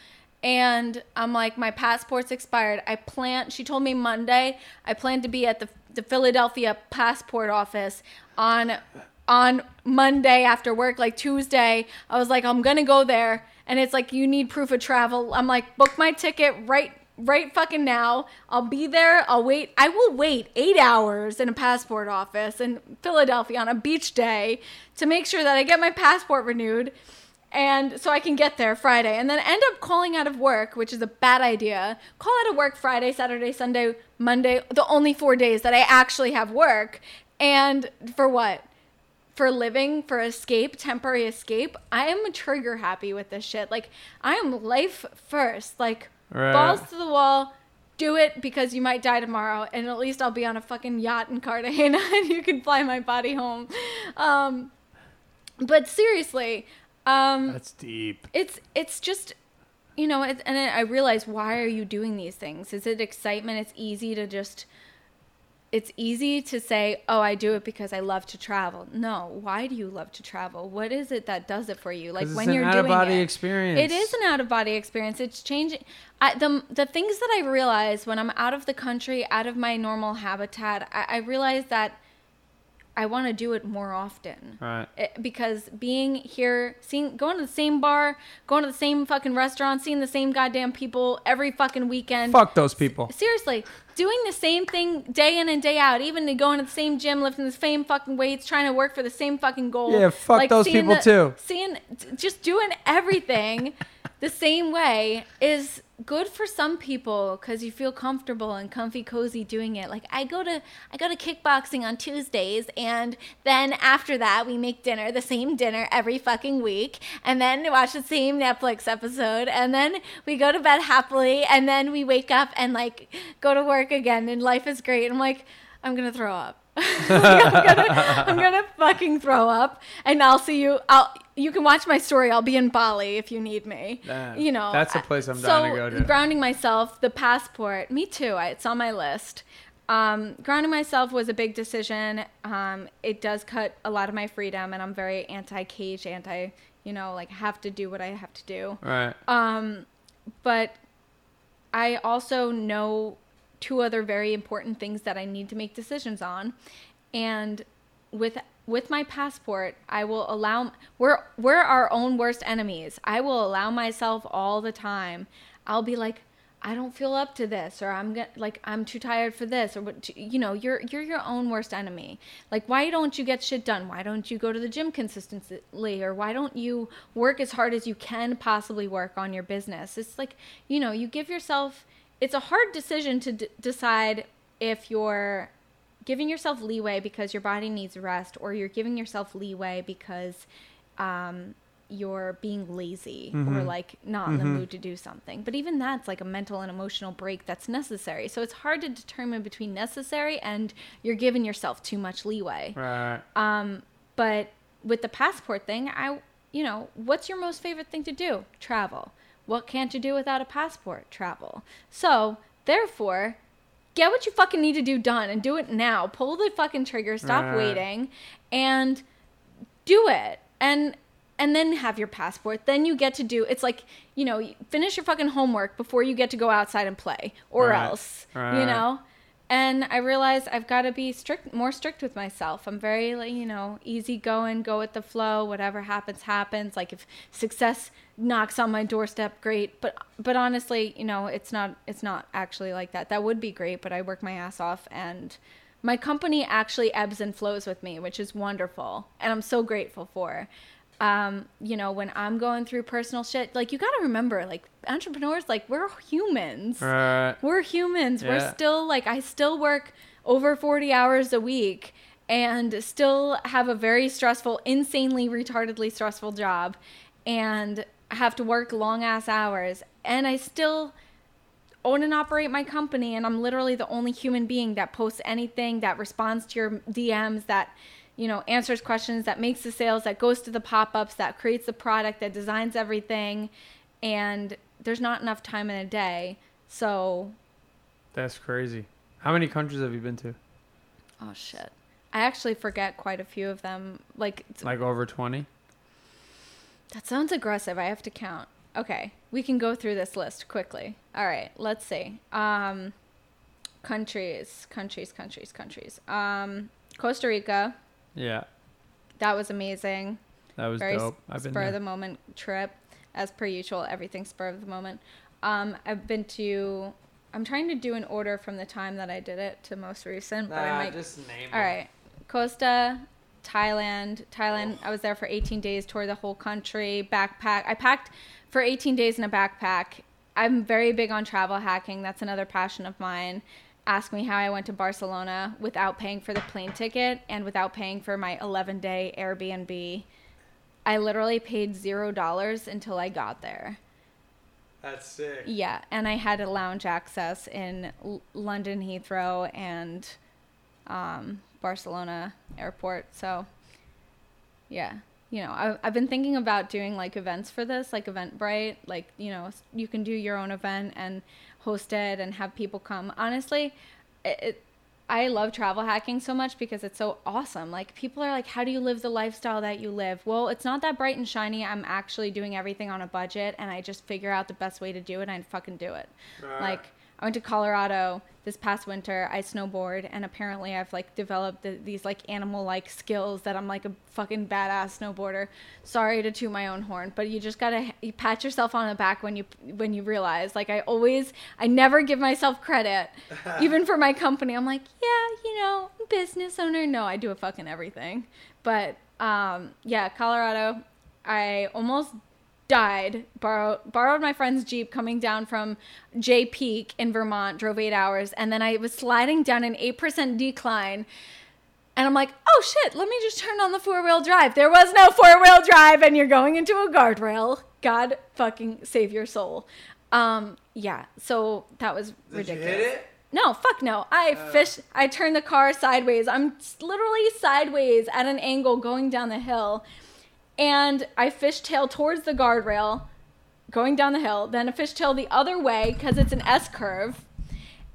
Speaker 3: And I'm like, my passport's expired. I plan. She told me Monday. I plan to be at the the Philadelphia passport office on on Monday after work, like Tuesday. I was like, I'm gonna go there, and it's like you need proof of travel. I'm like, book my ticket right right fucking now. I'll be there. I'll wait. I will wait eight hours in a passport office in Philadelphia on a beach day to make sure that I get my passport renewed. And so I can get there Friday and then end up calling out of work, which is a bad idea. Call out of work Friday, Saturday, Sunday, Monday, the only four days that I actually have work. And for what? For living, for escape, temporary escape, I am trigger happy with this shit. Like I am life first. Like
Speaker 2: Right.
Speaker 3: balls to the wall. Do it because you might die tomorrow, and at least I'll be on a fucking yacht in Cartagena, and you can fly my body home. Um, but seriously, um,
Speaker 2: That's deep.
Speaker 3: it's it's just you know and i realize why are you doing these things is it excitement it's easy to just it's easy to say oh i do it because i love to travel. No why do you love to travel? What is it that does it for you? Like when you're
Speaker 2: an
Speaker 3: doing it
Speaker 2: experience.
Speaker 3: it is an out of body experience. It's changing I, the the things that i realize when i'm out of the country out of my normal habitat i, I realize that i want to do it more often
Speaker 2: Right.
Speaker 3: it- because being here, seeing, going to the same bar, going to the same fucking restaurant, seeing the same goddamn people every fucking weekend.
Speaker 2: Fuck those people.
Speaker 3: Seriously, doing the same thing day in and day out, even going to the same gym, lifting the same fucking weights, trying to work for the same fucking goal.
Speaker 2: Yeah, fuck those people
Speaker 3: the-
Speaker 2: too.
Speaker 3: Seeing, just doing everything the same way is good for some people because you feel comfortable and comfy cozy doing it. Like i go to i go to kickboxing on tuesdays and then after that we make dinner the same dinner every fucking week and then watch the same netflix episode and then we go to bed happily and then we wake up and like go to work again and life is great. I'm like i'm gonna throw up I'm, gonna, I'm gonna fucking throw up and i'll see you i'll you can watch my story i'll be in bali if you need me
Speaker 2: Damn.
Speaker 3: you know
Speaker 2: That's a
Speaker 3: I-
Speaker 2: place I'm
Speaker 3: so
Speaker 2: down to go to.
Speaker 3: grounding myself the passport me too I, it's on my list um, grounding myself was a big decision um, it does cut a lot of my freedom and i'm very anti-cage anti you know like have to do what i have to do
Speaker 2: Right.
Speaker 3: um, but I also know two other very important things that I need to make decisions on, and with with my passport, I will allow we're we're our own worst enemies. I will allow myself all the time. I'll be like, I don't feel up to this or I'm gonna like I'm too tired for this or you know you're you're your own worst enemy. Like why don't you get shit done? Why don't you go to the gym consistently? Or why don't you work as hard as you can possibly work on your business? It's like you know you give yourself it's a hard decision to d- decide if you're giving yourself leeway because your body needs rest or you're giving yourself leeway because um, you're being lazy or like not in the mood to do something. But even that's like a mental and emotional break that's necessary. So it's hard to determine between necessary and you're giving yourself too much leeway.
Speaker 2: Right.
Speaker 3: Um, but with the passport thing, I, you know, what's your most favorite thing to do? Travel. What can't you do without a passport? Travel. So, therefore, get what you fucking need to do done and do it now. Pull the fucking trigger, stop
Speaker 2: Right.
Speaker 3: waiting, and do it. And and then have your passport. Then you get to do it's like, you know, finish your fucking homework before you get to go outside and play or
Speaker 2: Right.
Speaker 3: else, you know? And I realize I've got to be strict, more strict with myself. I'm very, like, you know, easy going, go with the flow. Whatever happens, happens. Like if success knocks on my doorstep, great. But, but honestly, you know, it's not, it's not actually like that. That would be great, but I work my ass off, and my company actually ebbs and flows with me, which is wonderful, and I'm so grateful for. Um, you know, when I'm going through personal shit, like you got to remember, like entrepreneurs, like we're humans
Speaker 2: Right.
Speaker 3: we're humans. We're still like I still work over 40 hours a week and still have a very stressful, insanely retardedly stressful job and have to work long ass hours and I still own and operate my company and I'm literally the only human being that posts anything that responds to your DMs that you know answers questions that makes the sales that goes to the pop-ups that creates the product that designs everything and there's not enough time in a day so
Speaker 2: That's crazy. How many countries have you been to?
Speaker 3: oh shit I actually forget quite a few of them like
Speaker 2: Like over 20?
Speaker 3: That sounds aggressive I have to count okay we can go through this list quickly all right let's see um countries countries countries countries um Costa Rica
Speaker 2: Yeah.
Speaker 3: That was amazing.
Speaker 2: That was
Speaker 3: Very
Speaker 2: dope. I've been
Speaker 3: spur of the moment trip, as per usual. Everything spur of the moment. Um, I've been to. I'm trying to do an order from the time that I did it to most recent, but I might.
Speaker 2: just name
Speaker 3: All right, Costa, Thailand. Thailand. I was there for 18 days. Toured the whole country. Backpack. I packed for 18 days in a backpack. I'm very big on travel hacking. That's another passion of mine. Ask me how I went to Barcelona without paying for the plane ticket and without paying for my 11 day Airbnb. I literally paid zero dollars until I got there.
Speaker 2: That's sick.
Speaker 3: Yeah, and I had a lounge access in L- London Heathrow and um, Barcelona Airport. So, yeah, you know, I, I've been thinking about doing like events for this, like Eventbrite. Like, you know, you can do your own event and host it and have people come. Honestly, it, it I love travel hacking so much because it's so awesome. Like people are like, "How do you live the lifestyle that you live?" Well, it's not that bright and shiny. I'm actually doing everything on a budget, and I just figure out the best way to do it, and I fucking do it. Like I went to Colorado this past winter. I snowboard, and apparently I've like developed the, these like animal like skills that I'm like a fucking badass snowboarder. Sorry to toot my own horn, but you just gotta you pat yourself on the back when you when you realize. Like I always, I never give myself credit, even for my company. I'm like, yeah, you know, business owner. No, I do a fucking everything. But um, yeah, Colorado. I almost died. Borrowed borrowed my friend's jeep coming down from Jay Peak in Vermont drove 8 hours and then I was sliding down an 8% decline. And I'm like oh shit let me just turn on the four-wheel drive. There was no four-wheel drive and you're going into a guardrail. God fucking save your soul. Um yeah so that was ridiculous. no, fuck no. I fish. I turned the car sideways. I'm literally sideways at an angle going down the hill, and I fishtail towards the guardrail, going down the hill. Then a fishtail the other way because it's an S curve,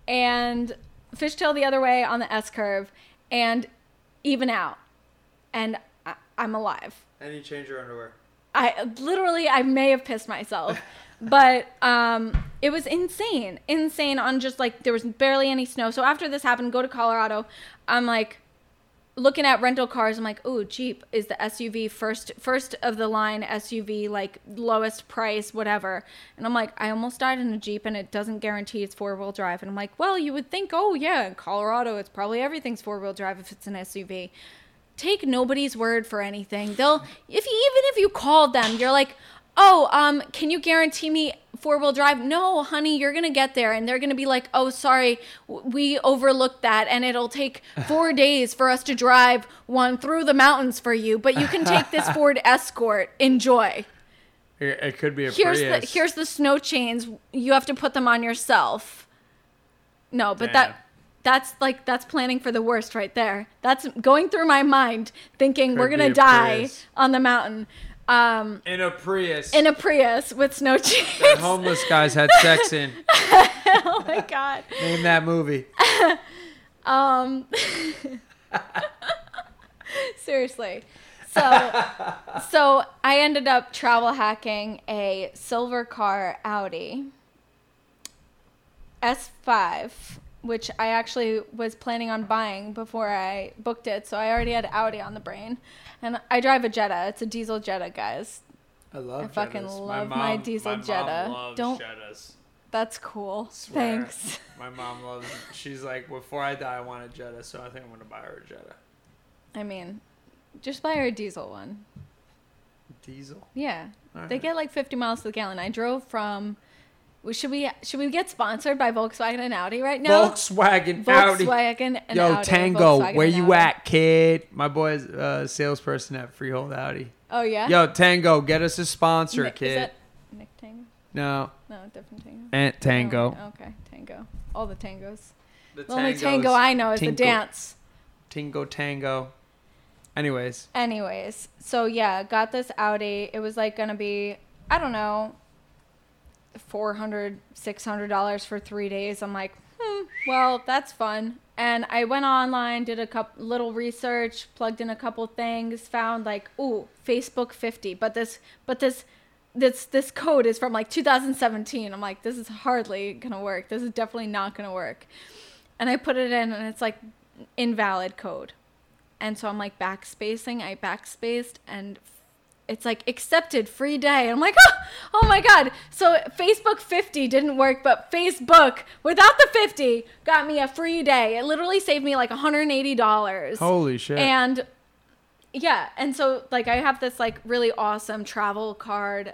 Speaker 3: and fishtail the other way on the S curve, and even out, and I, I'm alive.
Speaker 2: And you change your underwear.
Speaker 3: I literally I may have pissed myself. but um it was insane. Insane on just like there was barely any snow. So after this happened, go to Colorado. I'm like looking at rental cars. I'm like, oh, Jeep is the SUV first, first of the line SUV, like lowest price, whatever. And I'm like, I almost died in a Jeep, and it doesn't guarantee it's four wheel drive. And I'm like, well, you would think, oh yeah, in Colorado, it's probably everything's four wheel drive if it's an SUV. Take nobody's word for anything. They'll if even if you called them, you're like, oh, um, can you guarantee me four wheel drive? No, honey, you're gonna get there, and they're gonna be like, oh, sorry, we overlooked that, and it'll take four days for us to drive one through the mountains for you, but you can take this Ford Escort. Enjoy.
Speaker 2: It, could be a
Speaker 3: Here's
Speaker 2: Prius.
Speaker 3: the here's the snow chains. You have to put them on yourself. No, but
Speaker 2: Damn.
Speaker 3: that that's like that's planning for the worst right there. That's going through my mind, thinking we're gonna die
Speaker 2: Prius.
Speaker 3: on the mountain. Um,
Speaker 2: in a Prius.
Speaker 3: in a Prius with snow chains.
Speaker 2: that homeless guys had sex in.
Speaker 3: oh my god.
Speaker 2: Name that movie.
Speaker 3: Um Seriously. So so I ended up travel hacking a silver car Audi S5 which I actually was planning on buying before I booked it. So I already had Audi on the brain. And I drive a Jetta. It's a diesel Jetta, guys.
Speaker 2: I love Jetta.
Speaker 3: I fucking
Speaker 2: Jettas.
Speaker 3: love my diesel
Speaker 2: my
Speaker 3: Jetta.
Speaker 2: Loves
Speaker 3: Don't-
Speaker 2: Jettas.
Speaker 3: That's cool.
Speaker 2: Swear.
Speaker 3: Thanks.
Speaker 2: My mom loves. She's like, before I die, I want a Jetta, so I think I'm gonna buy her a Jetta.
Speaker 3: I mean, just buy her a diesel one.
Speaker 2: Diesel.
Speaker 3: Yeah. They get like 50 miles to the gallon. I drove from. Well, Should we should we get sponsored by Volkswagen and Audi right now?
Speaker 2: Volkswagen, Audi.
Speaker 3: Volkswagen and
Speaker 2: Yo,
Speaker 3: Audi.
Speaker 2: Tango,
Speaker 3: Volkswagen
Speaker 2: where you
Speaker 3: Audi.
Speaker 2: at, kid? My boy's uh, salesperson at Freehold Audi.
Speaker 3: Oh yeah.
Speaker 2: Yo, Tango, get us a sponsor,
Speaker 3: Nick, is
Speaker 2: kid.
Speaker 3: that Nick Tango?
Speaker 2: No,
Speaker 3: No, different Tango.
Speaker 2: Aunt Tango.
Speaker 3: Oh, okay, Tango. All the tangos.
Speaker 2: The
Speaker 3: The only tango I know is the dance.
Speaker 2: Tingo Tango. Anyways,
Speaker 3: Anyways, so yeah, got this Audi. It was like gonna be, I don't know, 400 $600 for three days. I'm like, hmm, well, that's fun. And I went online, did a couple little research, plugged in a couple things, found like, ooh, Facebook 50. But this, but this, this, this code is from like 2017. I'm like, this is hardly gonna work. This is definitely not gonna work. And I put it in, and it's like invalid code. And so I'm like backspacing. I backspaced and it's like accepted free day. I'm like, oh, oh my God. So Facebook 50 didn't work, but Facebook without the 50 got me a free day. It literally saved me like $180.
Speaker 2: holy shit.
Speaker 3: And yeah, and so like I have this like really awesome travel card.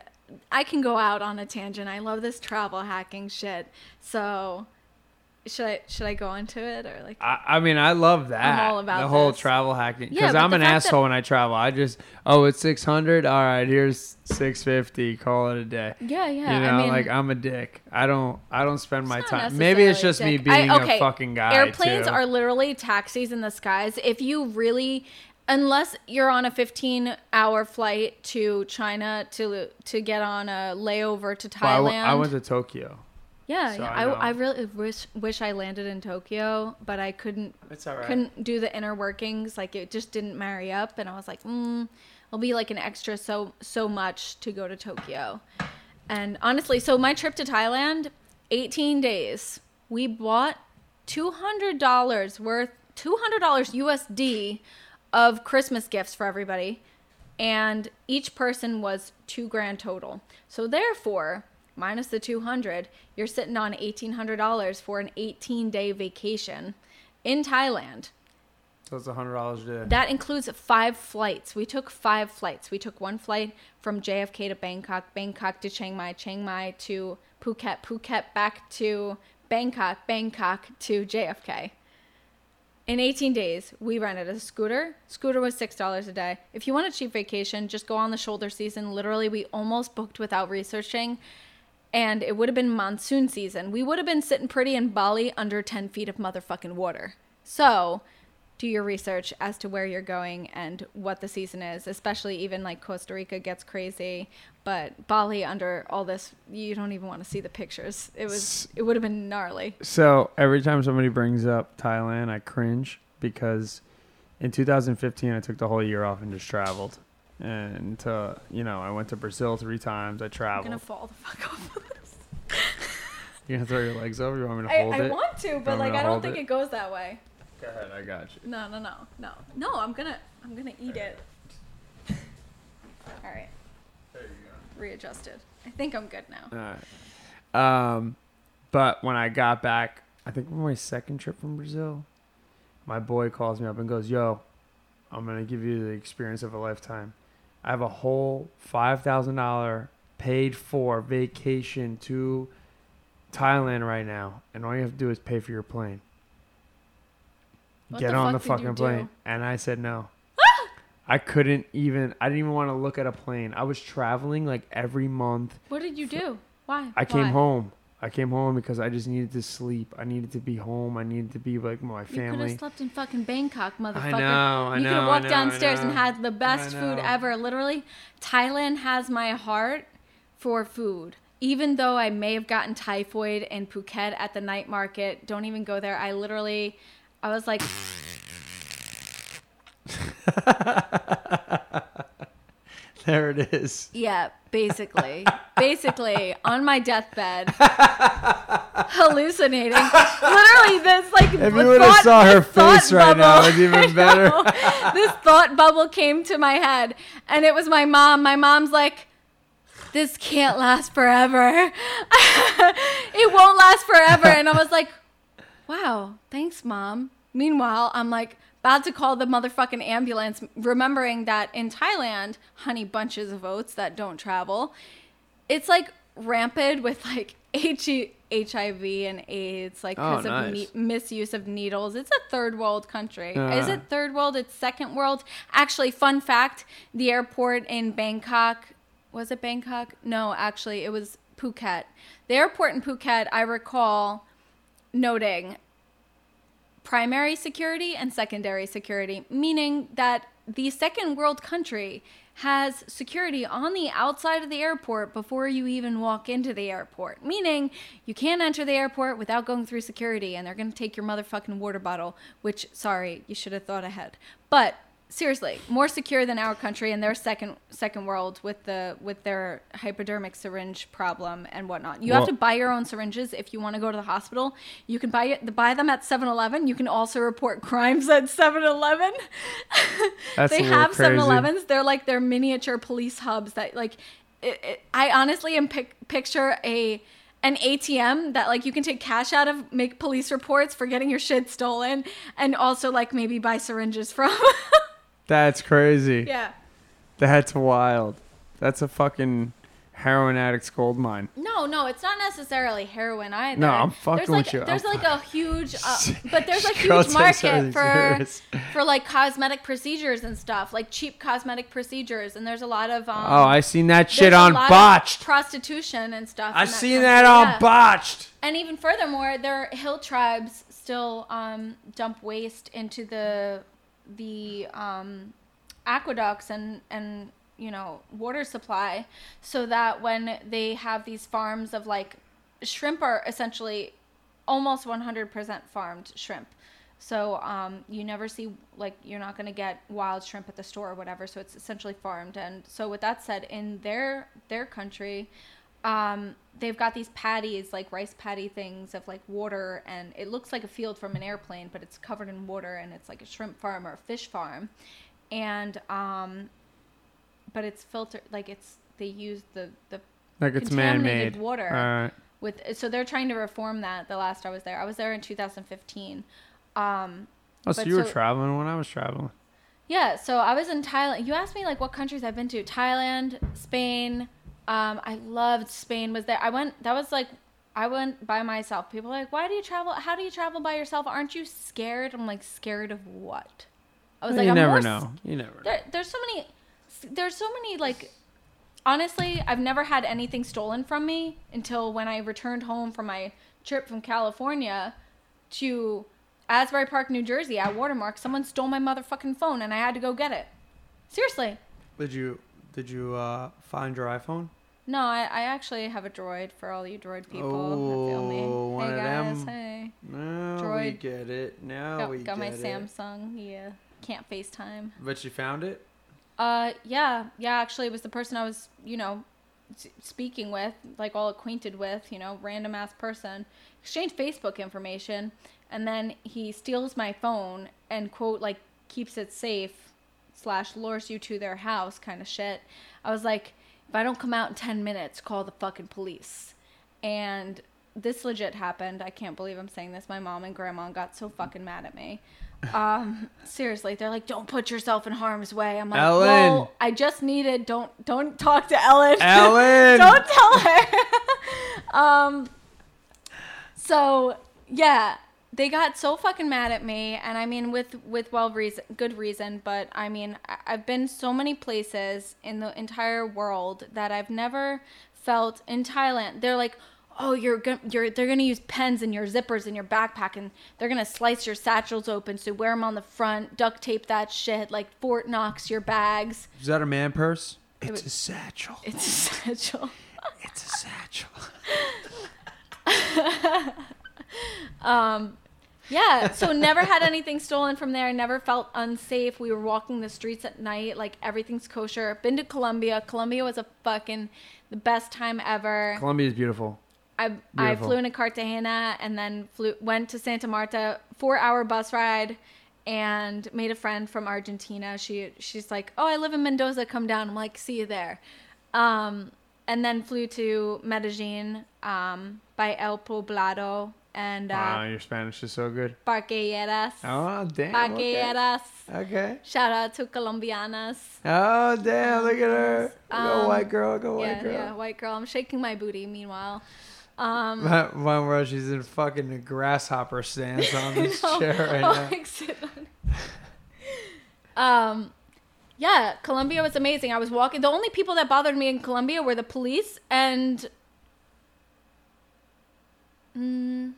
Speaker 3: I can go out on a tangent. I love this travel hacking shit. So should I should I go into it or like
Speaker 2: I, I mean, I love that.
Speaker 3: I'm all about
Speaker 2: the whole
Speaker 3: this.
Speaker 2: travel hacking because
Speaker 3: but
Speaker 2: I'm an asshole
Speaker 3: that-
Speaker 2: when I travel. I just oh, it's six hundred. All right, here's six fifty. Call it a day.
Speaker 3: Yeah, yeah.
Speaker 2: you know,
Speaker 3: I mean,
Speaker 2: like I'm a dick. I don't. I don't spend my time. Maybe it's just me
Speaker 3: dick. I-
Speaker 2: being
Speaker 3: okay,
Speaker 2: a fucking guy.
Speaker 3: Airplanes
Speaker 2: too.
Speaker 3: are literally taxis in the skies. If you really, unless you're on a 15 hour flight to China to to get on a layover to
Speaker 2: Well, I
Speaker 3: Thailand.
Speaker 2: w- I went to Tokyo.
Speaker 3: Yeah,
Speaker 2: so
Speaker 3: yeah.
Speaker 2: I
Speaker 3: I. I really wish wish I landed in Tokyo, but I couldn't
Speaker 2: It's all right.
Speaker 3: couldn't do the inner workings. Like it just didn't marry up, and I was like, mm, it'll be like an extra so so much to go to Tokyo. And honestly, so my trip to Thailand, 18 days. We bought $200 worth, $200 USD of Christmas gifts for everybody. And each person was two grand total. So therefore, minus the 200, you're sitting on $1,800 for an 18 day vacation in Thailand.
Speaker 2: So it's a hundred dollars a day.
Speaker 3: That includes five flights. We took five flights. We took one flight from JFK to Bangkok, Bangkok to Chiang Mai, Chiang Mai to Phuket, Phuket back to Bangkok, Bangkok to JFK. In 18 days, we rented a scooter. Scooter was $6 a day. If you want a cheap vacation, just go on the shoulder season. Literally, we almost booked without researching. And it would have been monsoon season. We would have been sitting pretty in Bali under 10 feet of motherfucking water. So, do your research as to where you're going and what the season is, especially even like Costa Rica gets crazy, but Bali under all this, you don't even want to see the pictures. It was, it would have been gnarly.
Speaker 2: So every time somebody brings up Thailand, I cringe because in 2015 I took the whole year off and just traveled. And to, you know, I went to Brazil three times. I
Speaker 3: I'm
Speaker 2: traveled.
Speaker 3: gonna fall the fuck off of this.
Speaker 2: You gonna throw your legs over? You want me to hold
Speaker 3: I
Speaker 2: it?
Speaker 3: I want to, but like I don't think
Speaker 2: it?
Speaker 3: it goes that way.
Speaker 2: Go ahead, I got you.
Speaker 3: No, no, no, no, no. I'm gonna, I'm gonna eat it. All right,
Speaker 2: There you go.
Speaker 3: readjusted. I think I'm good now.
Speaker 2: All right. Um, but when I got back, I think my second trip from Brazil, my boy calls me up and goes, "Yo, I'm gonna give you the experience of a lifetime. I have a whole five thousand dollar paid for vacation to Thailand right now, and all you have to do is pay for your plane.
Speaker 3: What
Speaker 2: Get
Speaker 3: the
Speaker 2: on the
Speaker 3: fuck did you
Speaker 2: fucking plane."
Speaker 3: do?
Speaker 2: And I said no. Ah! I couldn't even. I didn't even want to look at a plane. I was traveling like every month.
Speaker 3: What did you do? Why?
Speaker 2: I came
Speaker 3: Why?
Speaker 2: home. I came home because I just needed to sleep. I needed to be home. I needed to be like my my
Speaker 3: You could have slept in fucking Bangkok, motherfucker.
Speaker 2: I know. I
Speaker 3: you
Speaker 2: know.
Speaker 3: could have walked
Speaker 2: know,
Speaker 3: downstairs and had the best food ever. Literally, Thailand has my heart for food. Even though I may have gotten typhoid in Phuket at the night market, don't even go there. I literally, I was like,
Speaker 2: There it is.
Speaker 3: yeah, basically, basically on my deathbed, hallucinating. Literally, this like
Speaker 2: If you would have saw her face right now, it's even better.
Speaker 3: this thought bubble came to my head, and it was my mom. My mom's like, "This can't last forever. it won't last forever." And I was like, "Wow, thanks, mom." Meanwhile, I'm like about to call the motherfucking ambulance, remembering that in Thailand, honey bunches of oats that don't travel, it's like rampant with like H- HIV and AIDS, like
Speaker 2: Oh,
Speaker 3: because
Speaker 2: nice.
Speaker 3: of ne- misuse of needles. It's a third world country. Is
Speaker 2: Uh.
Speaker 3: it third world? It's second world. Actually, fun fact: the airport in Bangkok was it Bangkok? No, actually, it was Phuket. The airport in Phuket, I recall noting primary security and secondary security, meaning that the second world country has security on the outside of the airport before you even walk into the airport. Meaning you can't enter the airport without going through security and they're to take your motherfucking water bottle, which sorry, you should have thought ahead. But seriously, more secure than our country and their second second world with the with their hypodermic syringe problem and whatnot. You have to buy your own syringes if you want to go to the hospital. You can buy it buy them at 7-Eleven. You can also report crimes at 7-Eleven.
Speaker 2: That's
Speaker 3: they have
Speaker 2: crazy.
Speaker 3: 7-Elevens. They're like their miniature police hubs that like it, it, I honestly am pic- picture a an ATM that like you can take cash out of, make police reports for getting your shit stolen, and also like maybe buy syringes from.
Speaker 2: That's crazy.
Speaker 3: yeah.
Speaker 2: That's wild. That's a fucking heroin addict's gold mine.
Speaker 3: No, no, it's not necessarily heroin either.
Speaker 2: No, I'm fucking
Speaker 3: there's like,
Speaker 2: with you.
Speaker 3: There's
Speaker 2: I'm
Speaker 3: like a huge, uh, but there's a huge market for for like cosmetic procedures and stuff, like cheap cosmetic procedures, and there's a lot of um.
Speaker 2: Oh, I seen that shit on botched.
Speaker 3: prostitution and stuff.
Speaker 2: I seen
Speaker 3: country,
Speaker 2: that on
Speaker 3: yeah.
Speaker 2: botched.
Speaker 3: And even furthermore, their hill tribes still um, dump waste into the the um, aqueducts and and you know water supply, so that when they have these farms of like shrimp are essentially almost 100% farmed shrimp. So um, you never see like you're not gonna get wild shrimp at the store or whatever. So it's essentially farmed. And so with that said, in their their country, um, they've got these patties like rice patty things of like water, and it looks like a field from an airplane, but it's covered in water, and it's like a shrimp farm or a fish farm, and um, but it's filtered like it's they use the the
Speaker 2: Like it's
Speaker 3: contaminated
Speaker 2: man-made.
Speaker 3: water
Speaker 2: Alright.
Speaker 3: with so they're trying to reform that the last I was there. I was there in 2015. Um
Speaker 2: Oh, so you were traveling when I was traveling.
Speaker 3: yeah, so I was in Thailand. You asked me like what countries I've been to. Thailand, Spain. Um I loved Spain was there. I went that was like I went by myself. People are like, "Why do you travel? How do you travel by yourself? Aren't you scared?" I'm like, "Scared of what?" I was
Speaker 2: Well,
Speaker 3: like,
Speaker 2: you
Speaker 3: I'm
Speaker 2: never
Speaker 3: more
Speaker 2: know. You never know.
Speaker 3: there, there's so many there's so many like honestly i've never had anything stolen from me until when i returned home from my trip from california to asbury park new jersey at watermark someone stole my motherfucking phone and i had to go get it seriously
Speaker 4: Did you did you uh, find your iPhone?
Speaker 3: No I, I actually have a droid for all you droid people that feel me
Speaker 4: Oh, one
Speaker 3: hey
Speaker 4: of
Speaker 3: guys
Speaker 4: them.
Speaker 3: hey
Speaker 4: No, we get it. Now
Speaker 3: got,
Speaker 4: we
Speaker 3: got my
Speaker 4: get it.
Speaker 3: samsung yeah can't facetime
Speaker 4: But you found it.
Speaker 3: Uh, yeah, yeah. Actually, it was the person I was, you know, speaking with, like all acquainted with, you know, random ass person, exchange Facebook information, and then he steals my phone and quote like keeps it safe slash lures you to their house kind of shit. I was like, if I don't come out in ten minutes, call the fucking police. And this legit happened. I can't believe I'm saying this. My mom and grandma got so fucking mad at me. Um, seriously, they're like, "Don't put yourself in harm's way." I'm like,
Speaker 2: Ellen.
Speaker 3: "Well, I just needed don't don't talk to Ellen.
Speaker 2: Ellen.
Speaker 3: don't tell her." um, so yeah, they got so fucking mad at me, and I mean, with with well reason, good reason. But I mean, I've been so many places in the entire world that I've never felt in Thailand. They're like, oh, you're gonna, you're they're gonna use pens in your zippers in your backpack, and they're gonna slice your satchels open, so wear them on the front, duct tape that shit, like Fort Knox your bags.
Speaker 2: Is that a man purse?
Speaker 3: It
Speaker 2: It's
Speaker 3: was-
Speaker 2: a satchel.
Speaker 3: It's a satchel.
Speaker 2: It's a satchel.
Speaker 3: Um, yeah, so never had anything stolen from there. Never felt unsafe. We were walking the streets at night, like everything's kosher. Been to Colombia. Colombia was a fucking the best time ever.
Speaker 2: Colombia is beautiful.
Speaker 3: I I flew into Cartagena and then flew went to Santa Marta, four hour bus ride, and made a friend from Argentina. She she's like, oh, I live in Mendoza. Come down. I'm like, see you there. Um, and then flew to Medellin, um, by El Poblado and uh,
Speaker 2: wow, your Spanish is so good.
Speaker 3: Parque Lleras.
Speaker 2: Oh damn. Okay.
Speaker 3: Parque Lleras.
Speaker 2: okay.
Speaker 3: Shout out to Colombianas.
Speaker 2: Oh damn! Look at her. Go
Speaker 3: Um,
Speaker 2: white girl. Go white
Speaker 3: yeah,
Speaker 2: girl.
Speaker 3: yeah, white girl. I'm shaking my booty. Meanwhile, um,
Speaker 2: One where she's in fucking grasshopper stance on this
Speaker 3: No,
Speaker 2: chair right
Speaker 3: I'll,
Speaker 2: now.
Speaker 3: like, sit on- um, yeah, Colombia was amazing. I was walking. The only people that bothered me in Colombia were the police and mm,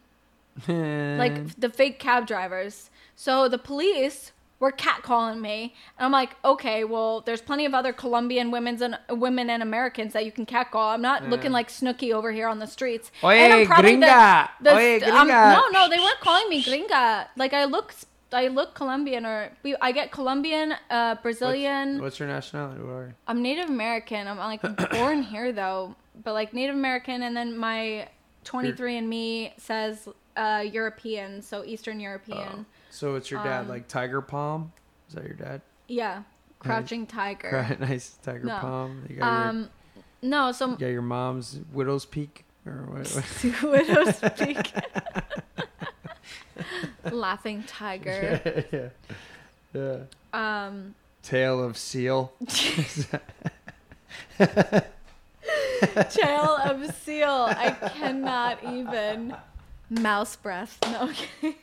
Speaker 3: like the fake cab drivers. So the police were catcalling me, and I'm like, okay, well, there's plenty of other Colombian women's and women and Americans that you can catcall. I'm not looking like Snooki over here on the streets.
Speaker 2: Oye,
Speaker 3: And I'm probably the-
Speaker 2: gringa.
Speaker 3: the
Speaker 2: Oye,
Speaker 3: st- um,
Speaker 2: gringa.
Speaker 3: no, no, they weren't calling me gringa. Like I look, I look Colombian, or I get Colombian, uh, Brazilian.
Speaker 2: What's, what's your nationality? What are you?
Speaker 3: I'm Native American. I'm like born here though, but like Native American, and then my 23andMe says uh, European, so Eastern European.
Speaker 2: So it's your dad,
Speaker 3: Um,
Speaker 2: like Tiger Palm? Is that your dad?
Speaker 3: Yeah, crouching tiger.
Speaker 2: Right, nice Tiger
Speaker 3: No.
Speaker 2: Palm. You got, your,
Speaker 3: Um, no, so
Speaker 2: you got your mom's widow's peak, or what? what?
Speaker 3: widow's peak. Laughing tiger.
Speaker 2: yeah, yeah.
Speaker 3: Um,
Speaker 2: Tail of seal.
Speaker 3: Trail of seal. I cannot even. Mouse breath. No. Okay.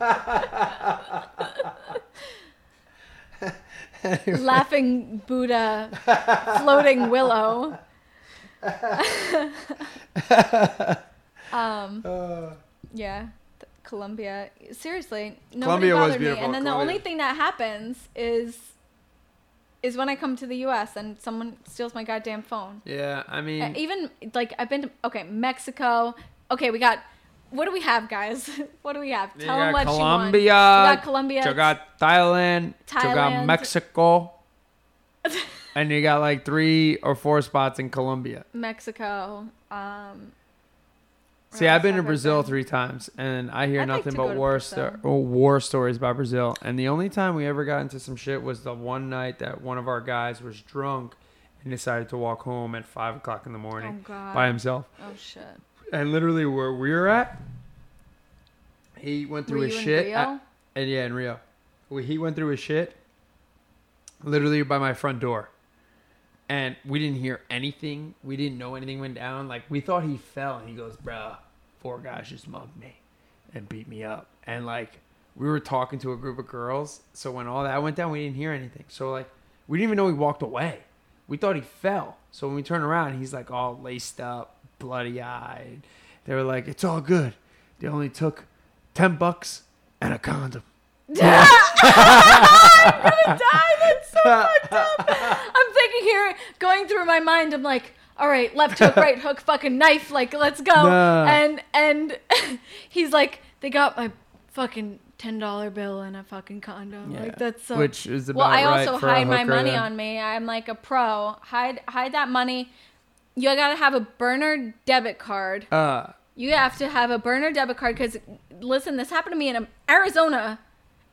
Speaker 3: Laughing Buddha, floating willow. um,
Speaker 2: Uh,
Speaker 3: yeah, Colombia. Seriously, nobody
Speaker 2: Colombia was
Speaker 3: bothered me. And then the only thing that happens is, is when I come to the U.S. and someone steals my goddamn phone.
Speaker 2: yeah, I mean,
Speaker 3: Uh, even like I've been to okay Mexico. Okay, we got. What do we have, guys? what do we have?
Speaker 2: you
Speaker 3: Tell them what
Speaker 2: Colombia,
Speaker 3: you want. We got Colombia.
Speaker 2: you got Thailand, you got
Speaker 3: Thailand.
Speaker 2: Mexico, and you got like three or four spots in Colombia.
Speaker 3: Mexico. Um,
Speaker 2: See, I've been to Brazil three times, and I hear
Speaker 3: I'd
Speaker 2: nothing
Speaker 3: go
Speaker 2: but war, sto- oh, war stories about Brazil. And the only time we ever got into some shit was the one night that one of our guys was drunk and decided to walk home at five o'clock in the
Speaker 3: Oh
Speaker 2: morning
Speaker 3: God.
Speaker 2: by himself.
Speaker 3: Oh shit.
Speaker 2: And literally, where we were at, he went through
Speaker 3: Were
Speaker 2: his shit. At- and yeah, in Rio, he went through his shit literally by my front door. And we didn't hear anything. We didn't know anything went down. Like we thought he fell, and he goes, "Bruh, four guys just mugged me and beat me up." And like we were talking to a group of girls, so when all that went down, we didn't hear anything. So like we didn't even know he walked away. We thought he fell. So when we turned around, he's like all laced up, bloody eyed. They were like, "It's all good. They only took ten bucks and a condom."
Speaker 3: I'm gonna die. That's so fucked up. I'm thinking here, going through my mind. I'm like, all right, left hook, right hook, fucking knife. Like, let's go.
Speaker 2: Nah.
Speaker 3: And and he's like, they got my fucking ten dollar bill and a fucking condom. Like that's so.
Speaker 2: Which is about
Speaker 3: well, I
Speaker 2: right
Speaker 3: also hide my money
Speaker 2: then.
Speaker 3: on me. I'm like a pro. Hide hide that money. you gotta have a burner debit card.
Speaker 2: Uh,
Speaker 3: You have to have a burner debit card because, listen, this happened to me in Arizona.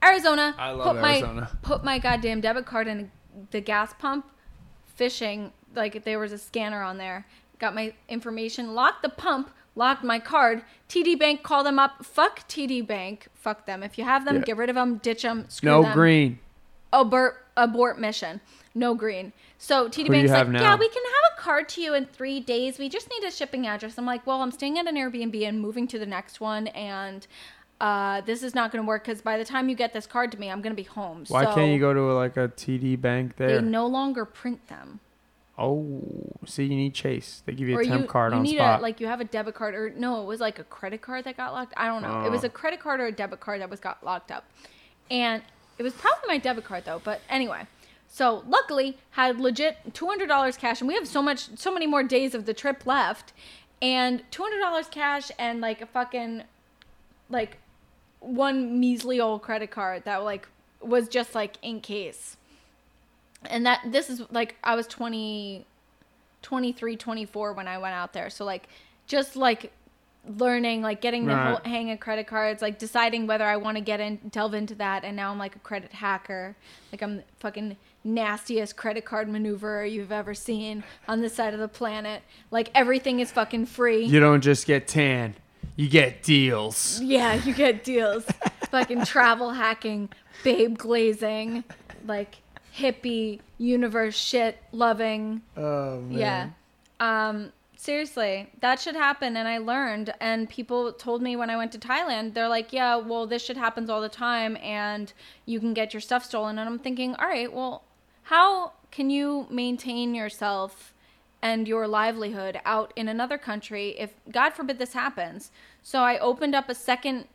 Speaker 3: Arizona.
Speaker 2: I love
Speaker 3: put my, Put my goddamn debit card in the gas pump, fishing. Like there was a scanner on there. Got my information. Locked the pump. Locked my card. TD Bank call them up. Fuck TD Bank. Fuck them. If you have them,
Speaker 2: Yeah.
Speaker 3: get rid of them. Ditch them. Screw
Speaker 2: no
Speaker 3: them
Speaker 2: green.
Speaker 3: abort abort mission. No green. So TD
Speaker 2: Who do
Speaker 3: Bank's like,
Speaker 2: have now?
Speaker 3: yeah, we can have a card to you in three days. We just need a shipping address. I'm like, well, I'm staying at an Airbnb and moving to the next one, and uh, this is not going to work because by the time you get this card to me, I'm going to be home.
Speaker 2: Why
Speaker 3: so
Speaker 2: can't you go to like a TD bank there?
Speaker 3: They
Speaker 2: there?
Speaker 3: no longer print them.
Speaker 2: Oh, see, you need Chase. They give you a temp
Speaker 3: you,
Speaker 2: card
Speaker 3: you
Speaker 2: on
Speaker 3: need
Speaker 2: spot.
Speaker 3: a like you have a debit card or no, it was like a credit card that got locked. I don't know. It was
Speaker 2: Oh.
Speaker 3: a credit card or a debit card that was got locked up, and it was probably my debit card though. But anyway, so luckily had legit two hundred dollars cash, and we have so much, so many more days of the trip left, and two hundred dollars cash and like a fucking like one measly old credit card that like was just like in case. And that this is like I was 20 23 24 when I went out there. So like just like learning like getting the
Speaker 2: Right.
Speaker 3: whole hang of credit cards, like deciding whether I want to get in delve into that and now I'm like a credit hacker. Like I'm the fucking nastiest credit card maneuverer you've ever seen on this side of the planet. Like everything is fucking free.
Speaker 2: you don't just get tan, you get deals.
Speaker 3: Yeah, you get deals. Fucking travel hacking, babe glazing, like hippie universe shit loving.
Speaker 2: Oh
Speaker 3: Yeah. Um seriously, that should happen and I learned and people told me when I went to Thailand, they're like, "Yeah, well this shit happens all the time and you can get your stuff stolen." And I'm thinking, "All right, well, how can you maintain yourself and your livelihood out in another country if God forbid this happens?" So I opened up a second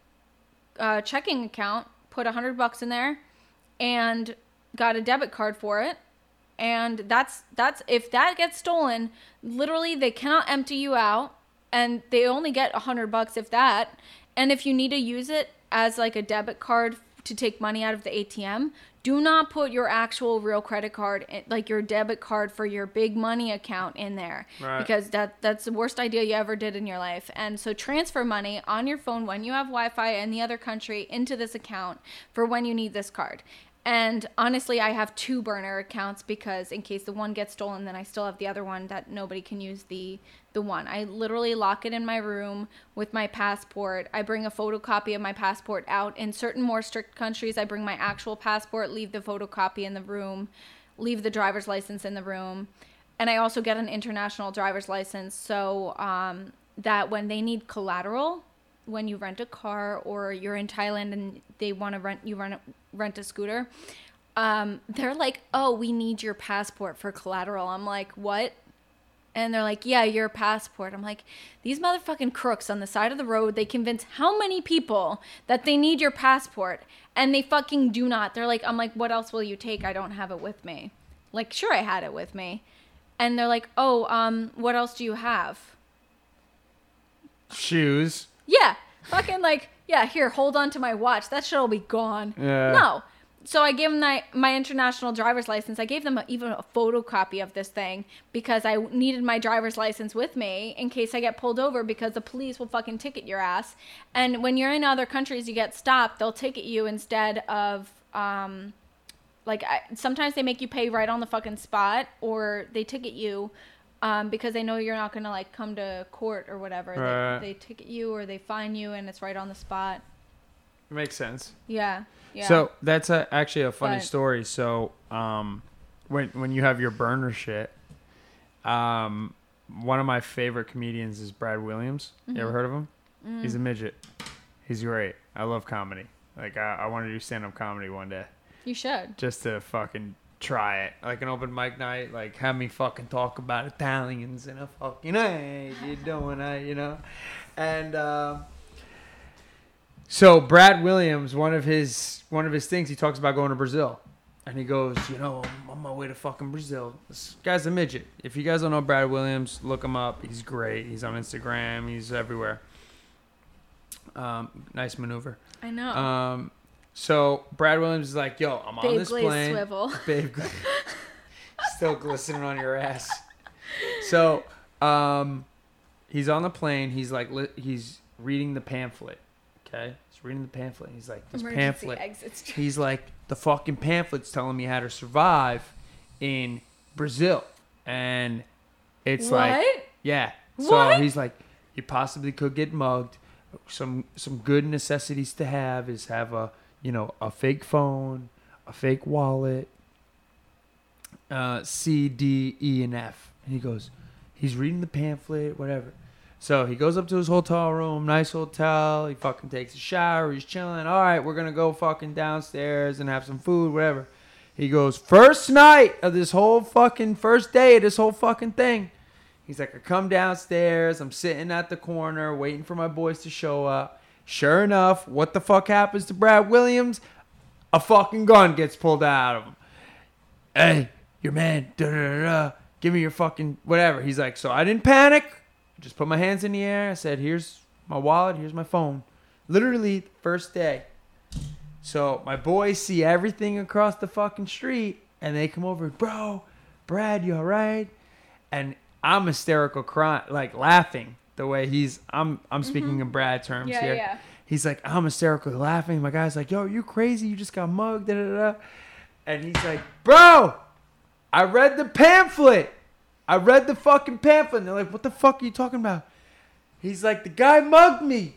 Speaker 3: uh, checking account, put a hundred bucks in there, and got a debit card for it. And that's that's if that gets stolen, literally they cannot empty you out, and they only get a hundred bucks if that. And if you need to use it as like a debit card to take money out of the ATM, do not put your actual real credit card, eh, like your debit card for your big money account, in there
Speaker 2: Right.
Speaker 3: because that that's the worst idea you ever did in your life. And so transfer money on your phone when you have Wi-Fi in the other country into this account for when you need this card. And honestly, I have two burner accounts because in case the one gets stolen, then I still have the other one that nobody can use the the one. I literally lock it in my room with my passport. I bring a photocopy of my passport out. In certain more strict countries, I bring my actual passport, leave the photocopy in the room, leave the driver's license in the room. And I also get an international driver's license so um, that when they need collateral, when you rent a car or you're in Thailand and they want to rent you rent rent a scooter, um, they're like, "Oh, we need your passport for collateral." I'm like, "What?" And they're like, "Yeah, your passport." I'm like, "These motherfucking crooks on the side of the road, they convince how many people that they need your passport and they fucking do not." They're like, "I'm like, "What else will you take? I don't have it with me." Like, "Sure I had it with me." And they're like, "Oh, um, what else do you have?"
Speaker 2: Shoes.
Speaker 3: Yeah, fucking like, yeah, here, hold on to my watch. That shit'll be gone.
Speaker 2: Yeah.
Speaker 3: No. So I gave them my, my international driver's license. I gave them a, even a photocopy of this thing because I needed my driver's license with me in case I get pulled over because the police will fucking ticket your ass. And when you're in other countries, you get stopped, they'll ticket you instead of um, like I, sometimes they make you pay right on the fucking spot or they ticket you um, because they know you're not gonna like come to court or whatever.
Speaker 2: Right.
Speaker 3: They, they ticket you or they fine you and it's right on the spot.
Speaker 2: Makes sense.
Speaker 3: Yeah. Yeah.
Speaker 2: So that's a, actually a funny
Speaker 3: But-
Speaker 2: story. So um, when when you have your burner shit, um, one of my favorite comedians is Brad Williams. You
Speaker 3: Mm-hmm.
Speaker 2: ever heard of him?
Speaker 3: Mm.
Speaker 2: He's a midget. He's great. I love comedy. Like I, I want to do stand up comedy one day,
Speaker 3: you should.
Speaker 2: just to fucking try it, like an open mic night. Like have me fucking talk about Italians in a fucking hey, you doing I, you know, and. Uh, so Brad Williams, one of his one of his things, he talks about going to Brazil, and he goes, you know, I'm on my way to fucking Brazil. This guy's a midget. If you guys don't know Brad Williams, look him up. He's great. He's on Instagram. He's everywhere. Um, nice maneuver.
Speaker 3: I know.
Speaker 2: Um, so Brad Williams is like, yo, I'm on this
Speaker 3: Glaze
Speaker 2: plane.
Speaker 3: swivel.
Speaker 2: Babe, still glistening on your ass. So Um, he's on the plane. He's like, li- he's reading the pamphlet. Okay, he's reading the pamphlet. He's like, this
Speaker 3: Emergency
Speaker 2: pamphlet.
Speaker 3: exits.
Speaker 2: He's like, the fucking pamphlet's telling me how to survive in Brazil, and it's like, yeah. So
Speaker 3: What?
Speaker 2: he's like, you possibly could get mugged. Some some good necessities to have is have a you know a fake phone, a fake wallet, uh, C, D, E, and F. And he goes, he's reading the pamphlet, whatever. So he goes up to his hotel room, nice hotel. He fucking takes a shower. He's chilling. All right, we're gonna go fucking downstairs and have some food, whatever. He goes, first night of this whole fucking first day of this whole fucking thing. He's like, I come downstairs. I'm sitting at the corner waiting for my boys to show up. Sure enough, what the fuck happens to Brad Williams? A fucking gun gets pulled out of him. Hey, your man, da da da. Give me your fucking whatever. He's like, so I didn't panic. Just put my hands in the air. I said, here's my wallet. Here's my phone. Literally, first day. So my boys see everything across the fucking street and they come over, bro, Brad, you all right? And I'm hysterical crying, like laughing the way he's I'm I'm mm-hmm. speaking in Brad terms
Speaker 3: Yeah,
Speaker 2: here.
Speaker 3: yeah.
Speaker 2: He's like, I'm hysterically laughing. My guy's like, yo, you crazy? You just got mugged, da da da. And he's like, bro, I read the pamphlet. I read the fucking pamphlet. And they're like, what the fuck are you talking about? He's like, the guy mugged me.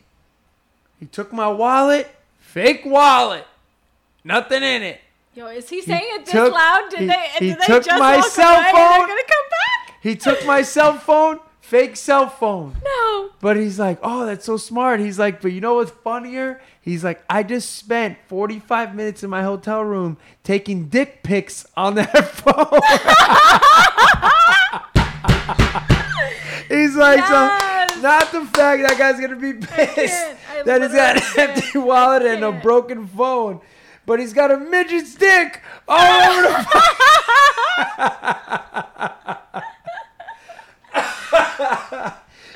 Speaker 2: He took my wallet, fake wallet, nothing in it.
Speaker 3: Yo, is he saying it this
Speaker 2: took-
Speaker 3: loud? Did
Speaker 2: he-
Speaker 3: they?
Speaker 2: he
Speaker 3: did they
Speaker 2: took
Speaker 3: just
Speaker 2: my
Speaker 3: walk
Speaker 2: cell
Speaker 3: away
Speaker 2: phone.
Speaker 3: They're gonna come back?
Speaker 2: He took my cell phone, fake cell phone.
Speaker 3: No.
Speaker 2: But he's like, oh, that's so smart. He's like, but you know what's funnier? He's like, I just spent 45 minutes in my hotel room taking dick pics on that phone. he's like,
Speaker 3: Yes.
Speaker 2: so not the fact that guy's gonna be pissed
Speaker 3: can't. I
Speaker 2: that he's got an empty wallet and a broken phone, but he's got a midget's dick all over the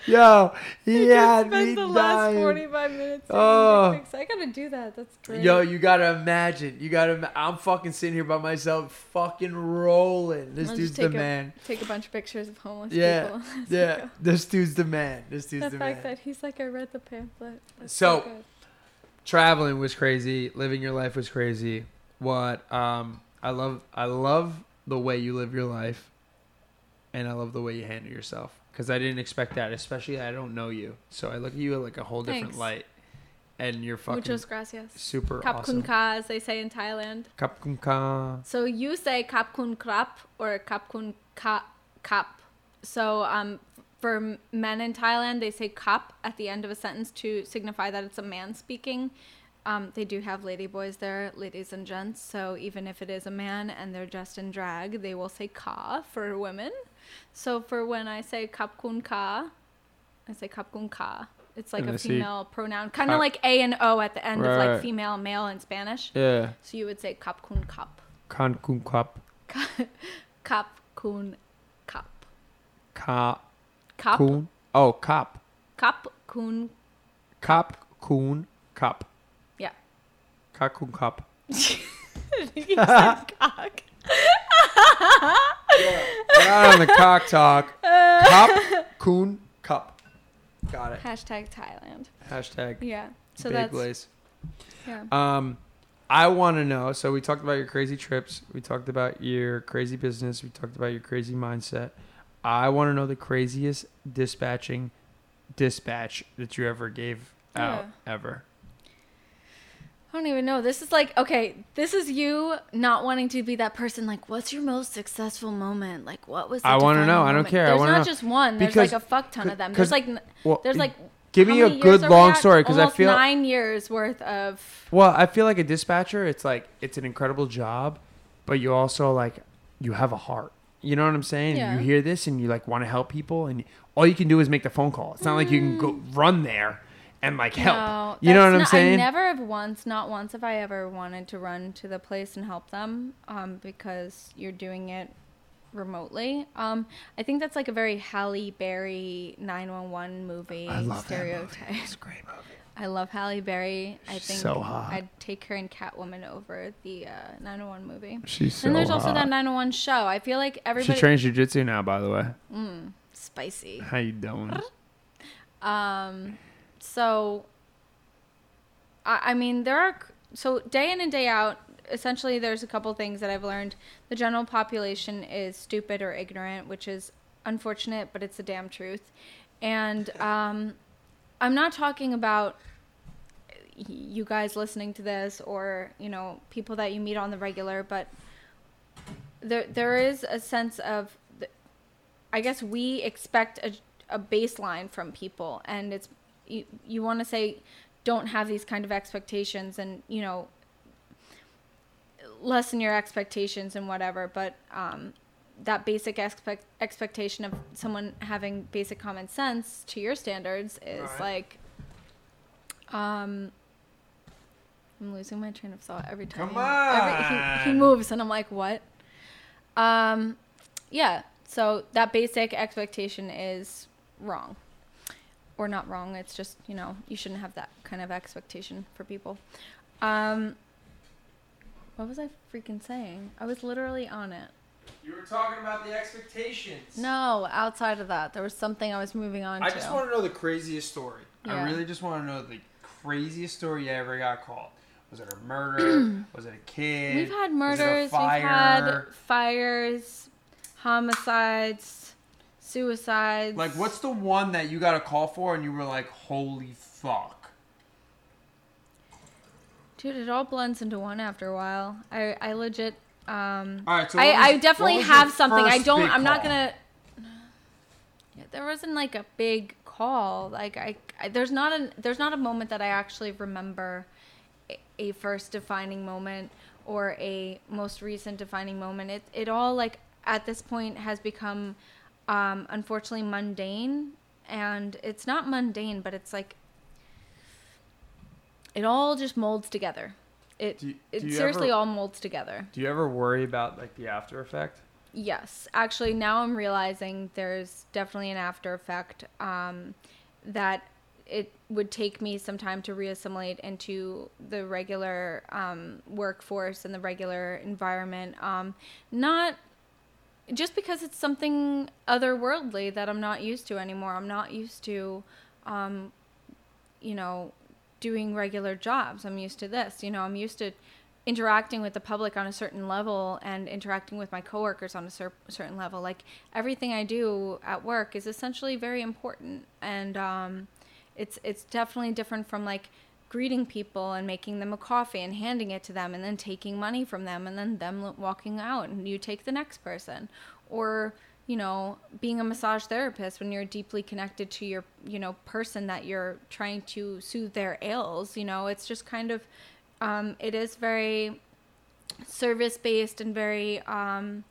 Speaker 2: Yo, he had me
Speaker 3: the last
Speaker 2: dying.
Speaker 3: 45 minutes.
Speaker 2: Oh.
Speaker 3: I gotta do that. That's great.
Speaker 2: Yo, you gotta imagine. You gotta. I'm fucking sitting here by myself, fucking rolling. This
Speaker 3: I'll
Speaker 2: dude's the
Speaker 3: a,
Speaker 2: man.
Speaker 3: Take a bunch of pictures of homeless
Speaker 2: Yeah,
Speaker 3: people.
Speaker 2: Yeah.
Speaker 3: go.
Speaker 2: This dude's the man. This dude's
Speaker 3: The
Speaker 2: the
Speaker 3: fact
Speaker 2: man.
Speaker 3: that he's like, I read the pamphlet. That's
Speaker 2: So-
Speaker 3: good.
Speaker 2: Traveling was crazy. Living your life was crazy. What? Um, I love. I love the way you live your life, and I love the way you handle yourself. Because I didn't expect that, especially I don't know you, so I look at you like a whole different
Speaker 3: Thanks.
Speaker 2: light, and you're fucking
Speaker 3: Muchas gracias.
Speaker 2: super
Speaker 3: Kap
Speaker 2: awesome.
Speaker 3: kun ka, as they say in Thailand.
Speaker 2: Kap kun ka.
Speaker 3: So you say kap kun krap or kap kun ka kap. So um, for men in Thailand, they say kap at the end of a sentence to signify that it's a man speaking. Um, they do have lady boys there, ladies and gents. So even if it is a man and they're dressed in drag, they will say ka for women. So for when I say kap kun ka, I say kap kun ka. It's like
Speaker 2: And I
Speaker 3: a
Speaker 2: see
Speaker 3: female pronoun, kind of like A and O at the end of like female, male in Spanish.
Speaker 2: Yeah.
Speaker 3: So you would say kap kun kap.
Speaker 2: Kan kun kap.
Speaker 3: Kap kun kap.
Speaker 2: Ka
Speaker 3: Kap
Speaker 2: kun. Oh, kap.
Speaker 3: kap kun
Speaker 2: Kap kun kap.
Speaker 3: yeah.
Speaker 2: Ka kun kap.
Speaker 3: you said cock.
Speaker 2: Not on the cock talk. Cop, coon, cup. Got it.
Speaker 3: Hashtag Thailand.
Speaker 2: Hashtag
Speaker 3: Yeah. So
Speaker 2: big
Speaker 3: that's yeah.
Speaker 2: Um, I want to know. So we talked about your crazy trips. We talked about your crazy business. We talked about your crazy mindset. I want to know the craziest dispatching dispatch that you ever gave out ever.
Speaker 3: I don't even know. This is like okay. This is you not wanting to be that person. Like, what's your most successful moment? Like, what was? The
Speaker 2: I wanna
Speaker 3: defining
Speaker 2: know. I don't care.
Speaker 3: There's not
Speaker 2: know.
Speaker 3: just one. There's
Speaker 2: Because-
Speaker 3: like a fuck ton of them. There's like
Speaker 2: Well,
Speaker 3: there's like
Speaker 2: give me a good long story because I feel
Speaker 3: nine years worth of.
Speaker 2: Well, I feel like a dispatcher, it's like it's an incredible job, but you also like you have a heart. You know what I'm saying?
Speaker 3: Yeah.
Speaker 2: You hear this and you like want to help people, and all you can do is make the phone call. It's not like you can go mm. run there and like help.
Speaker 3: No,
Speaker 2: you know what I'm saying?
Speaker 3: I never have once, not once, have I ever wanted to run to the place and help them, um, because you're doing it remotely. Um, I think that's like a very Halle Berry 911 movie
Speaker 2: I love that movie.
Speaker 3: stereotype.
Speaker 2: It's a great movie.
Speaker 3: I love Halle Berry. I think
Speaker 2: so hot.
Speaker 3: I'd take her in Catwoman over the uh, 901 movie.
Speaker 2: She's so
Speaker 3: and there's also that 901 show. I feel like everybody.
Speaker 2: She trains jujitsu now, by the way.
Speaker 3: mm, spicy.
Speaker 2: How you doing?
Speaker 3: Um, so I, I mean, there are so day in and day out. Essentially, there's a couple things that I've learned. The general population is stupid or ignorant, which is unfortunate, but it's the damn truth. And um, I'm not talking about you guys listening to this or you know people that you meet on the regular, but there there is a sense of I guess we expect a, a baseline from people, and it's you, you want to say don't have these kind of expectations, and you know lessen your expectations and whatever. But um, that basic expect expectation of someone having basic common sense to your standards is
Speaker 2: Right.
Speaker 3: like, um. I'm losing my train of thought every time.
Speaker 2: Come
Speaker 3: Every, he, he moves, and I'm like, what? Um, yeah. So that basic expectation is wrong, or not wrong. It's just you know you shouldn't have that kind of expectation for people. Um, what was I freaking saying? I was literally on it.
Speaker 2: You were talking about the expectations.
Speaker 3: No, outside of that, there was something I was moving on
Speaker 2: I
Speaker 3: to.
Speaker 2: just want to know the craziest story. I really just want to know the craziest story you ever got called. Was it a murder? was it a kid?
Speaker 3: We've had
Speaker 2: Was it a
Speaker 3: murders, we've had fires, homicides, suicides.
Speaker 2: Like, what's the one that you got a call for and you were like, holy fuck?
Speaker 3: Dude, it all blends into one after a while. I, I legit. Um,
Speaker 2: All right, so
Speaker 3: I,
Speaker 2: was-
Speaker 3: I definitely have something. I don't. I'm not gonna. Yeah, there wasn't like a big call. Like I, I, there's not a there's not a moment that I actually remember, a, a first defining moment or a most recent defining moment. It it all like at this point has become, um, unfortunately mundane, and it's not mundane, but it's like. It all just molds together. It
Speaker 2: Do
Speaker 3: it
Speaker 2: do you
Speaker 3: seriously
Speaker 2: ever-
Speaker 3: all molds together.
Speaker 2: Do you ever worry about like the after effect?
Speaker 3: Yes, actually, now I'm realizing there's definitely an after effect um, that it would take me some time to reassimilate into the regular um, workforce and the regular environment. Um, not just because it's something otherworldly that I'm not used to anymore. I'm not used to, um, you know, doing regular jobs. I'm used to this. You know, I'm used to interacting with the public on a certain level and interacting with my coworkers on a cer- certain level. Like everything I do at work is essentially very important, and um, it's it's definitely different from like greeting people and making them a coffee and handing it to them and then taking money from them and then them walking out and you take the next person. Or you know being a massage therapist when you're deeply connected to your you know person that you're trying to soothe their ails you know it's just kind of um, it is very service based and very um,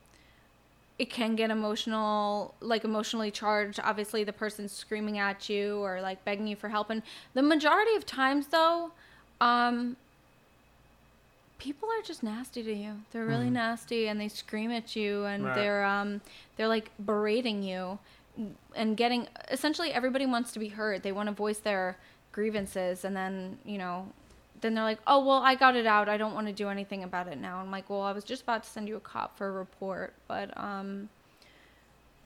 Speaker 3: it can get emotional like emotionally charged. Obviously the person's screaming at you or like begging you for help. And the majority of times though um, people are just nasty to you. They're really nasty and they scream at you and
Speaker 2: Right.
Speaker 3: they're um they're like berating you and getting essentially everybody wants to be heard. They want to voice their grievances and then you know then they're like oh well i got it out. I don't want to do anything about it now. I'm like well i was just about to send you a cop for a report but um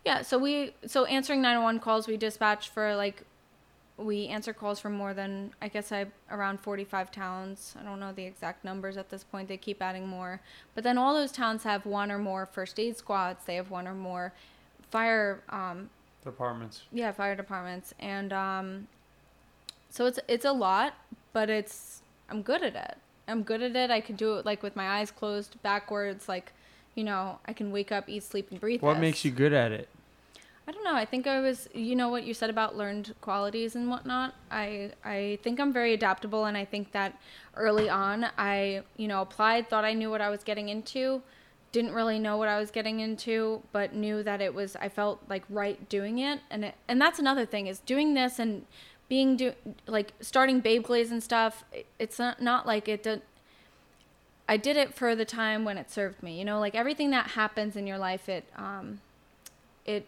Speaker 3: yeah so we so answering 911 calls we dispatch for like we answer calls from more than i guess i around 45 towns. I don't know the exact numbers at this point. They keep adding more. But then all those towns have one or more first aid squads. They have one or more fire um,
Speaker 2: Departments.
Speaker 3: yeah fire departments. And um so it's it's a lot but it's i'm good at it. I'm good at it. I can do it like with my eyes closed backwards like you know i can wake up eat sleep and breathe
Speaker 2: What
Speaker 3: this.
Speaker 2: makes you good at it?
Speaker 3: i don't know. I think i was you know what you said about learned qualities and whatnot? I i think i'm very adaptable and i think that early on i you know applied thought i knew what i was getting into didn't really know what I was getting into, but knew that it was I felt like right doing it, and it, and that's another thing is doing this and being do like starting Babe Glaze and stuff. It's not not like it did. I did it for the time when it served me. You know, like everything that happens in your life, it um, it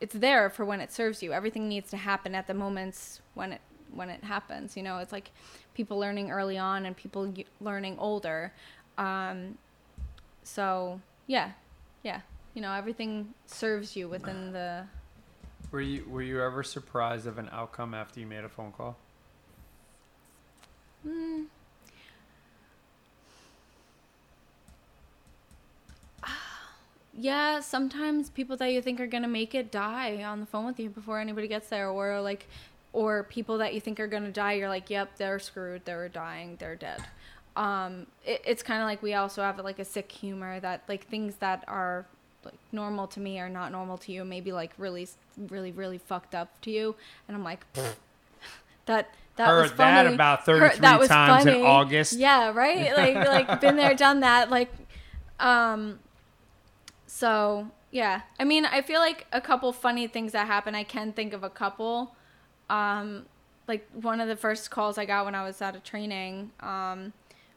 Speaker 3: it's there for when it serves you. Everything needs to happen at the moments when it when it happens. You know, it's like people learning early on and people learning older. Um, so yeah, yeah, you know, everything serves you within the.
Speaker 2: Were you were you ever surprised of an outcome after you made a phone call?
Speaker 3: Mm, yeah, sometimes people that you think are gonna make it die on the phone with you before anybody gets there, or like, or people that you think are gonna die, you're like, yep, they're screwed, they're dying, they're dead. Um, it, it's kind of like we also have like a sick humor that like things that are like normal to me are not normal to you, maybe like really, really, really fucked up to you, and I'm like, that that was
Speaker 2: Heard that
Speaker 3: funny.
Speaker 2: about
Speaker 3: Heard- that was
Speaker 2: times in. August.
Speaker 3: Yeah, right. Like like been there, done that. Like, um. So yeah, I mean, I feel like a couple funny things that happen. I can think of a couple. Um, like one of the first calls I got when I was out of training. Um,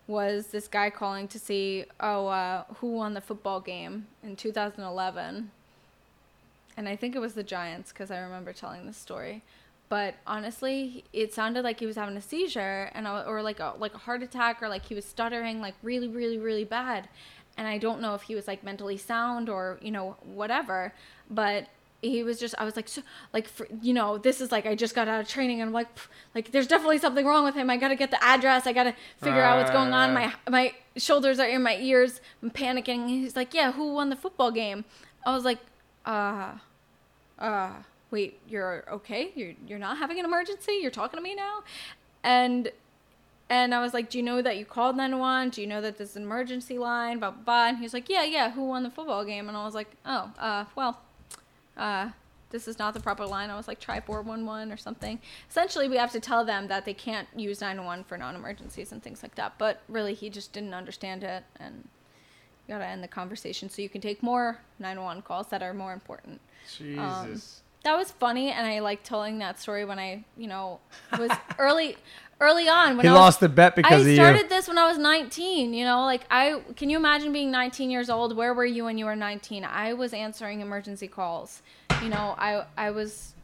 Speaker 3: was this guy calling to see oh uh, who won the football game in 2011 and i think it was the giants because i remember telling this story. But honestly it sounded like he was having a seizure and I, or like a like a heart attack or like he was stuttering like really really really bad. And i don't know if he was like mentally sound or you know whatever. But he was just i was like so, like for, you know this is like i just got out of training and i'm like like there's definitely something wrong with him. I gotta get the address. I gotta figure out what's going on. My my shoulders are in my ears. I'm panicking. He's like yeah who won the football game? I was like uh uh wait you're okay you're you're not having an emergency you're talking to me now and and I was like, "Do you know that you called 911? Do you know that this is an emergency line?" Blah blah. blah. And he was like, "Yeah, yeah. Who won the football game?" And I was like, "Oh, uh, well, uh, this is not the proper line." I was like, "Try 411 or something." Essentially, we have to tell them that they can't use 911 for non-emergencies and things like that. But really, he just didn't understand it, and you gotta end the conversation so you can take more 911 calls that are more important um,
Speaker 2: Jesus.
Speaker 3: that was funny and i like telling that story when i you know was early early on when
Speaker 2: he
Speaker 3: I was,
Speaker 2: lost the bet because
Speaker 3: I
Speaker 2: of
Speaker 3: started
Speaker 2: you.
Speaker 3: this when I was 19. You know, like I can you imagine being 19 years old? Where were you when you were 19? I was answering emergency calls. You know, I I was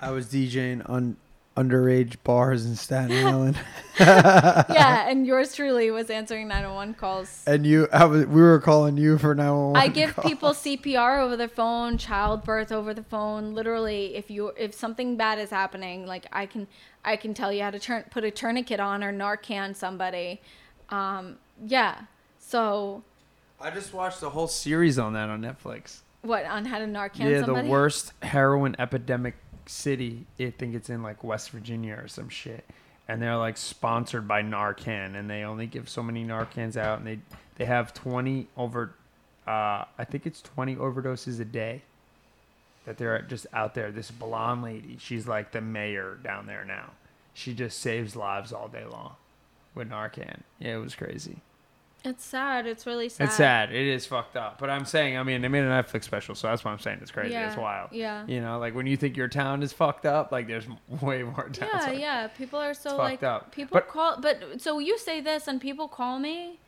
Speaker 4: I was DJing on underage bars in Staten Island,
Speaker 3: yeah, and yours truly was answering 911 calls.
Speaker 4: and you, I was, we were calling you for 911.
Speaker 3: I give
Speaker 4: calls.
Speaker 3: people CPR over the phone, childbirth over the phone. Literally, if you if something bad is happening, like I can I can tell you how to turn put a tourniquet on or Narcan somebody. Um, yeah. So
Speaker 2: I just watched the whole series on that on Netflix.
Speaker 3: what on how to Narcan
Speaker 2: yeah,
Speaker 3: somebody?
Speaker 2: the worst heroin epidemic city. I think it's in like West Virginia or some shit. And they're like sponsored by Narcan, and they only give so many Narcans out, and they they have twenty over, uh, I think it's twenty overdoses a day. That they're just out there. This blonde lady, she's like the mayor down there now. She just saves lives all day long with Narcan. Yeah, it was crazy.
Speaker 3: It's sad. It's really sad.
Speaker 2: It's sad. It is fucked up. But I'm saying, I mean, they made a Netflix special, so that's why I'm saying it's crazy.
Speaker 3: Yeah,
Speaker 2: It's wild.
Speaker 3: yeah.
Speaker 2: You know, like when you think your town is fucked up, like there's way more towns.
Speaker 3: Yeah,
Speaker 2: like-
Speaker 3: yeah. People are so like
Speaker 2: fucked up.
Speaker 3: people
Speaker 2: But-
Speaker 3: call but so you say this and people call me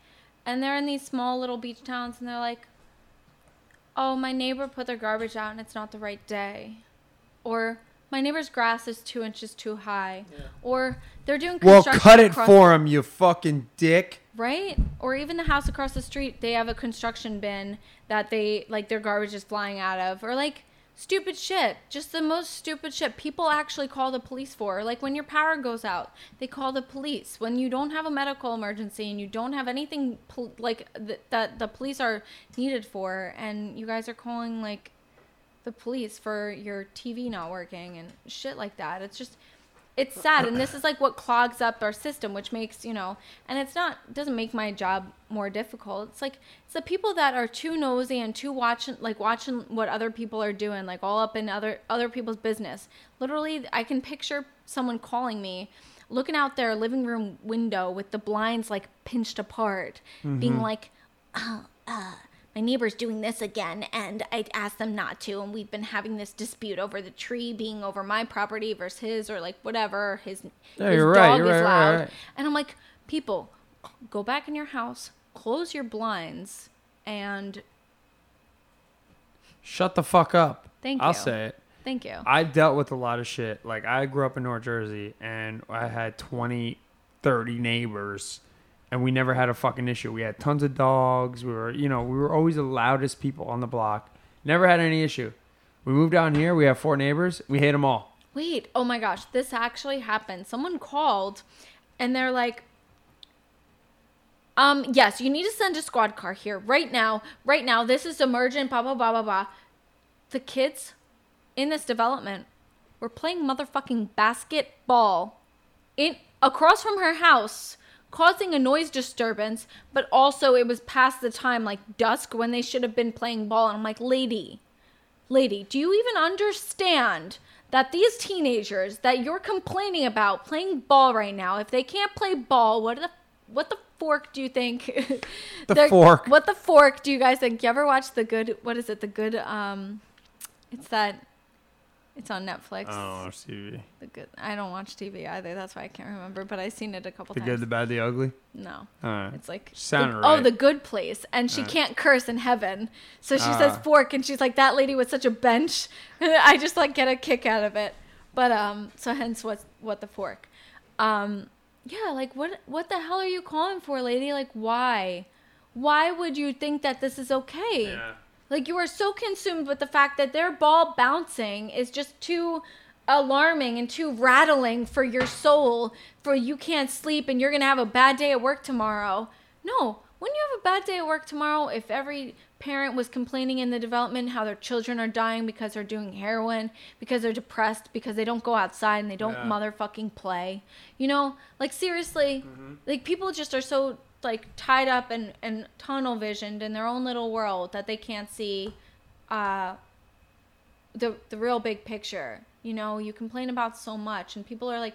Speaker 3: and they're in these small little beach towns and they're like Oh, my neighbor put their garbage out and it's not the right day. Or my neighbor's grass is two inches too high. Or they're doing
Speaker 4: Well,
Speaker 3: construction
Speaker 4: cut it for him, you fucking dick.
Speaker 3: Right? Or even the house across the street, they have a construction bin that they like their garbage is flying out of. Or like stupid shit. Just the most stupid shit people actually call the police for. Like when your power goes out, they call the police. When you don't have a medical emergency and you don't have anything pol- like th- that the police are needed for and you guys are calling like the police for your TV not working and shit like that. It's just it's sad. And this is like what clogs up our system which makes you know and it's not doesn't make my job more difficult. It's like it's the people that are too nosy and too watching like watching what other people are doing like all up in other other people's business. Literally i can picture someone calling me looking out their living room window with the blinds like pinched apart being like oh, uh, my neighbor's doing this again and I asked them not to and we've been having this dispute over the tree being over my property versus his or like whatever his,
Speaker 2: Yeah,
Speaker 3: his
Speaker 2: you're
Speaker 3: dog
Speaker 2: right,
Speaker 3: is
Speaker 2: right,
Speaker 3: loud
Speaker 2: right.
Speaker 3: and I'm like people go back in your house close your blinds and
Speaker 2: Shut the fuck up.
Speaker 3: Thank
Speaker 2: I'll
Speaker 3: you.
Speaker 2: say it.
Speaker 3: Thank you.
Speaker 2: I dealt with a lot of shit. Like I grew up in North Jersey and I had 20, 30 neighbors and we never had a fucking issue. We had tons of dogs. We were, you know, we were always the loudest people on the block. Never had any issue. We moved down here. We have four neighbors. We hate them all.
Speaker 3: Wait, oh my gosh, this actually happened. Someone called and they're like, um, yes, you need to send a squad car here right now. Right now, this is emergent, blah, blah, blah, blah, blah. The kids in this development were playing motherfucking basketball in across from her house, causing a noise disturbance, but also it was past the time, like dusk, when they should have been playing ball. And I'm like, lady, lady, do you even understand that these teenagers that you're complaining about playing ball right now, if they can't play ball, what the what the fork do you think?
Speaker 2: The fork.
Speaker 3: What the fork do you guys think? You ever watch the good? What is it? The good. Um, it's that. It's on Netflix.
Speaker 2: Oh, TV.
Speaker 3: The good. I don't watch TV either. That's why I can't remember. But I've seen it a couple
Speaker 2: The
Speaker 3: times.
Speaker 2: good, the bad, the ugly.
Speaker 3: no.
Speaker 2: All right.
Speaker 3: It's like
Speaker 2: Sounded
Speaker 3: the-
Speaker 2: right.
Speaker 3: oh, the good place, and she
Speaker 2: Right.
Speaker 3: can't curse in heaven, so she
Speaker 2: Ah.
Speaker 3: says fork, and she's like that lady with such a bench. I just like get a kick out of it, but um, so hence what what the fork, um, yeah, like what what the hell are you calling for, lady? Like why, why would you think that this is okay? Like you are so consumed with the fact that their ball bouncing is just too alarming and too rattling for your soul for you can't sleep and you're going to have a bad day at work tomorrow. No, when you have a bad day at work tomorrow, if every parent was complaining in the development how their children are dying because they're doing heroin, because they're depressed, because they don't go outside and they don't
Speaker 2: Yeah.
Speaker 3: motherfucking play. You know, like seriously, mm-hmm. like people just are so like tied up and, and tunnel visioned in their own little world that they can't see uh the the real big picture. You know, you complain about so much and people are like,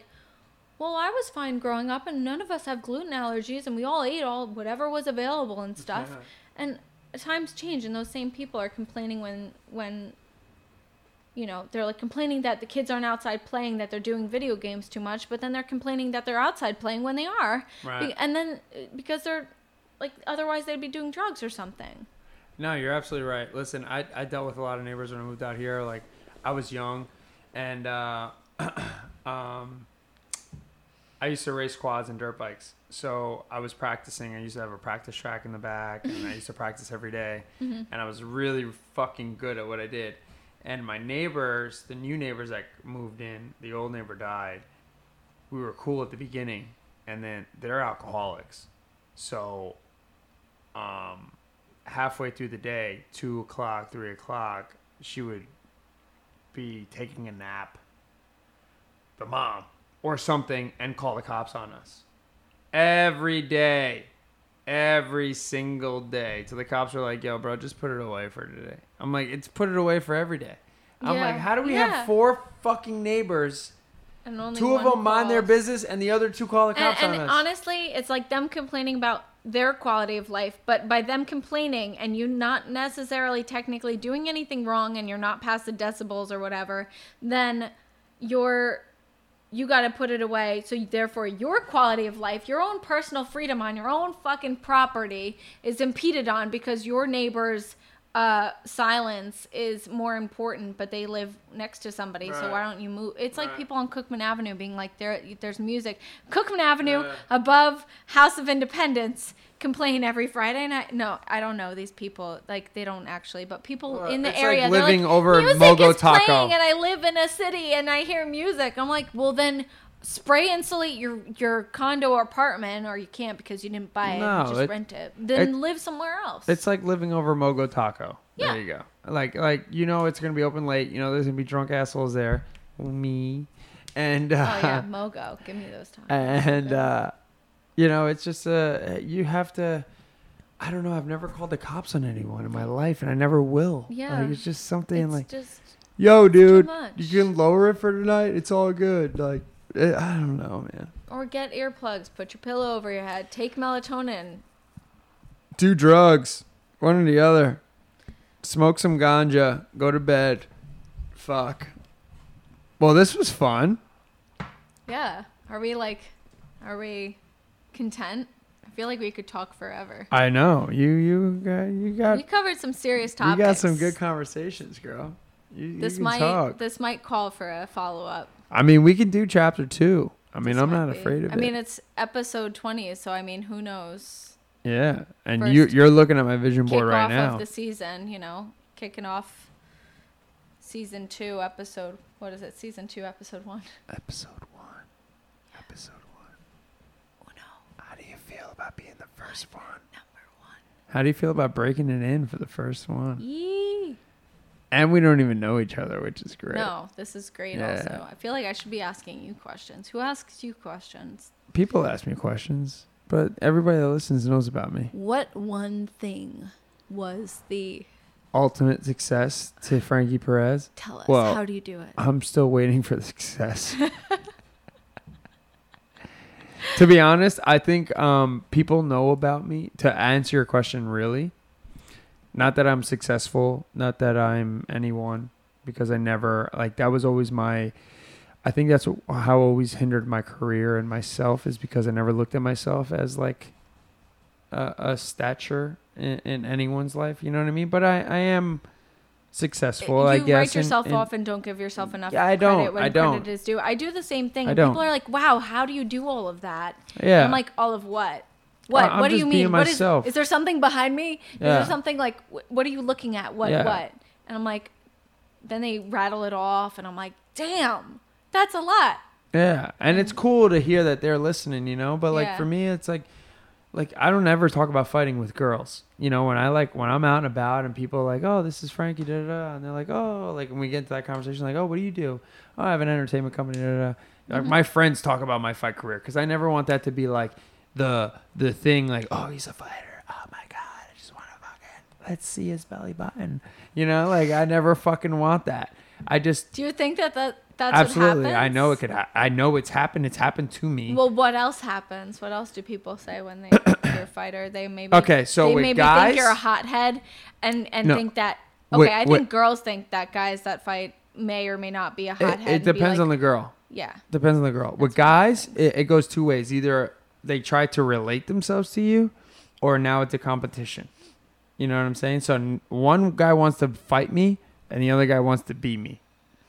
Speaker 3: "Well, I was fine growing up and none of us have gluten allergies and we all ate all whatever was available and stuff." And times change and those same people are complaining when when you know, they're like complaining that the kids aren't outside playing, that they're doing video games too much, but then they're complaining that they're outside playing when they are.
Speaker 2: Right.
Speaker 3: And then uh, because they're like otherwise they'd be doing drugs or something.
Speaker 2: No, you're absolutely right. Listen, I, I dealt with a lot of neighbors when I moved out here. Like, I was young, and uh, um, I used to race quads and dirt bikes. So I was practicing. I used to have a practice track in the back, and I used to practice every day. And I was really fucking good at what I did. And my neighbors, the new neighbors that moved in, the old neighbor died. We were cool at the beginning, and then they're alcoholics. So, um, halfway through the day, two o'clock, three o'clock, she would be taking a nap, the mom, or something, and call the cops on us. Every day. Every single day. So the cops are like, yo, bro, just put it away for today. I'm like, it's put it away for every day. I'm
Speaker 3: Yeah.
Speaker 2: like, how do we
Speaker 3: Yeah.
Speaker 2: have four fucking neighbors?
Speaker 3: And only
Speaker 2: Two of them mind their business, and the other two call the
Speaker 3: And,
Speaker 2: cops
Speaker 3: and
Speaker 2: on us.
Speaker 3: honestly, it's like them complaining about their quality of life, but by them complaining and you not necessarily technically doing anything wrong and you're not past the decibels or whatever, then you're you got to put it away. So therefore, your quality of life, your own personal freedom on your own fucking property is impeded on because your neighbor's uh, silence is more important, but they live next to somebody. So why don't you move? It's like
Speaker 2: Right.
Speaker 3: people on Cookman Avenue being like, there, there's music. Cookman Avenue
Speaker 2: Yeah.
Speaker 3: above House of Independence complain every Friday night. No, I don't know these people. Like they don't actually, but people
Speaker 2: Well,
Speaker 3: in the
Speaker 2: it's like
Speaker 3: area
Speaker 2: living
Speaker 3: like,
Speaker 2: over
Speaker 3: music
Speaker 2: Mogo
Speaker 3: is
Speaker 2: Taco."
Speaker 3: playing, and I live in a city and I hear music. I'm like, well then. Spray insulate your your condo or apartment, or you can't because you didn't buy it.
Speaker 2: No,
Speaker 3: you just
Speaker 2: it-
Speaker 3: rent it. Then
Speaker 2: it-
Speaker 3: live somewhere else.
Speaker 2: It's like living over Mogo Taco.
Speaker 3: Yeah.
Speaker 2: There you go. Like like you know it's gonna be open late. You know there's gonna be drunk assholes there. Me. And uh,
Speaker 3: oh yeah, Mogo, give me those times.
Speaker 2: and uh, you know it's just uh you have to. I don't know. I've never called the cops on anyone in my life, and I never will.
Speaker 3: Yeah.
Speaker 2: Like, it's just something
Speaker 3: it's
Speaker 2: like,
Speaker 3: just
Speaker 2: yo, dude, you can lower it for tonight. It's all good. Like, Eh, I don't know, man.
Speaker 3: or get earplugs. Put your pillow over your head. Take melatonin.
Speaker 2: Do drugs, one or the other. Smoke some ganja. Go to bed. Fuck. Well, this was fun.
Speaker 3: Yeah. Are we like, are we content? I feel like we could talk forever.
Speaker 2: I know you. You got. You got.
Speaker 3: We covered some serious topics.
Speaker 2: You got some good conversations, girl. You, you
Speaker 3: This
Speaker 2: can
Speaker 3: might
Speaker 2: talk.
Speaker 3: this might call for a follow up.
Speaker 2: I mean, we can do chapter two. I mean,
Speaker 3: This
Speaker 2: I'm not afraid of
Speaker 3: I
Speaker 2: it.
Speaker 3: I mean, it's episode 20, so I mean, who knows?
Speaker 2: yeah, and
Speaker 3: First
Speaker 2: you you're looking at my vision board right now.
Speaker 3: of the season, you know, kicking off season two, episode. What is it? Season two, episode one.
Speaker 2: Episode one. Episode one.
Speaker 3: Uno,
Speaker 2: How do you feel about being the first one?
Speaker 3: number one.
Speaker 2: How do you feel about breaking it in for the first one?
Speaker 3: Yee.
Speaker 2: And we don't even know each other, which is great.
Speaker 3: No, this is great.
Speaker 2: Yeah.
Speaker 3: Also, I feel like I should be asking you questions. Who asks you questions?
Speaker 2: People ask me questions, but everybody that listens knows about me.
Speaker 3: What one thing was the?
Speaker 2: Ultimate success to Frankie Perez.
Speaker 3: Tell us.
Speaker 2: Well,
Speaker 3: how do you do it?
Speaker 2: I'm still waiting for the success. to be honest, I think um, people know about me. To answer your question, really, not that I'm successful, not that I'm anyone, because I never like that was always my. I think that's how always hindered my career and myself is because I never looked at myself as like a, a stature in, in anyone's life. You know what I mean? But I, I am successful.
Speaker 3: you
Speaker 2: I guess.
Speaker 3: You
Speaker 2: write
Speaker 3: yourself
Speaker 2: in-
Speaker 3: off and don't give yourself enough
Speaker 2: Yeah, I don't.
Speaker 3: credit when
Speaker 2: I don't.
Speaker 3: credit is due. I do the same thing.
Speaker 2: I don't.
Speaker 3: People are like, "Wow, how do you do all of that?"
Speaker 2: Yeah.
Speaker 3: I'm like, "All of what? What?
Speaker 2: I'm
Speaker 3: what do you mean? What is? Is there something behind me? Is
Speaker 2: Yeah.
Speaker 3: there something like? What are you looking at? What?
Speaker 2: Yeah.
Speaker 3: What?" And I'm like, then they rattle it off, and I'm like, "Damn, that's a lot."
Speaker 2: Yeah, and it's cool to hear that they're listening, you know. But like
Speaker 3: Yeah.
Speaker 2: for me, it's like, like I don't ever talk about fighting with girls. You know, when I like when I'm out and about and people are like, "Oh, this is Frankie," da da da, and they're like, "Oh," like when we get into that conversation, like, "Oh, what do you do?" "Oh, I have an entertainment company." Da da. da. Like
Speaker 3: Mm-hmm.
Speaker 2: my friends talk about my fight career because I never want that to be like the the thing, like, "Oh, he's a fighter." Oh my god, I just want to fucking let's see his belly button. You know, like I never fucking want that. I just
Speaker 3: Do you think that, that that's
Speaker 2: absolutely. I know it could. Ha- I know it's happened. It's happened to me.
Speaker 3: Well, what else happens? What else do people say when they you're a fighter? They maybe
Speaker 2: Okay, so
Speaker 3: they maybe
Speaker 2: guys-
Speaker 3: think you're a hothead, and and
Speaker 2: No.
Speaker 3: think that okay.
Speaker 2: Wait,
Speaker 3: I
Speaker 2: wait.
Speaker 3: think girls think that guys that fight may or may not be a hothead.
Speaker 2: it
Speaker 3: be
Speaker 2: depends
Speaker 3: like,
Speaker 2: on the girl.
Speaker 3: yeah.
Speaker 2: Depends on the girl. With guys, it, it goes two ways. Either they try to relate themselves to you, or now it's a competition. You know what I'm saying? So one guy wants to fight me, and the other guy wants to be me.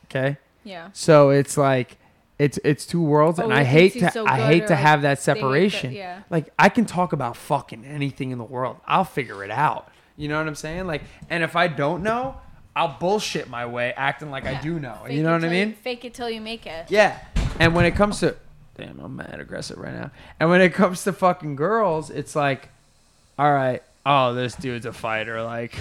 Speaker 2: Okay.
Speaker 3: Yeah.
Speaker 2: So it's like it's it's two worlds, oh, and
Speaker 3: Oh,
Speaker 2: I hate to
Speaker 3: so
Speaker 2: I hate to
Speaker 3: like,
Speaker 2: have that
Speaker 3: hate that-
Speaker 2: separation.
Speaker 3: yeah.
Speaker 2: Like I can talk about fucking anything in the world. I'll figure it out. You know what I'm saying? Like, and if I don't know, I'll bullshit my way, acting like I do know.
Speaker 3: Fake
Speaker 2: you know what I
Speaker 3: till you-
Speaker 2: mean?
Speaker 3: fake it till you make it.
Speaker 2: Yeah. And when it comes to damn, I'm mad aggressive right now. And when it comes to fucking girls, it's like, all right, oh, this dude's a fighter. Like,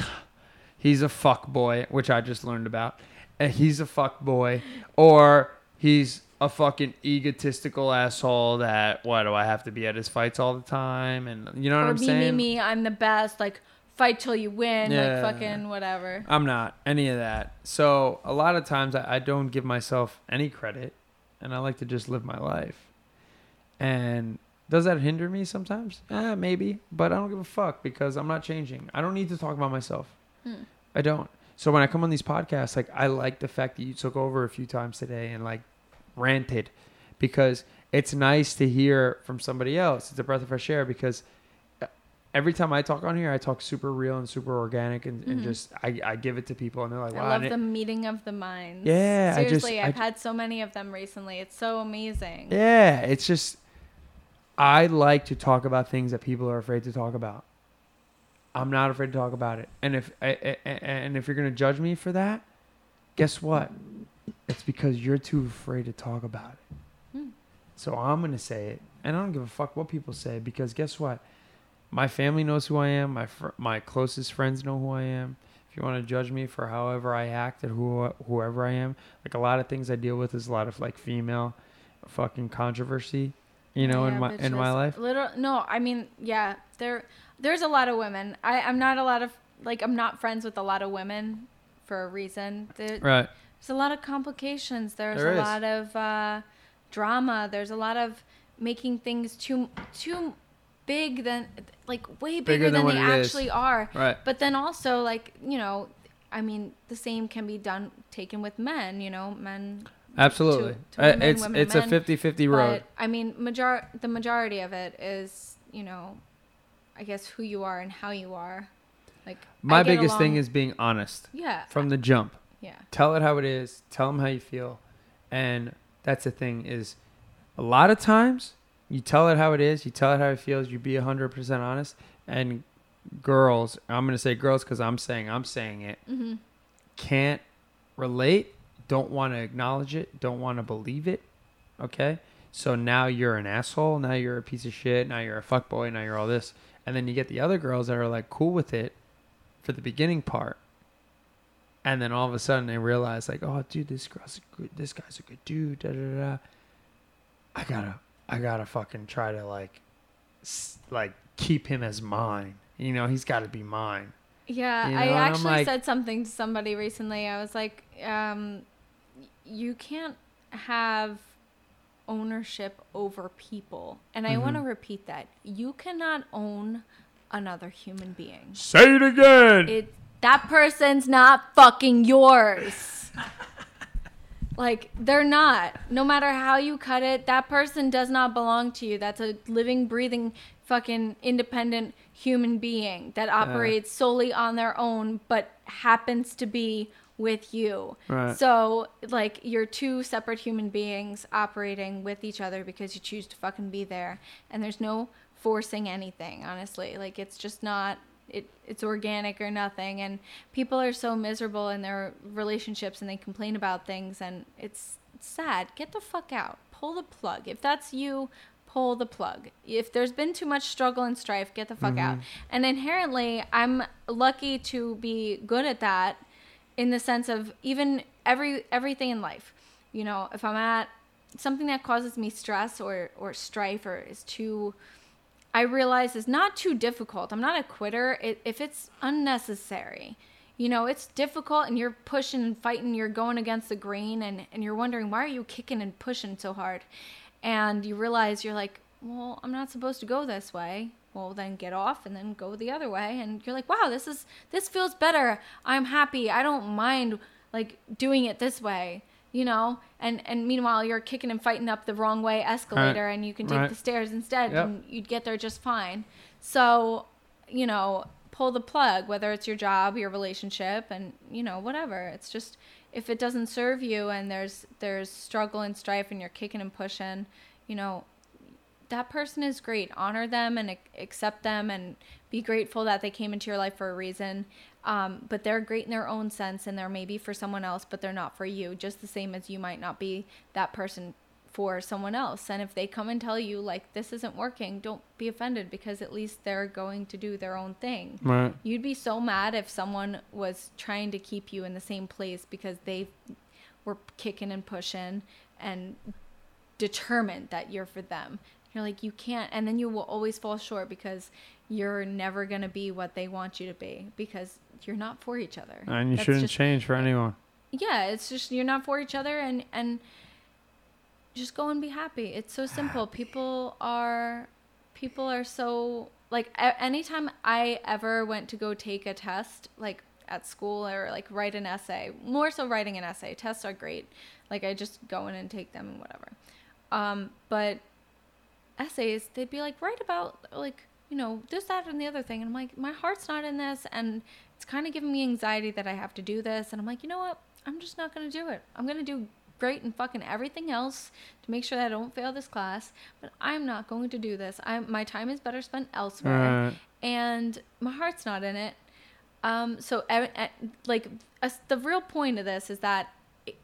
Speaker 2: he's a fuck boy, which I just learned about. And he's a fuck boy, or he's a fucking egotistical asshole that what do I have to be at his fights all the time? And you know what
Speaker 3: Or
Speaker 2: I'm
Speaker 3: me,
Speaker 2: saying?
Speaker 3: me, me. I'm the best. Like fight till you win.
Speaker 2: Yeah.
Speaker 3: Like fucking whatever.
Speaker 2: I'm not any of that. So a lot of times I, I don't give myself any credit, and I like to just live my life. And does that hinder me sometimes? Eh, maybe, but I don't give a fuck because I'm not changing. I don't need to talk about myself.
Speaker 3: Hmm.
Speaker 2: I don't. So when I come on these podcasts, like I like the fact that you took over a few times today and like ranted, because it's nice to hear from somebody else. It's a breath of fresh air because uh, every time I talk on here, I talk super real and super organic and, and
Speaker 3: Mhm.
Speaker 2: just I, I give it to people and they're like, wow.
Speaker 3: I love the
Speaker 2: it-
Speaker 3: meeting of the minds.
Speaker 2: Yeah,
Speaker 3: Seriously,
Speaker 2: I
Speaker 3: I've
Speaker 2: ju-
Speaker 3: had so many of them recently. It's so amazing.
Speaker 2: yeah, it's just I like to talk about things that people are afraid to talk about. I'm not afraid to talk about it. And if and if you're gonna judge me for that, guess what? It's because you're too afraid to talk about it.
Speaker 3: Hmm.
Speaker 2: So I'm gonna say it, and I don't give a fuck what people say because guess what? My family knows who I am. My fr- my closest friends know who I am. If you want to judge me for however I act and who whoever I am, like a lot of things I deal with is a lot of like female fucking controversy, you know, in
Speaker 3: Yeah,
Speaker 2: my in my life.
Speaker 3: Literal, no, I mean, yeah, there, there's a lot of women. I, I'm not a lot of like, I'm not friends with a lot of women for a reason. There,
Speaker 2: Right.
Speaker 3: There's a lot of complications. There's
Speaker 2: There
Speaker 3: a
Speaker 2: is.
Speaker 3: lot of uh, drama. There's a lot of making things too too big than like way bigger,
Speaker 2: Bigger than
Speaker 3: than, they
Speaker 2: it is.
Speaker 3: actually are.
Speaker 2: Right.
Speaker 3: But then also like you know, I mean, the same can be done taken with men. You know, men.
Speaker 2: Absolutely.
Speaker 3: to
Speaker 2: Uh,
Speaker 3: women,
Speaker 2: it's
Speaker 3: women to
Speaker 2: it's a
Speaker 3: men,
Speaker 2: 50-50 road.
Speaker 3: But I mean, major the majority of it is you know, I guess who you are and how you are. Like
Speaker 2: My biggest thing is being honest
Speaker 3: yeah
Speaker 2: from the jump.
Speaker 3: Yeah.
Speaker 2: tell it how it is tell them how you feel and that's the thing is a lot of times you tell it how it is you tell it how it feels you be 100% honest and girls i'm going to say girls because i'm saying i'm saying it
Speaker 3: Mm-hmm.
Speaker 2: can't relate don't want to acknowledge it don't want to believe it okay? So now you're an asshole now you're a piece of shit now you're a fuckboy now you're all this. And then you get the other girls that are like cool with it for the beginning part. And then all of a sudden they realize like oh dude this girl's a good this guy's a good dude da, da, da, i gotta i gotta fucking try to like like keep him as mine. You know he's got to be mine.
Speaker 3: Yeah,
Speaker 2: You know,
Speaker 3: I actually
Speaker 2: like-
Speaker 3: said something to somebody recently. I was like, um, you can't have ownership over people. And I want to
Speaker 2: mm-hmm.
Speaker 3: repeat that. You cannot own another human being.
Speaker 2: say it again
Speaker 3: It that person's not fucking yours. like they're not. No matter how you cut it, that person does not belong to you. That's a living, breathing, fucking independent human being that uh. operates solely on their own, but happens to be with you.
Speaker 2: Right.
Speaker 3: So, like, you're two separate human beings operating with each other because you choose to fucking be there. And there's no forcing anything, honestly. Like, it's just not. It, it's organic or nothing and people are so miserable in their relationships and they complain about things and it's, it's sad get the fuck out pull the plug if that's you pull the plug if there's been too much struggle and strife get the fuck mm-hmm. out and inherently i'm lucky to be good at that in the sense of even every everything in life. You know if i'm at something that causes me stress or or strife or is too i realize is not too difficult. I'm not a quitter. It, if it's unnecessary you know it's difficult and you're pushing and fighting you're going against the grain and, and you're wondering why are you kicking and pushing so hard? And you realize you're like well i'm not supposed to go this way well then get off and then go the other way. And you're like wow this is this feels better. I'm happy. I don't mind like doing it this way you know? And and meanwhile you're kicking and fighting up the wrong way escalator and you can take
Speaker 2: Right.
Speaker 3: the stairs instead
Speaker 2: Yep.
Speaker 3: and you'd get there just fine. So you know pull the plug whether it's your job your relationship and you know whatever. It's just if it doesn't serve you and there's there's struggle and strife and you're kicking and pushing you know that person is great. Honor them and accept them and be grateful that they came into your life for a reason. Um, but they're great in their own sense and they're maybe for someone else, but they're not for you. Just the same as you might not be that person for someone else. And if they come and tell you, like, this isn't working, don't be offended because at least they're going to do their own thing.
Speaker 2: right
Speaker 3: You'd be so mad if someone was trying to keep you in the same place because they were kicking and pushing and determined that you're for them. You're like, you can't, and then you will always fall short because you're never going to be what they want you to be because you're not for each other.
Speaker 2: and you
Speaker 3: That's
Speaker 2: shouldn't
Speaker 3: just-
Speaker 2: change for anyone.
Speaker 3: Yeah it's just you're not for each other and and just go and be happy. It's so simple. People are people are so like anytime i ever went to go take a test like at school or like write an essay more so writing an essay tests are great. Like i just go in and take them and whatever. Um but essays they'd be like write about like you know this that and the other thing. And i'm like my heart's not in this and it's kind of giving me anxiety that i have to do this. And i'm like you know what? I'm just not going to do it. I'm going to do great and fucking everything else to make sure that i don't fail this class but i'm not going to do this. I'm my time is better spent elsewhere
Speaker 2: Right.
Speaker 3: and my heart's not in it. Um so like the real point of this is that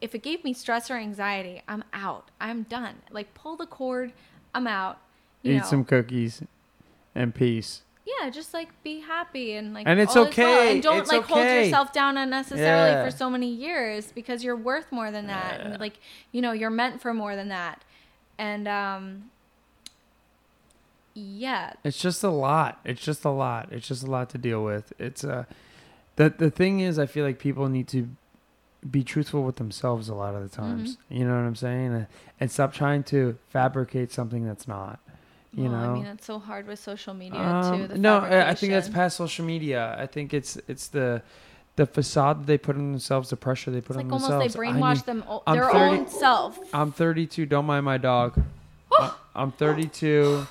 Speaker 3: if it gave me stress or anxiety i'm out. I'm done. Like pull the cord i'm out
Speaker 2: eat
Speaker 3: know.
Speaker 2: some cookies and peace
Speaker 3: Yeah, just like be happy and like
Speaker 2: And it's
Speaker 3: is well.
Speaker 2: okay.
Speaker 3: And don't
Speaker 2: It's
Speaker 3: like hold yourself down unnecessarily
Speaker 2: Yeah.
Speaker 3: for so many years because you're worth more than that.
Speaker 2: Yeah.
Speaker 3: And like, you know, you're meant for more than that. And um yeah.
Speaker 2: It's just a lot. It's just a lot. It's just a lot to deal with. It's uh the the thing is I feel like people need to be truthful with themselves a lot of the times.
Speaker 3: Mm-hmm.
Speaker 2: You know what I'm saying? And stop trying to fabricate something that's not. You know.
Speaker 3: I mean, it's so hard with social media
Speaker 2: Um,
Speaker 3: too.
Speaker 2: No, I I think that's past social media. I think it's it's the the facade that they put on themselves, the pressure they put
Speaker 3: It's
Speaker 2: put
Speaker 3: like
Speaker 2: on
Speaker 3: almost
Speaker 2: themselves.
Speaker 3: they
Speaker 2: I
Speaker 3: brainwash
Speaker 2: mean,
Speaker 3: them o-
Speaker 2: I'm
Speaker 3: their
Speaker 2: 30
Speaker 3: own self.
Speaker 2: I'm 32. Don't mind my dog. I- I'm 32.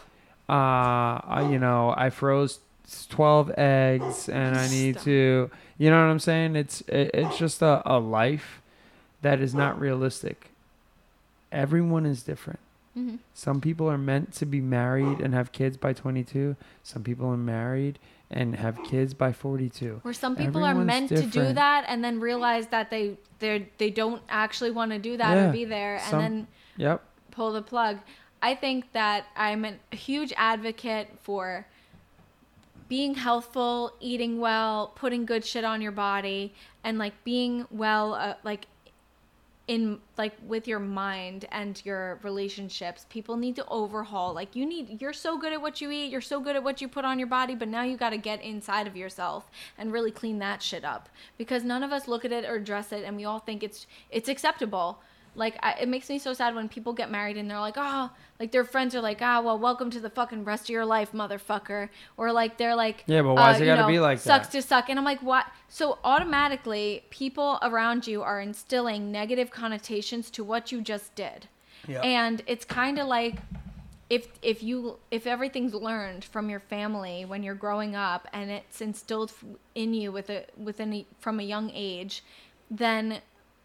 Speaker 2: Uh, I, you know, I froze 12 eggs and I need
Speaker 3: Stop.
Speaker 2: to you know what I'm saying it's it, it's just a, a life that is not realistic everyone is different
Speaker 3: hmm
Speaker 2: some people are meant to be married and have kids by 22 some people are married and have kids by 42
Speaker 3: Where some people are
Speaker 2: Everyone's
Speaker 3: meant to do that and then realize that they they they don't actually want to do that
Speaker 2: Yeah.
Speaker 3: or be there, and
Speaker 2: Some-
Speaker 3: then
Speaker 2: yep.
Speaker 3: pull the plug. I think that I'm a huge advocate for being healthful, eating well, putting good shit on your body, and like being well, uh, like in like with your mind and your relationships. People need to overhaul. Like you need, you're so good at what you eat, you're so good at what you put on your body, but now you got to get inside of yourself and really clean that shit up because none of us look at it or address it, and we all think it's it's acceptable like I, it makes me so sad when people get married and they're like oh like their friends are like ah well welcome to the fucking rest of your life motherfucker or like they're like
Speaker 2: Yeah, but why
Speaker 3: uh,
Speaker 2: is it
Speaker 3: you
Speaker 2: gotta
Speaker 3: know,
Speaker 2: be like that?
Speaker 3: sucks
Speaker 2: that?
Speaker 3: to suck and i'm like what so automatically people around you are instilling negative connotations to what you just did and it's kind of like if if you if everything's learned from your family when you're growing up and it's instilled in you with a within a, from a young age then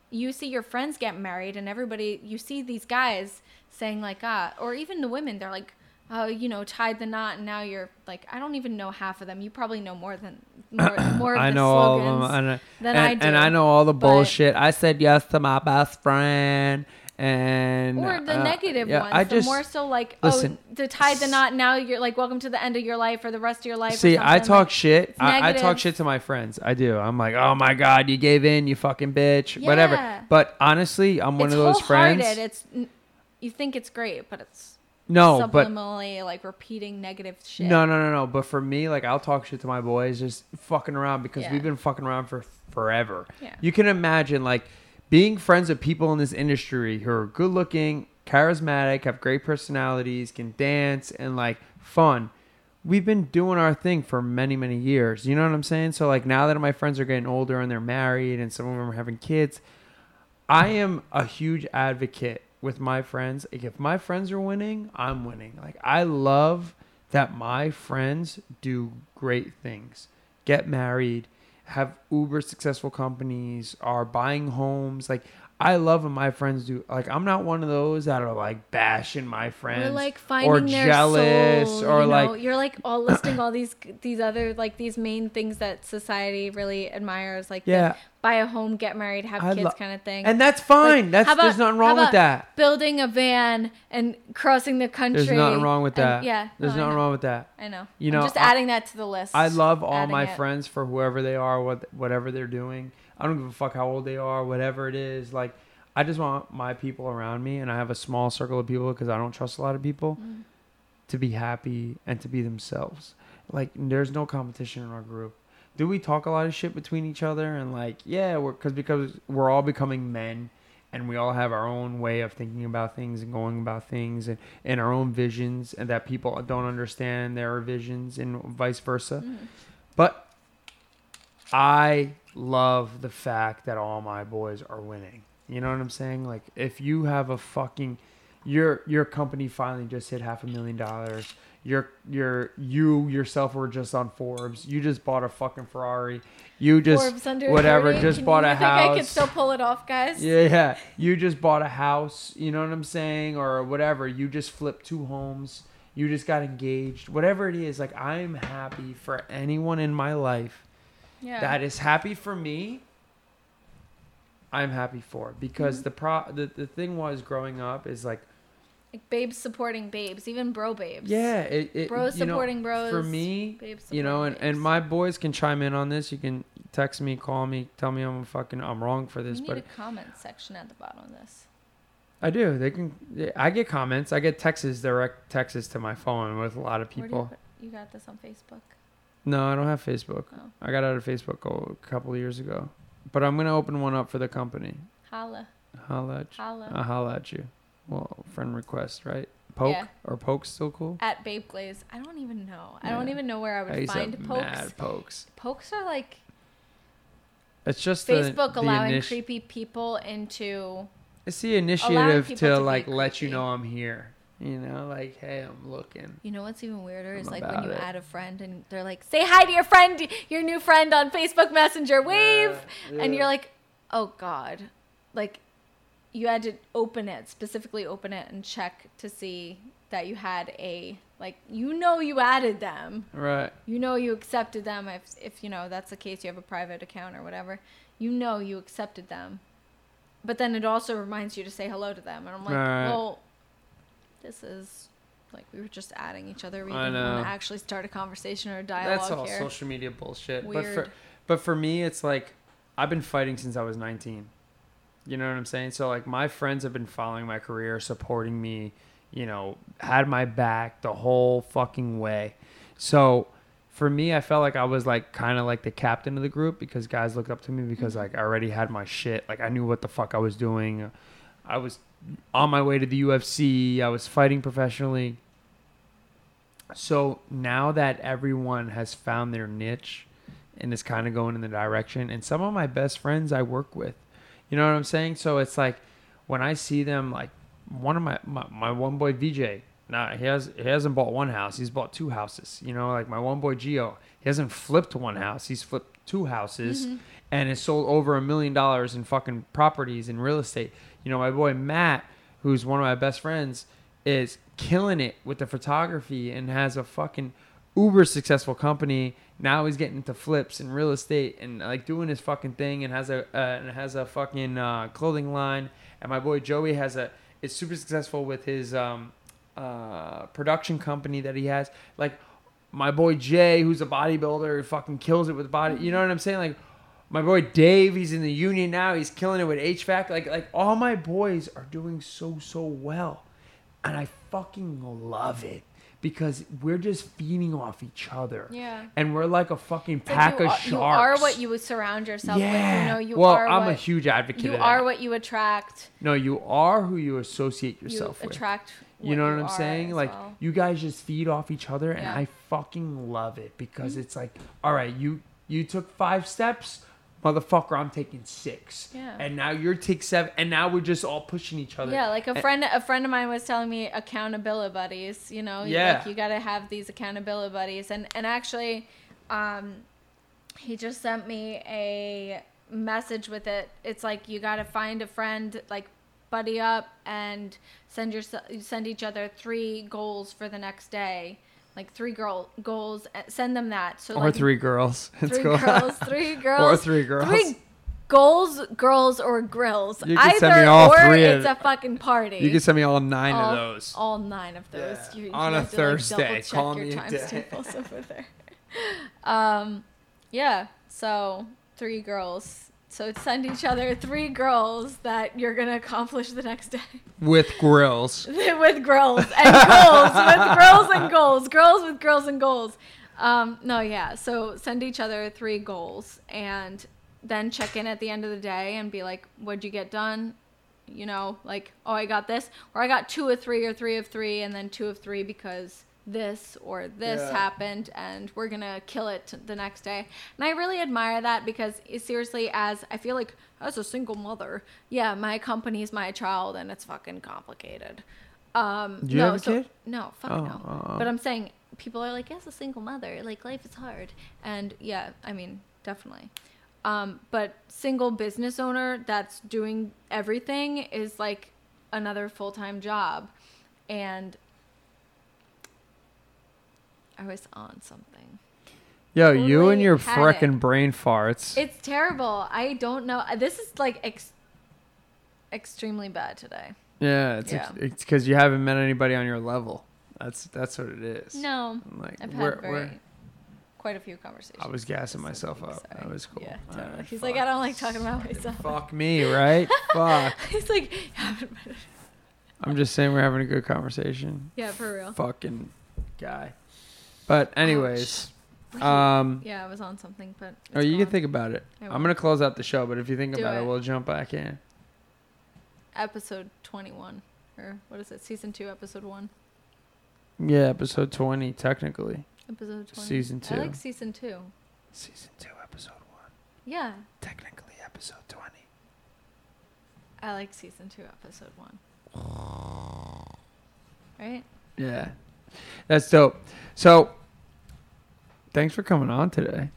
Speaker 3: you see your friends get married and everybody you see these guys saying like ah or even the women they're like oh you know tied the knot and now you're like i don't even know half of them you probably know more than more, more of
Speaker 2: I
Speaker 3: the
Speaker 2: know all of them, and,
Speaker 3: than
Speaker 2: and,
Speaker 3: I do.
Speaker 2: and I know all the bullshit. I said yes to my best friend, and
Speaker 3: or the
Speaker 2: uh,
Speaker 3: negative
Speaker 2: yeah,
Speaker 3: ones
Speaker 2: I
Speaker 3: the
Speaker 2: just
Speaker 3: more so like
Speaker 2: listen,
Speaker 3: oh the tied the knot now you're like welcome to the end of your life or the rest of your life
Speaker 2: see. I talk
Speaker 3: like-
Speaker 2: shit. I, I talk shit to my friends. I do. I'm like, oh my god, you gave in, you fucking bitch, whatever. But honestly, I'm one
Speaker 3: it's
Speaker 2: of those friends.
Speaker 3: it's you think it's great but it's
Speaker 2: no, but
Speaker 3: subliminally like repeating negative shit
Speaker 2: No, no, no, no. But for me, like I'll talk shit to my boys, just fucking around because
Speaker 3: Yeah.
Speaker 2: we've been fucking around for forever.
Speaker 3: Yeah.
Speaker 2: You can imagine like being friends with people in this industry who are good looking, charismatic, have great personalities, can dance, and like fun. We've been doing our thing for many, many years. You know what I'm saying? So like now that my friends are getting older and they're married and some of them are having kids, I am a huge advocate with my friends. Like, if my friends are winning, I'm winning. Like I love that my friends do great things. Get married, have uber successful companies, are buying homes. Like I love when my friends do like I'm not one of those that are like bashing my friends
Speaker 3: or like finding
Speaker 2: or
Speaker 3: their
Speaker 2: jealous
Speaker 3: soul,
Speaker 2: or
Speaker 3: you know?
Speaker 2: like
Speaker 3: you're like all listing all these these other like these main things that society really admires like
Speaker 2: Yeah.
Speaker 3: buy a home get married have
Speaker 2: I
Speaker 3: kids
Speaker 2: lo-
Speaker 3: kind of thing
Speaker 2: and that's fine.
Speaker 3: Like,
Speaker 2: that's
Speaker 3: about-
Speaker 2: there's nothing wrong with that.
Speaker 3: building a van and crossing the country
Speaker 2: There's nothing wrong with
Speaker 3: and-
Speaker 2: that.
Speaker 3: yeah
Speaker 2: There's
Speaker 3: no,
Speaker 2: nothing wrong with that.
Speaker 3: I know.
Speaker 2: You
Speaker 3: I'm
Speaker 2: know,
Speaker 3: just
Speaker 2: I-
Speaker 3: adding that to the list.
Speaker 2: I love all my
Speaker 3: it.
Speaker 2: friends for whoever they are, what whatever they're doing. I don't give a fuck how old they are, whatever it is. Like, I just want my people around me, and I have a small circle of people because I don't trust a lot of people
Speaker 3: Mm.
Speaker 2: to be happy and to be themselves. Like, there's no competition in our group. Do we talk a lot of shit between each other? And like, yeah, we're because because we're all becoming men, and we all have our own way of thinking about things and going about things, and, and our own visions, and that people don't understand their visions, and vice versa.
Speaker 3: Mm.
Speaker 2: But I love the fact that all my boys are winning. You know what I'm saying? Like if you have a fucking your your company finally just hit half a million dollars. Your your you yourself were just on Forbes. You just bought a fucking Ferrari. You just
Speaker 3: Forbes under
Speaker 2: whatever
Speaker 3: 30.
Speaker 2: just
Speaker 3: Can
Speaker 2: bought
Speaker 3: you
Speaker 2: a
Speaker 3: think I could still pull it off, guys?
Speaker 2: Yeah, yeah. You just bought a house, you know what I'm saying? Or whatever. You just flipped two homes. You just got engaged. Whatever it is, like I'm happy for anyone in my life
Speaker 3: Yeah.
Speaker 2: that is happy for me. I'm happy for because
Speaker 3: Mm-hmm.
Speaker 2: the pro the, the thing was growing up is like
Speaker 3: like babes supporting babes, even bro babes.
Speaker 2: yeah it, it
Speaker 3: Bros
Speaker 2: you know,
Speaker 3: supporting bros.
Speaker 2: for me
Speaker 3: babes
Speaker 2: you know and,
Speaker 3: supporting
Speaker 2: and my boys can chime in on this you can text me call me tell me I'm fucking I'm wrong for
Speaker 3: We
Speaker 2: this
Speaker 3: need
Speaker 2: but
Speaker 3: a comment section at the bottom of this.
Speaker 2: I do they can I get comments I get texts direct texts to my phone with a lot of
Speaker 3: do you,
Speaker 2: people
Speaker 3: put, you got this on Facebook.
Speaker 2: No I don't have Facebook
Speaker 3: Oh.
Speaker 2: I got out of Facebook a couple of years ago but I'm gonna open one up for the company
Speaker 3: Holla,
Speaker 2: holla at you.
Speaker 3: holla.
Speaker 2: I'll holla at you. Well, friend request, right? Poke
Speaker 3: Yeah.
Speaker 2: or poke's still cool.
Speaker 3: At Babe Glaze. I don't even know. I don't even know where I
Speaker 2: I
Speaker 3: would
Speaker 2: to
Speaker 3: find pokes.
Speaker 2: mad pokes.
Speaker 3: Pokes are like
Speaker 2: It's just
Speaker 3: Facebook
Speaker 2: the,
Speaker 3: allowing
Speaker 2: initi-
Speaker 3: creepy people into.
Speaker 2: It's the initiative to
Speaker 3: to
Speaker 2: like let you know I'm here. You know, like, hey, I'm looking.
Speaker 3: You know what's even weirder is
Speaker 2: I'm
Speaker 3: like when you
Speaker 2: it.
Speaker 3: add a friend and they're like, "Say hi to your friend, your new friend on Facebook Messenger, wave,"
Speaker 2: Yeah,
Speaker 3: and you're like, "Oh God," like you had to open it specifically, open it and check to see that you had a like you know you added them,
Speaker 2: Right.
Speaker 3: you know you accepted them. If if you know that's the case, you have a private account or whatever, you know you accepted them, but then it also reminds you to say hello to them, and I'm like,
Speaker 2: Right.
Speaker 3: well, this is. Like we were just adding each other. We
Speaker 2: I
Speaker 3: didn't want to actually start a conversation or a dialogue
Speaker 2: That's all
Speaker 3: here.
Speaker 2: social media bullshit. But for but for me, it's like I've been fighting since I was 19. You know what I'm saying? So like my friends have been following my career, supporting me, you know, had my back the whole fucking way. So for me, I felt like I was like kind of like the captain of the group because guys looked up to me because mm-hmm. like I already had my shit. Like I knew what the fuck I was doing. I was on my way to the UFC. I was fighting professionally. So now that everyone has found their niche and is kind of going in the direction, and some of my best friends I work with, you know what I'm saying? So it's like when I see them, like one of my my, my one boy VJ. Now he has he hasn't bought one house. He's bought two houses. You know, like my one boy Geo. He hasn't flipped one house. He's flipped two houses, mm-hmm. and has sold over a million dollars in fucking properties in real estate. You know, my boy Matt, who's one of my best friends, is killing it with the photography and has a fucking uber successful company. Now he's getting into flips and real estate and like doing his fucking thing and has a uh, and has a fucking uh, clothing line. And my boy Joey has a is super successful with his um, uh, production company that he has. Like my boy Jay, who's a bodybuilder, fucking kills it with body. You know what I'm saying? Like my boy Dave, he's in the union now. He's killing it with HVAC. Like like all my boys are doing so so well, and I fucking love it because we're just feeding off each other.
Speaker 3: Yeah.
Speaker 2: And we're like a fucking
Speaker 3: It's like
Speaker 2: pack
Speaker 3: you
Speaker 2: of sharks.
Speaker 3: You are what you surround yourself
Speaker 2: yeah.
Speaker 3: with. You know, you
Speaker 2: well,
Speaker 3: are
Speaker 2: I'm
Speaker 3: what
Speaker 2: a huge advocate.
Speaker 3: you are what you attract.
Speaker 2: No, you are who you associate yourself
Speaker 3: you
Speaker 2: with.
Speaker 3: attract.
Speaker 2: You know what
Speaker 3: you
Speaker 2: I'm saying? Like
Speaker 3: well.
Speaker 2: you guys just feed off each other, and
Speaker 3: Yeah.
Speaker 2: I fucking love it because mm-hmm. it's like, all right, you you took five steps, motherfucker. I'm taking six,
Speaker 3: Yeah.
Speaker 2: and now you're take seven, and now we're just all pushing each other.
Speaker 3: Yeah, like a
Speaker 2: And-
Speaker 3: friend a friend of mine was telling me accountability buddies, you know,
Speaker 2: Yeah.
Speaker 3: like you got to have these accountability buddies and and actually um he just sent me a message with it. It's like you got to find a friend like buddy up and send your send each other three goals for the next day. Like three girl goals, uh, send them that. So
Speaker 2: or
Speaker 3: like
Speaker 2: three girls. It's
Speaker 3: three
Speaker 2: cool.
Speaker 3: girls, three girls,
Speaker 2: Or three girls.
Speaker 3: three goals, girls, or grills.
Speaker 2: You can
Speaker 3: Either
Speaker 2: send me all
Speaker 3: or
Speaker 2: three
Speaker 3: it's
Speaker 2: of-
Speaker 3: a fucking party.
Speaker 2: You can send me all nine
Speaker 3: all,
Speaker 2: of those.
Speaker 3: All nine of those.
Speaker 2: Yeah.
Speaker 3: You, you
Speaker 2: On a
Speaker 3: to, like,
Speaker 2: Thursday.
Speaker 3: double
Speaker 2: Call me a
Speaker 3: times
Speaker 2: day.
Speaker 3: over there. Um, yeah. So three girls. So send each other three girls that you're gonna accomplish the next day.
Speaker 2: With grills.
Speaker 3: with girls and goals. With girls and goals. Girls with girls and goals. Um, no yeah. So send each other three goals and then check in at the end of the day and be like what'd you get done? You know like oh i got this. Or i got two of three or three of three and then two of three because this or this
Speaker 2: Yeah.
Speaker 3: happened and we're gonna kill it the next day and i really admire that because seriously as i feel like as a single mother yeah my company is my child and it's fucking complicated um
Speaker 2: Do you
Speaker 3: no,
Speaker 2: have a
Speaker 3: so-
Speaker 2: kid?
Speaker 3: no fuck
Speaker 2: Oh,
Speaker 3: no
Speaker 2: oh, oh.
Speaker 3: but i'm saying people are like as a single mother like life is hard and yeah i mean definitely um, but single business owner that's doing everything is like another full-time job and i was on something
Speaker 2: Yo, you and your frickin'
Speaker 3: it.
Speaker 2: brain farts.
Speaker 3: it's terrible i don't know uh, this is like ex- extremely bad today
Speaker 2: yeah, it's
Speaker 3: Yeah.
Speaker 2: it's because you haven't met anybody on your level. That's that's what it is.
Speaker 3: no
Speaker 2: Like
Speaker 3: i've
Speaker 2: we're-
Speaker 3: had very
Speaker 2: we're-
Speaker 3: quite a few conversations
Speaker 2: I was gassing myself up.
Speaker 3: sorry.
Speaker 2: That was cool.
Speaker 3: yeah totally.
Speaker 2: right,
Speaker 3: he's
Speaker 2: fuck.
Speaker 3: like i don't like talking about myself
Speaker 2: Fuck me, right? Fuck.
Speaker 3: he's like haven't met
Speaker 2: I'm just saying we're having a good conversation.
Speaker 3: yeah for real
Speaker 2: Fucking guy. But anyways, um,
Speaker 3: yeah i was on something but it's
Speaker 2: you can think about it. I'm gonna close out the show, but if you think
Speaker 3: Do
Speaker 2: about it.
Speaker 3: it.
Speaker 2: we'll jump back in.
Speaker 3: episode 21 or what is it season 2 episode 1
Speaker 2: Yeah, episode 20, technically.
Speaker 3: episode 20
Speaker 2: Season two.
Speaker 3: i like season 2
Speaker 2: Season two, episode one.
Speaker 3: yeah
Speaker 2: Technically, episode 20.
Speaker 3: i like season 2 episode 1 right?
Speaker 2: Yeah. That's dope. So, thanks for coming on today.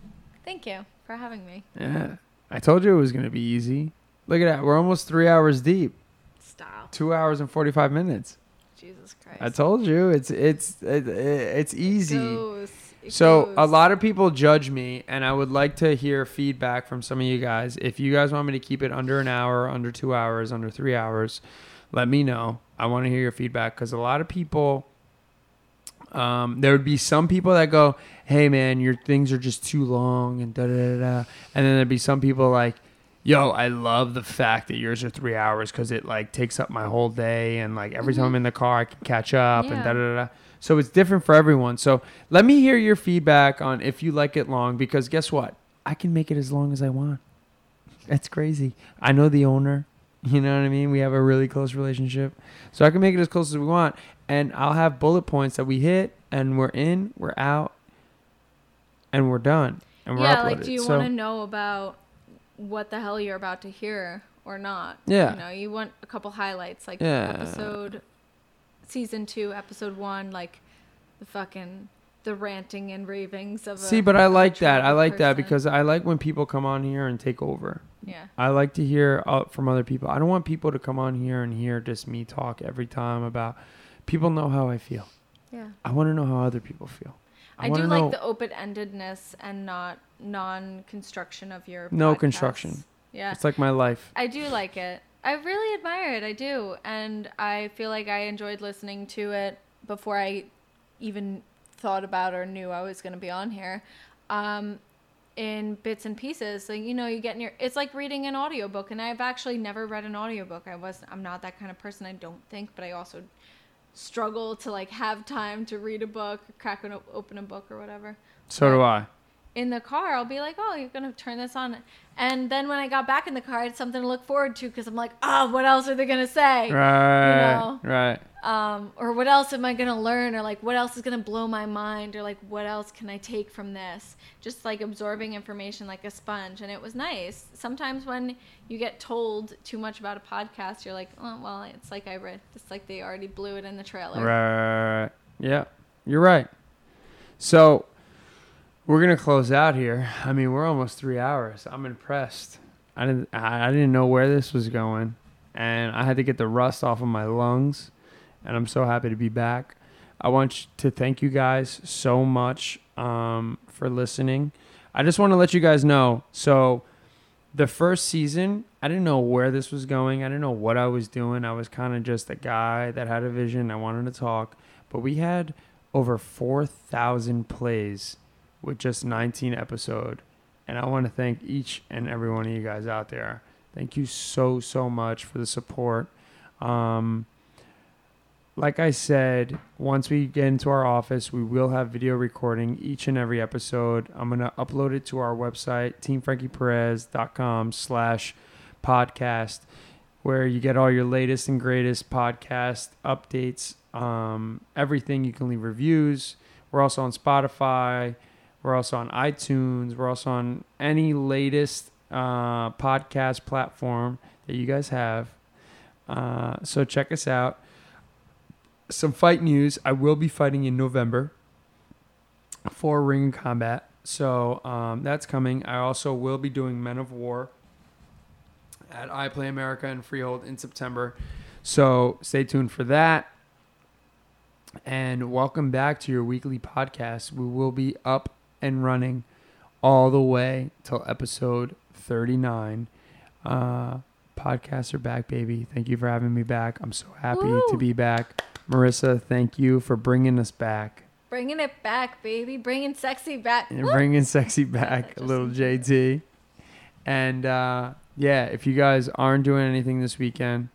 Speaker 3: Thank you for having me.
Speaker 2: Yeah. I told you it was going to be easy. Look at that. We're almost three hours deep.
Speaker 3: Style.
Speaker 2: Two hours and 45 minutes.
Speaker 3: Jesus Christ.
Speaker 2: I told you it's it's it, it's easy.
Speaker 3: Goes. It
Speaker 2: So a lot of people judge me, and I would like to hear feedback from some of you guys. If you guys want me to keep it under an hour, under two hours, under three hours, let me know. I want to hear your feedback because a lot of people, um, there would be some people that go, "Hey man, your things are just too long," and da da da da, and then there'd be some people like. Yo, I love the fact that yours are three hours because it like takes up my whole day, and like every time I'm in the car, I can catch up and da da. da. So it's different for everyone. So let me hear your feedback on if you like it long because guess what? I can make it as long as I want. That's crazy. I know the owner. You know what I mean? We have a really close relationship. So I can make it as close as we want. And I'll have bullet points that we hit and we're in, we're out, and we're done. And we're
Speaker 3: yeah,
Speaker 2: uploaded.
Speaker 3: like, do you
Speaker 2: so,
Speaker 3: want to know about what the hell you're about to hear or not?
Speaker 2: Yeah.
Speaker 3: You know, you want a couple highlights, like
Speaker 2: Yeah.
Speaker 3: episode, season two, episode one, like the fucking the ranting and ravings of.
Speaker 2: See,
Speaker 3: a,
Speaker 2: but I like that. I like that because I like when people come on here and take over.
Speaker 3: yeah,
Speaker 2: I like to hear uh, from other people. I don't want people to come on here and hear just me talk every time about. People know how I feel.
Speaker 3: yeah.
Speaker 2: I want to know how other people feel.
Speaker 3: I,
Speaker 2: wanna
Speaker 3: do
Speaker 2: know,
Speaker 3: like the open endedness and not non construction of your.
Speaker 2: No construction.
Speaker 3: Yeah,
Speaker 2: It's like my life.
Speaker 3: I do like it. I really admire it. I do. And I feel like I enjoyed listening to it before I even thought about or knew I was going to be on here. Um, in bits and pieces. Like, you know, you get in your it's like reading an audiobook and I've actually never read an audiobook. I was I'm not that kind of person, I don't think, but I also struggle to like have time to read a book, crack an, open a book or whatever
Speaker 2: So do I.
Speaker 3: in the car, I'll be like, "Oh, you're gonna turn this on," and then when I got back in the car, I had something to look forward to because I'm like, "Oh, what else are they gonna say?"
Speaker 2: Right.
Speaker 3: know.
Speaker 2: Right.
Speaker 3: Um, or what else am I gonna learn? Or like, what else is gonna blow my mind? Or like, what else can I take from this? Just like absorbing information like a sponge, and it was nice. Sometimes when you get told too much about a podcast, you're like, "Oh, well, it's like I read. It's like they already blew it in the trailer."
Speaker 2: Right. Yeah. You're right. So we're gonna close out here. I mean, we're almost three hours. I'm impressed. I didn't. I I didn't know where this was going, and I had to get the rust off of my lungs, and I'm so happy to be back. I want to thank you guys so much um, for listening. I just want to let you guys know. So, the first season, I didn't know where this was going. I didn't know what I was doing. I was kind of just a guy that had a vision. I wanted to talk, but we had over four thousand plays with just 19 episode, and I want to thank each and every one of you guys out there. Thank you so so much for the support. Um, like I said, once we get into our office, we will have video recording each and every episode. I'm gonna upload it to our website, teamfrankieperez.com slash podcast, where you get all your latest and greatest podcast updates, um, everything. You can leave reviews. We're also on Spotify. We're also on iTunes. We're also on any latest uh, podcast platform that you guys have. Uh, so check us out some fight news. I will be fighting in November for Ring Combat. So um, that's coming. I also will be doing Men of War at iPlay America and Freehold in September. So stay tuned for that. And welcome back to your weekly podcast. We will be up and running all the way till episode 39. Uh, podcasts are back, baby. Thank you for having me back. I'm so happy to be back. Marissa, thank you for bringing us back.
Speaker 3: Bringing it back, baby. Bringing sexy back.
Speaker 2: and bringing sexy back, little JT. And uh, yeah, if you guys aren't doing anything this weekend,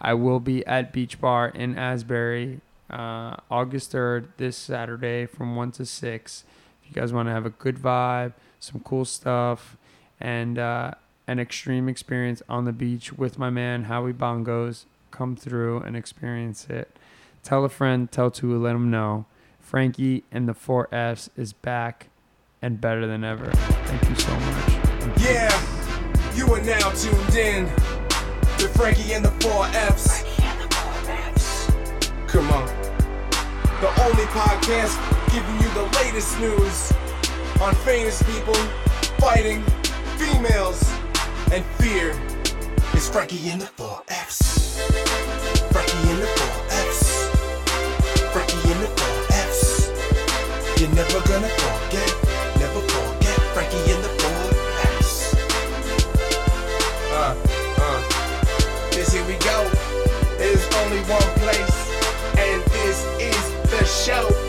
Speaker 2: I will be at Beach Bar in Asbury, uh, August third, this Saturday from one to six. If you guys want to have a good vibe, some cool stuff, and uh, an extreme experience on the beach with my man Howie Bongos, come through and experience it. Tell a friend, tell two, let them know. Frankie and the four Fs is back and better than ever. Thank you so much.
Speaker 1: Yeah, you are now tuned in to Frankie and the Four Fs. Come on. The only podcast giving you the latest news on famous people fighting females and fear. It's Frankie and the 4Fs. Frankie in the 4Fs. You're never gonna forget, never forget Frankie in the 4Fs. Uh, uh. This here we go. There's only one place, and this is the show.